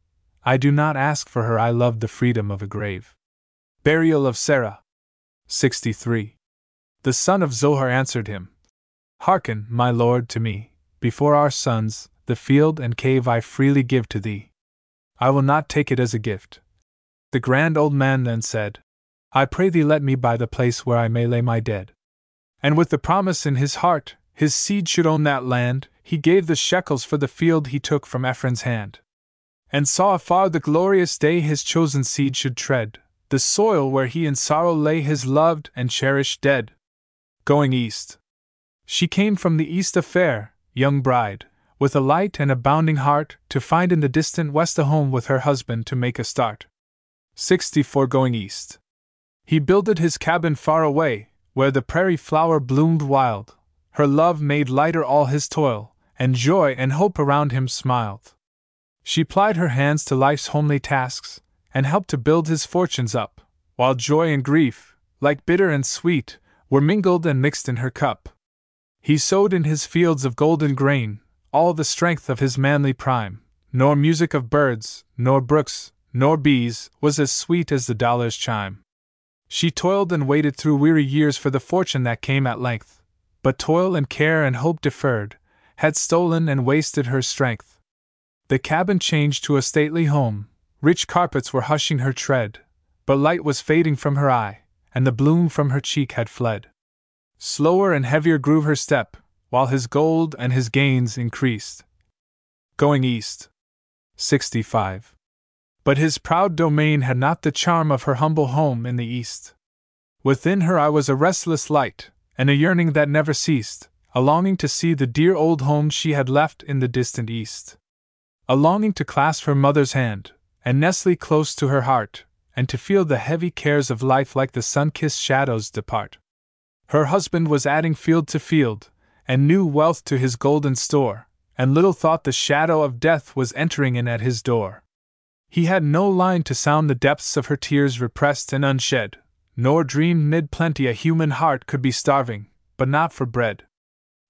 I do not ask for her, I love the freedom of a grave. Burial of Sarah. 63. The son of Zohar answered him Hearken, my lord, to me. Before our sons, the field and cave I freely give to thee. I will not take it as a gift. The grand old man then said, I pray thee let me buy the place where I may lay my dead. And with the promise in his heart, his seed should own that land, he gave the shekels for the field he took from Ephron's hand. And saw afar the glorious day his chosen seed should tread, the soil where he in sorrow lay his loved and cherished dead. Going east. She came from the east a fair, young bride, with a light and a bounding heart, to find in the distant west a home with her husband to make a start. 64 Going east. He builded his cabin far away, where the prairie flower bloomed wild. Her love made lighter all his toil, and joy and hope around him smiled. She plied her hands to life's homely tasks, and helped to build his fortunes up, while joy and grief, like bitter and sweet, were mingled and mixed in her cup. He sowed in his fields of golden grain all the strength of his manly prime, nor music of birds, nor brooks, nor bees, was as sweet as the dollar's chime. She toiled and waited through weary years for the fortune that came at length, but toil and care and hope deferred had stolen and wasted her strength. The cabin changed to a stately home, rich carpets were hushing her tread, but light was fading from her eye, and the bloom from her cheek had fled. Slower and heavier grew her step, while his gold and his gains increased. Going east. 65. But his proud domain had not the charm of her humble home in the East. Within her eye was a restless light, and a yearning that never ceased, a longing to see the dear old home she had left in the distant East. A longing to clasp her mother's hand, and nestle close to her heart, and to feel the heavy cares of life like the sun kissed shadows depart. Her husband was adding field to field, and new wealth to his golden store, and little thought the shadow of death was entering in at his door. He had no line to sound the depths of her tears repressed and unshed, nor dreamed mid plenty a human heart could be starving, but not for bread.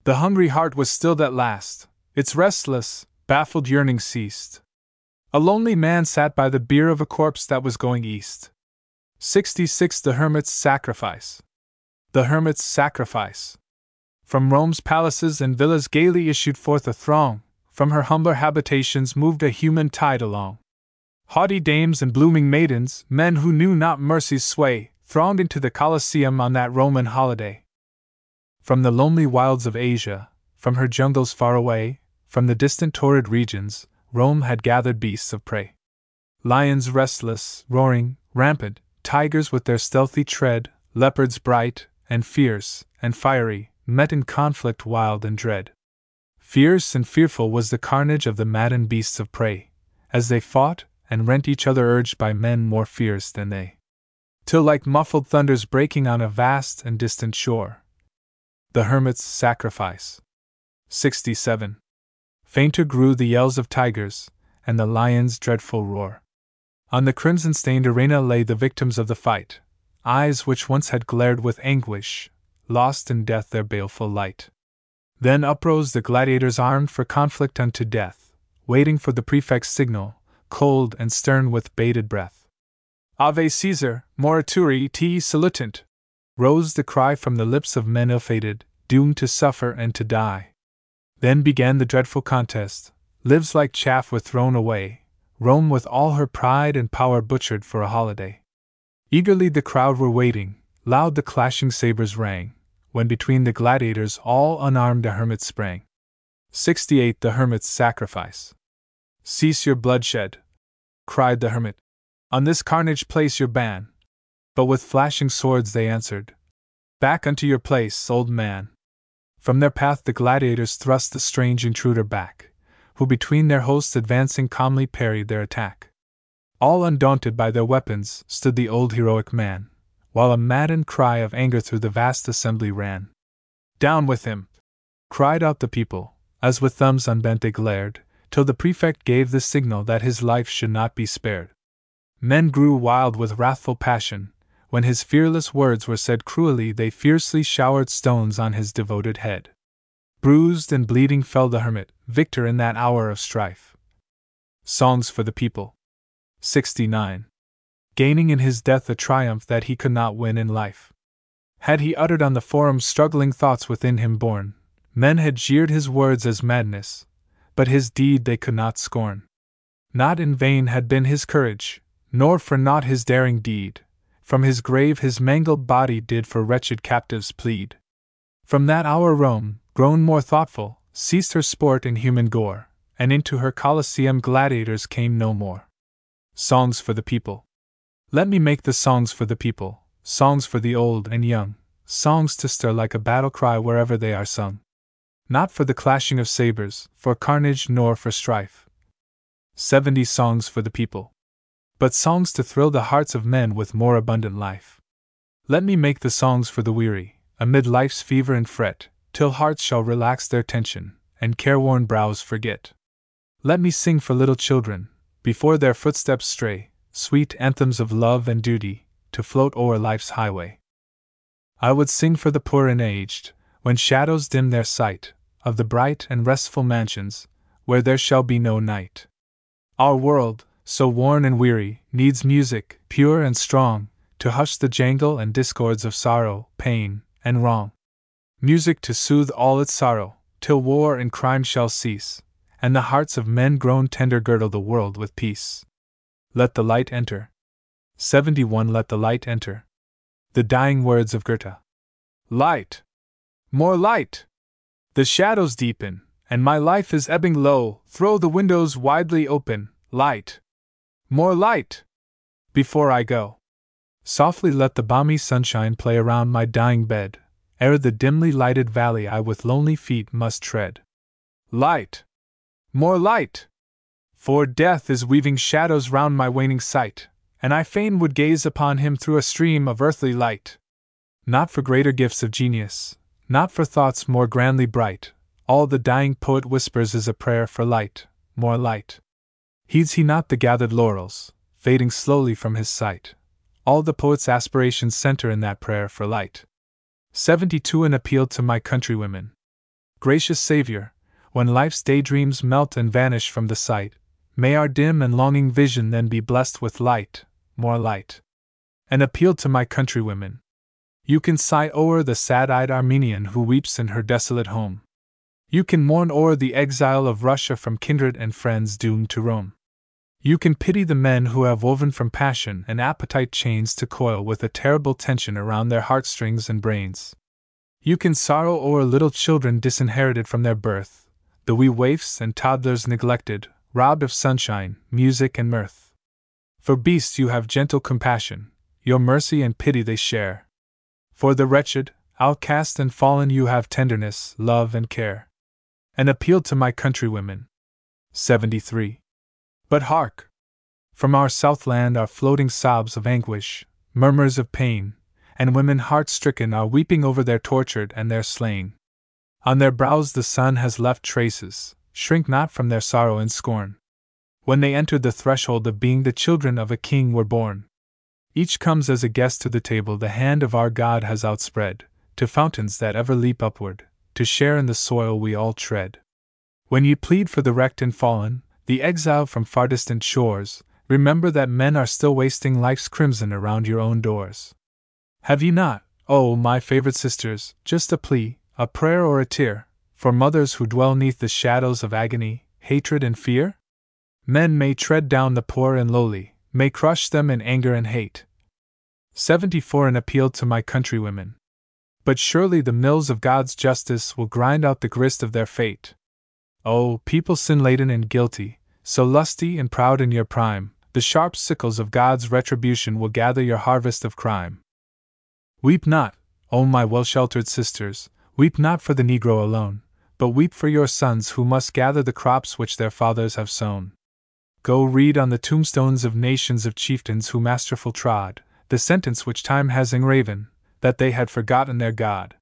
The hungry heart was stilled at last, its restless, baffled yearning ceased. A lonely man sat by the bier of a corpse that was going east. 66 The Hermit's Sacrifice. The Hermit's Sacrifice. From Rome's palaces and villas gaily issued forth a throng, from her humbler habitations moved a human tide along. Haughty dames and blooming maidens, men who knew not mercy's sway, thronged into the Colosseum on that Roman holiday. From the lonely wilds of Asia, from her jungles far away, from the distant torrid regions, Rome had gathered beasts of prey. Lions restless, roaring, rampant, tigers with their stealthy tread, leopards bright, and fierce, and fiery, met in conflict wild and dread. Fierce and fearful was the carnage of the maddened beasts of prey, as they fought, and rent each other urged by men more fierce than they. Till, like muffled thunders breaking on a vast and distant shore, the hermit's sacrifice. 67. Fainter grew the yells of tigers, and the lion's dreadful roar. On the crimson stained arena lay the victims of the fight, eyes which once had glared with anguish, lost in death their baleful light. Then uprose the gladiators armed for conflict unto death, waiting for the prefect's signal, cold and stern with bated breath. Ave Caesar, morituri te salutant! rose the cry from the lips of men ill fated, doomed to suffer and to die. Then began the dreadful contest. Lives like chaff were thrown away, Rome with all her pride and power butchered for a holiday. Eagerly the crowd were waiting, loud the clashing sabers rang, when between the gladiators all unarmed a hermit sprang. 68 The Hermit's Sacrifice. Cease your bloodshed, cried the hermit. On this carnage place your ban. But with flashing swords they answered, Back unto your place, old man. From their path the gladiators thrust the strange intruder back, who between their hosts advancing calmly parried their attack. All undaunted by their weapons stood the old heroic man, while a maddened cry of anger through the vast assembly ran. Down with him! cried out the people, as with thumbs unbent they glared, till the prefect gave the signal that his life should not be spared. Men grew wild with wrathful passion, when his fearless words were said cruelly, they fiercely showered stones on his devoted head. Bruised and bleeding fell the hermit, victor in that hour of strife. Songs for the People. 69. Gaining in his death a triumph that he could not win in life. Had he uttered on the forum struggling thoughts within him born, men had jeered his words as madness, but his deed they could not scorn. Not in vain had been his courage, nor for naught his daring deed, from his grave his mangled body did for wretched captives plead. From that hour Rome, grown more thoughtful, ceased her sport in human gore, and into her Colosseum gladiators came no more. Songs for the People. Let me make the songs for the people, songs for the old and young, songs to stir like a battle cry wherever they are sung. Not for the clashing of sabers, for carnage, nor for strife. Seventy songs for the people but songs to thrill the hearts of men with more abundant life. Let me make the songs for the weary, amid life's fever and fret, till hearts shall relax their tension, and careworn brows forget. Let me sing for little children, before their footsteps stray, sweet anthems of love and duty, to float o'er life's highway. I would sing for the poor and aged, when shadows dim their sight, of the bright and restful mansions, where there shall be no night. Our world, so worn and weary, needs music, pure and strong, to hush the jangle and discords of sorrow, pain, and wrong. Music to soothe all its sorrow, till war and crime shall cease, and the hearts of men grown tender girdle the world with peace. Let the light enter. 71 Let the light enter. The dying words of Goethe. Light! More light! The shadows deepen, and my life is ebbing low. Throw the windows widely open, light! More light! Before I go. Softly let the balmy sunshine play around my dying bed, ere the dimly lighted valley I with lonely feet must tread. Light! More light! For death is weaving shadows round my waning sight, and I fain would gaze upon him through a stream of earthly light. Not for greater gifts of genius, not for thoughts more grandly bright, all the dying poet whispers is a prayer for light, more light. Heeds he not the gathered laurels, fading slowly from his sight? All the poet's aspirations center in that prayer for light. 72 An appeal to my countrywomen. Gracious Savior, when life's daydreams melt and vanish from the sight, may our dim and longing vision then be blessed with light, more light. An appeal to my countrywomen. You can sigh o'er the sad eyed Armenian who weeps in her desolate home. You can mourn o'er the exile of Russia from kindred and friends doomed to roam. You can pity the men who have woven from passion and appetite chains to coil with a terrible tension around their heartstrings and brains. You can sorrow o'er little children disinherited from their birth, the wee waifs and toddlers neglected, robbed of sunshine, music, and mirth. For beasts you have gentle compassion, your mercy and pity they share. For the wretched, outcast, and fallen you have tenderness, love, and care. An appeal to my countrywomen. 73. But hark! From our southland are floating sobs of anguish, murmurs of pain, and women heart stricken are weeping over their tortured and their slain. On their brows the sun has left traces, shrink not from their sorrow and scorn. When they entered the threshold of being the children of a king were born. Each comes as a guest to the table the hand of our God has outspread, to fountains that ever leap upward, to share in the soil we all tread. When ye plead for the wrecked and fallen, the exile from far distant shores, remember that men are still wasting life's crimson around your own doors. Have ye not, oh, my favorite sisters, just a plea, a prayer or a tear, for mothers who dwell neath the shadows of agony, hatred, and fear? Men may tread down the poor and lowly, may crush them in anger and hate. 74 An appeal to my countrywomen. But surely the mills of God's justice will grind out the grist of their fate. Oh, people sin laden and guilty, so lusty and proud in your prime, the sharp sickles of God's retribution will gather your harvest of crime. Weep not, O my well sheltered sisters, weep not for the Negro alone, but weep for your sons who must gather the crops which their fathers have sown. Go read on the tombstones of nations of chieftains who masterful trod, the sentence which time has engraven, that they had forgotten their God.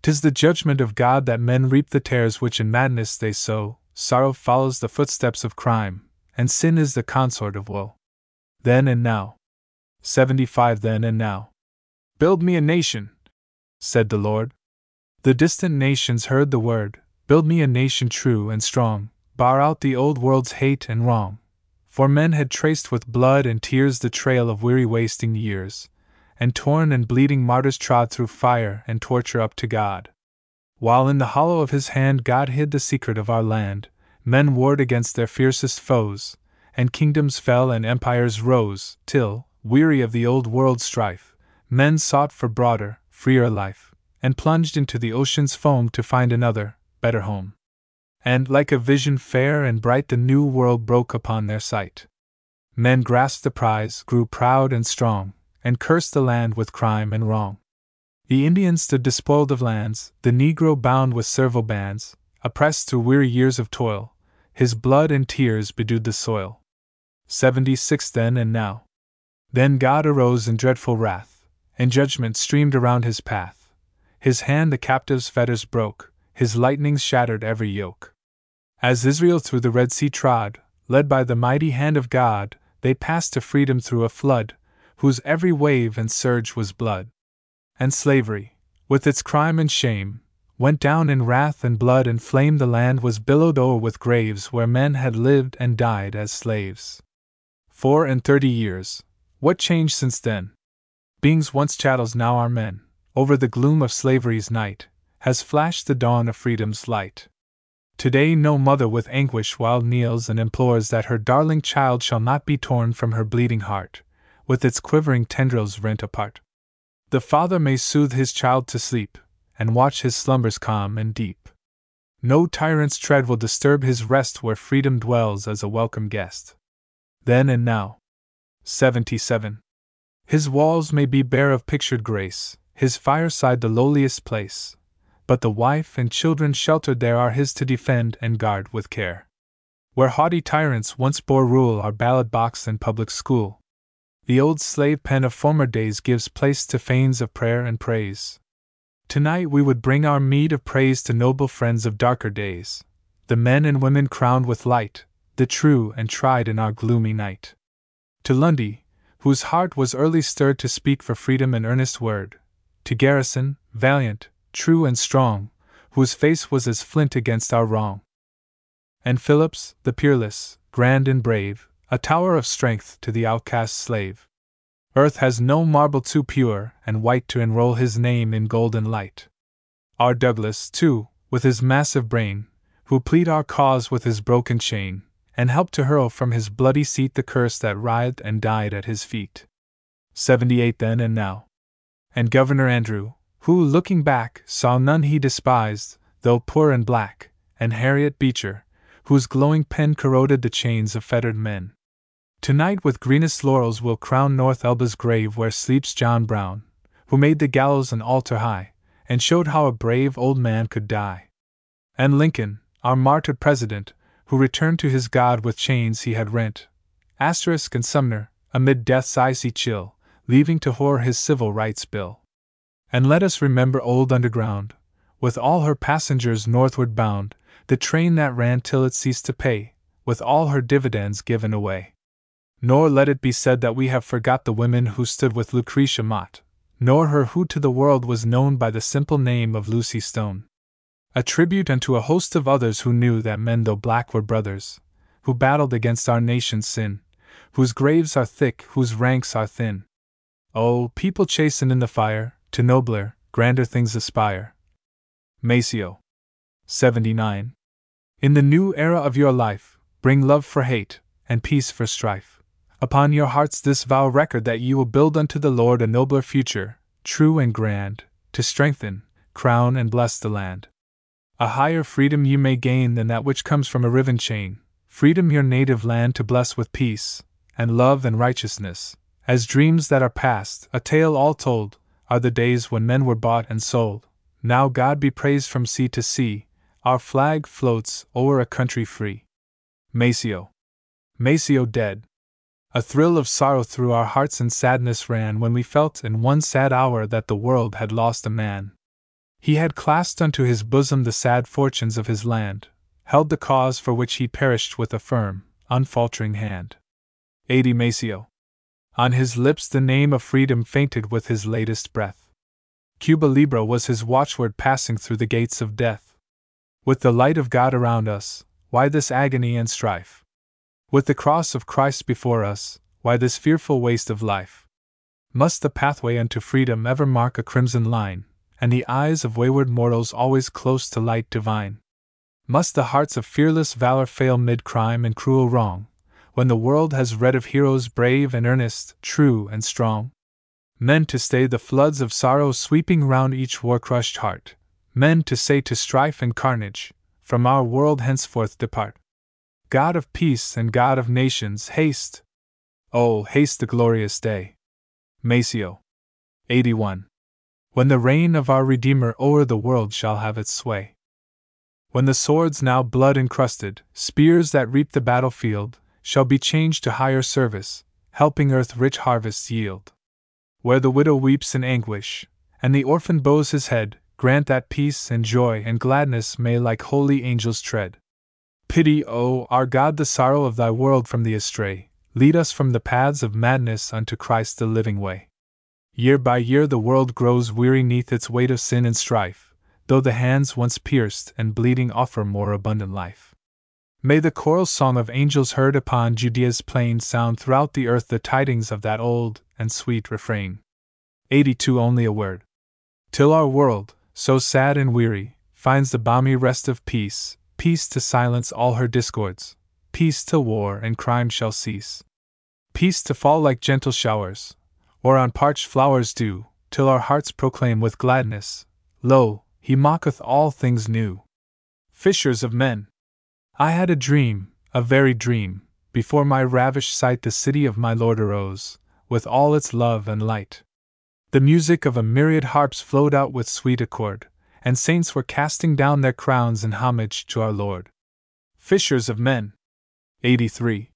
Tis the judgment of God that men reap the tares which in madness they sow, sorrow follows the footsteps of crime, and sin is the consort of woe. Then and now. 75 Then and now. Build me a nation, said the Lord. The distant nations heard the word Build me a nation true and strong, bar out the old world's hate and wrong. For men had traced with blood and tears the trail of weary wasting years, and torn and bleeding martyrs trod through fire and torture up to God. While in the hollow of his hand God hid the secret of our land, men warred against their fiercest foes, and kingdoms fell and empires rose, till, weary of the old world strife, men sought for broader, freer life, and plunged into the ocean's foam to find another, better home. And, like a vision fair and bright, the new world broke upon their sight. Men grasped the prize, grew proud and strong, and cursed the land with crime and wrong. The Indian stood despoiled of lands, the Negro bound with servile bands, oppressed through weary years of toil, his blood and tears bedewed the soil. 76 Then and now. Then God arose in dreadful wrath, and judgment streamed around his path. His hand the captive's fetters broke, his lightnings shattered every yoke. As Israel through the Red Sea trod, led by the mighty hand of God, they passed to freedom through a flood, whose every wave and surge was blood. And slavery, with its crime and shame, went down in wrath and blood and flame. The land was billowed o'er with graves where men had lived and died as slaves. Four and thirty years. What change since then? Beings once chattels now are men. Over the gloom of slavery's night has flashed the dawn of freedom's light. Today, no mother with anguish wild kneels and implores that her darling child shall not be torn from her bleeding heart, with its quivering tendrils rent apart. The father may soothe his child to sleep, and watch his slumbers calm and deep. No tyrant's tread will disturb his rest where freedom dwells as a welcome guest. Then and now. 77. His walls may be bare of pictured grace, his fireside the lowliest place, but the wife and children sheltered there are his to defend and guard with care. Where haughty tyrants once bore rule are ballot box and public school. The old slave pen of former days gives place to fanes of prayer and praise. Tonight we would bring our meed of praise to noble friends of darker days, the men and women crowned with light, the true and tried in our gloomy night. To Lundy, whose heart was early stirred to speak for freedom an earnest word, to Garrison, valiant, true and strong, whose face was as flint against our wrong. And Phillips, the peerless, grand and brave, a tower of strength to the outcast slave. Earth has no marble too pure and white to enroll his name in golden light. Our Douglass, too, with his massive brain, who plead our cause with his broken chain, and help to hurl from his bloody seat the curse that writhed and died at his feet. 78 then and now. And Governor Andrew, who, looking back, saw none he despised, though poor and black, and Harriet Beecher, whose glowing pen corroded the chains of fettered men. Tonight, with greenest laurels, we'll crown North Elba's grave where sleeps John Brown, who made the gallows an altar high, and showed how a brave old man could die. And Lincoln, our martyred president, who returned to his God with chains he had rent. Asterisk and Sumner, amid death's icy chill, leaving to whore his civil rights bill. And let us remember old Underground, with all her passengers northward bound, the train that ran till it ceased to pay, with all her dividends given away. Nor let it be said that we have forgot the women who stood with Lucretia Mott, nor her who to the world was known by the simple name of Lucy Stone. A tribute unto a host of others who knew that men though black were brothers, who battled against our nation's sin, whose graves are thick, whose ranks are thin. Oh, people chasten in the fire, to nobler, grander things aspire. Maceo. 79. In the new era of your life, bring love for hate, and peace for strife. Upon your hearts this vow record that you will build unto the Lord a nobler future, true and grand, to strengthen, crown, and bless the land. A higher freedom you may gain than that which comes from a riven chain, freedom your native land to bless with peace, and love and righteousness, as dreams that are past, a tale all told, are the days when men were bought and sold. Now God be praised from sea to sea, our flag floats o'er a country free. Maceo. Maceo dead. A thrill of sorrow through our hearts and sadness ran when we felt in one sad hour that the world had lost a man. He had clasped unto his bosom the sad fortunes of his land, held the cause for which he perished with a firm, unfaltering hand. 80 Maceo. On his lips the name of freedom fainted with his latest breath. Cuba Libre was his watchword passing through the gates of death. With the light of God around us, why this agony and strife? With the cross of Christ before us, why this fearful waste of life? Must the pathway unto freedom ever mark a crimson line, and the eyes of wayward mortals always close to light divine? Must the hearts of fearless valor fail mid crime and cruel wrong, when the world has read of heroes brave and earnest, true and strong? Men to stay the floods of sorrow sweeping round each war crushed heart, men to say to strife and carnage, From our world henceforth depart. God of peace and God of nations, haste! Oh, haste the glorious day! Maceo. 81. When the reign of our Redeemer o'er the world shall have its sway. When the swords now blood encrusted, spears that reap the battlefield, shall be changed to higher service, helping earth rich harvests yield. Where the widow weeps in anguish, and the orphan bows his head, grant that peace and joy and gladness may like holy angels tread. Pity, O our God, the sorrow of thy world from the astray, lead us from the paths of madness unto Christ the living way. Year by year the world grows weary neath its weight of sin and strife, though the hands once pierced and bleeding offer more abundant life. May the choral song of angels heard upon Judea's plain sound throughout the earth the tidings of that old and sweet refrain. 82 Only a word. Till our world, so sad and weary, finds the balmy rest of peace, peace to silence all her discords, peace till war and crime shall cease. Peace to fall like gentle showers, or on parched flowers dew, till our hearts proclaim with gladness, Lo, he mocketh all things new. Fishers of men, I had a dream, a very dream, before my ravished sight the city of my Lord arose, with all its love and light. The music of a myriad harps flowed out with sweet accord, and saints were casting down their crowns in homage to our Lord. Fishers of men. 83.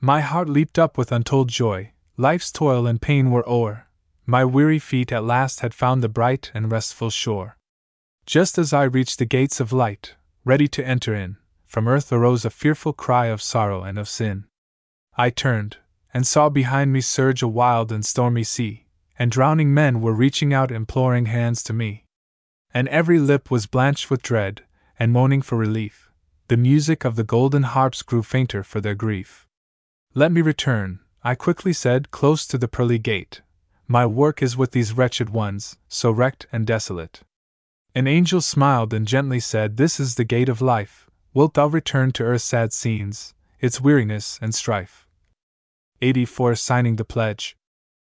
My heart leaped up with untold joy, life's toil and pain were o'er, my weary feet at last had found the bright and restful shore. Just as I reached the gates of light, ready to enter in, from earth arose a fearful cry of sorrow and of sin. I turned, and saw behind me surge a wild and stormy sea, and drowning men were reaching out imploring hands to me. And every lip was blanched with dread, and moaning for relief. The music of the golden harps grew fainter for their grief. Let me return, I quickly said, close to the pearly gate. My work is with these wretched ones, so wrecked and desolate. An angel smiled and gently said, This is the gate of life Wilt thou return to earth's sad scenes, its weariness and strife? 84 Signing the pledge.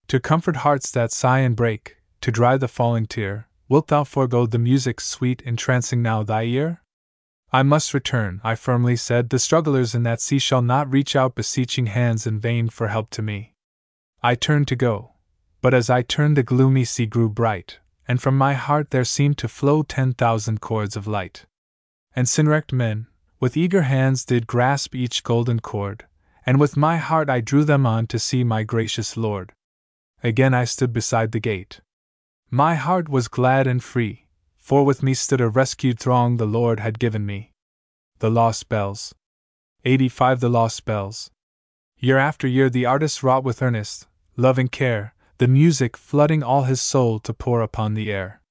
To comfort hearts that sigh and break, to dry the falling tear, wilt thou forego the music sweet entrancing now thy ear? I must return, I firmly said. The strugglers in that sea shall not reach out beseeching hands in vain for help to me. I turned to go, but as I turned, the gloomy sea grew bright, and from my heart there seemed to flow ten thousand cords of light. And sin wrecked men, with eager hands did grasp each golden cord, and with my heart I drew them on to see my gracious Lord. Again I stood beside the gate. My heart was glad and free, for with me stood a rescued throng the Lord had given me. The Lost Bells. 85 The Lost Bells. Year after year the artist wrought with earnest, loving care, the music flooding all his soul to pour upon the air.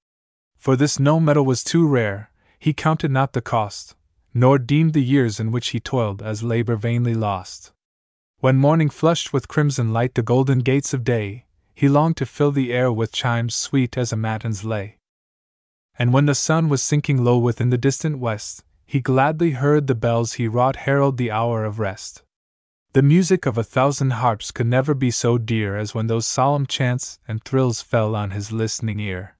For this no metal was too rare, he counted not the cost, nor deemed the years in which he toiled as labor vainly lost. When morning flushed with crimson light the golden gates of day, he longed to fill the air with chimes sweet as a matin's lay. And when the sun was sinking low within the distant west, he gladly heard the bells he wrought herald the hour of rest. The music of a thousand harps could never be so dear as when those solemn chants and thrills fell on his listening ear.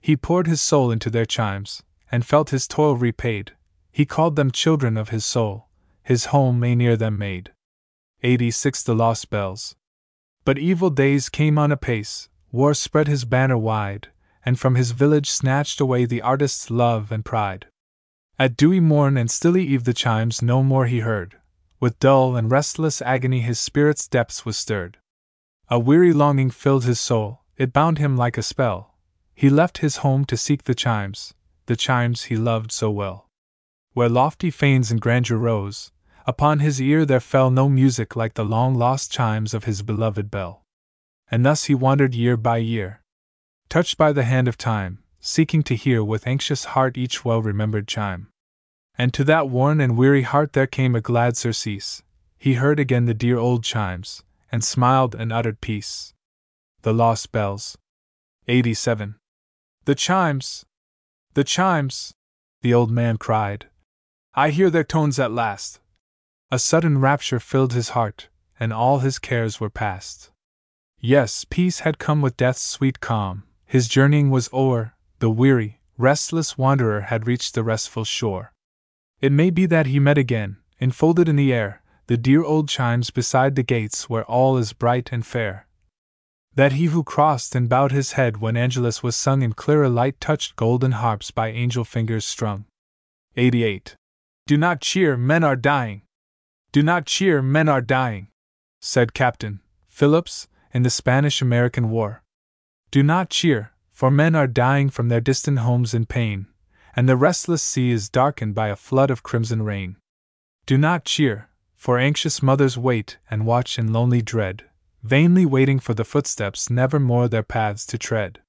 He poured his soul into their chimes, and felt his toil repaid. He called them children of his soul, his home may near them made. 86 The Lost Bells. But evil days came on apace, war spread his banner wide, and from his village snatched away the artist's love and pride. At dewy morn and stilly eve the chimes no more he heard, with dull and restless agony his spirit's depths was stirred. A weary longing filled his soul, it bound him like a spell. He left his home to seek the chimes, the chimes he loved so well. Where lofty fanes and grandeur rose, upon his ear there fell no music like the long lost chimes of his beloved bell. And thus he wandered year by year, touched by the hand of time, seeking to hear with anxious heart each well remembered chime. And to that worn and weary heart there came a glad surcease. He heard again the dear old chimes, and smiled and uttered peace. The Lost Bells. 87. The chimes! The chimes! The old man cried. I hear their tones at last. A sudden rapture filled his heart, and all his cares were past. Yes, peace had come with death's sweet calm, his journeying was o'er, the weary, restless wanderer had reached the restful shore. It may be that he met again, enfolded in the air, the dear old chimes beside the gates where all is bright and fair. That he who crossed and bowed his head when Angelus was sung in clearer light touched golden harps by angel fingers strung. 88. Do not cheer, men are dying. Do not cheer, men are dying, said Captain Phillips in the Spanish American War. Do not cheer, for men are dying from their distant homes in pain, and the restless sea is darkened by a flood of crimson rain. Do not cheer, for anxious mothers wait and watch in lonely dread, vainly waiting for the footsteps never more their paths to tread.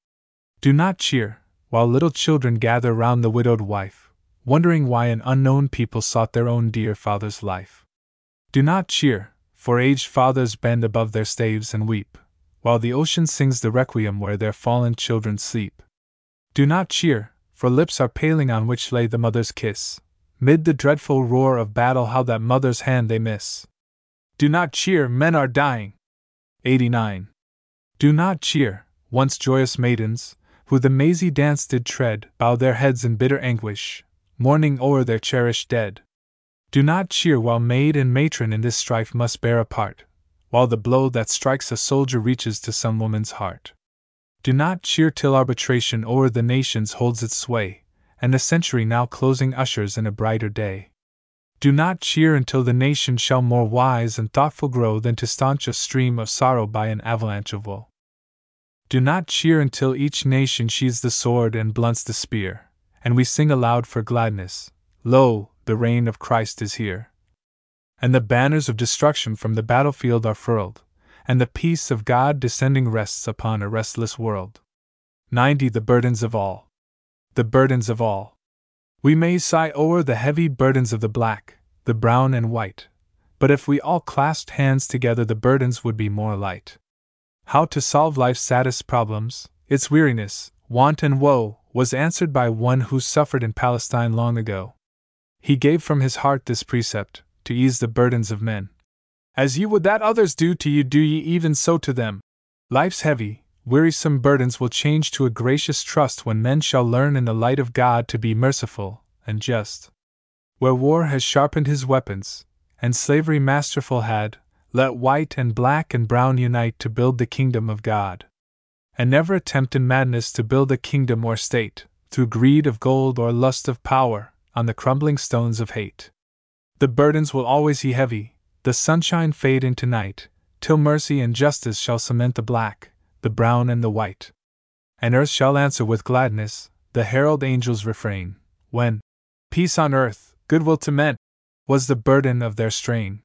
Do not cheer, while little children gather round the widowed wife, wondering why an unknown people sought their own dear father's life. Do not cheer, for aged fathers bend above their staves and weep, while the ocean sings the requiem where their fallen children sleep. Do not cheer, for lips are paling on which lay the mother's kiss. Mid the dreadful roar of battle, how that mother's hand they miss. Do not cheer, men are dying. 89. Do not cheer, once joyous maidens, who the mazy dance did tread, bow their heads in bitter anguish, mourning o'er their cherished dead. Do not cheer while maid and matron in this strife must bear a part, while the blow that strikes a soldier reaches to some woman's heart. Do not cheer till arbitration o'er the nations holds its sway, and the century now closing ushers in a brighter day. Do not cheer until the nation shall more wise and thoughtful grow than to staunch a stream of sorrow by an avalanche of woe. Do not cheer until each nation sheathes the sword and blunts the spear, and we sing aloud for gladness Lo, the reign of Christ is here! And the banners of destruction from the battlefield are furled, and the peace of God descending rests upon a restless world. 90. The burdens of all. The burdens of all. We may sigh o'er the heavy burdens of the black, the brown, and white, but if we all clasped hands together, the burdens would be more light. How to solve life's saddest problems, its weariness, want, and woe, was answered by one who suffered in Palestine long ago. He gave from his heart this precept to ease the burdens of men. As ye would that others do to you, do ye even so to them. Life's heavy, wearisome burdens will change to a gracious trust when men shall learn in the light of God to be merciful and just. Where war has sharpened his weapons, and slavery masterful had, let white and black and brown unite to build the kingdom of God. And never attempt in madness to build a kingdom or state, through greed of gold or lust of power, on the crumbling stones of hate. The burdens will always be heavy, the sunshine fade into night, till mercy and justice shall cement the black, the brown, and the white. And earth shall answer with gladness, the herald angels' refrain, when, Peace on earth, goodwill to men, was the burden of their strain.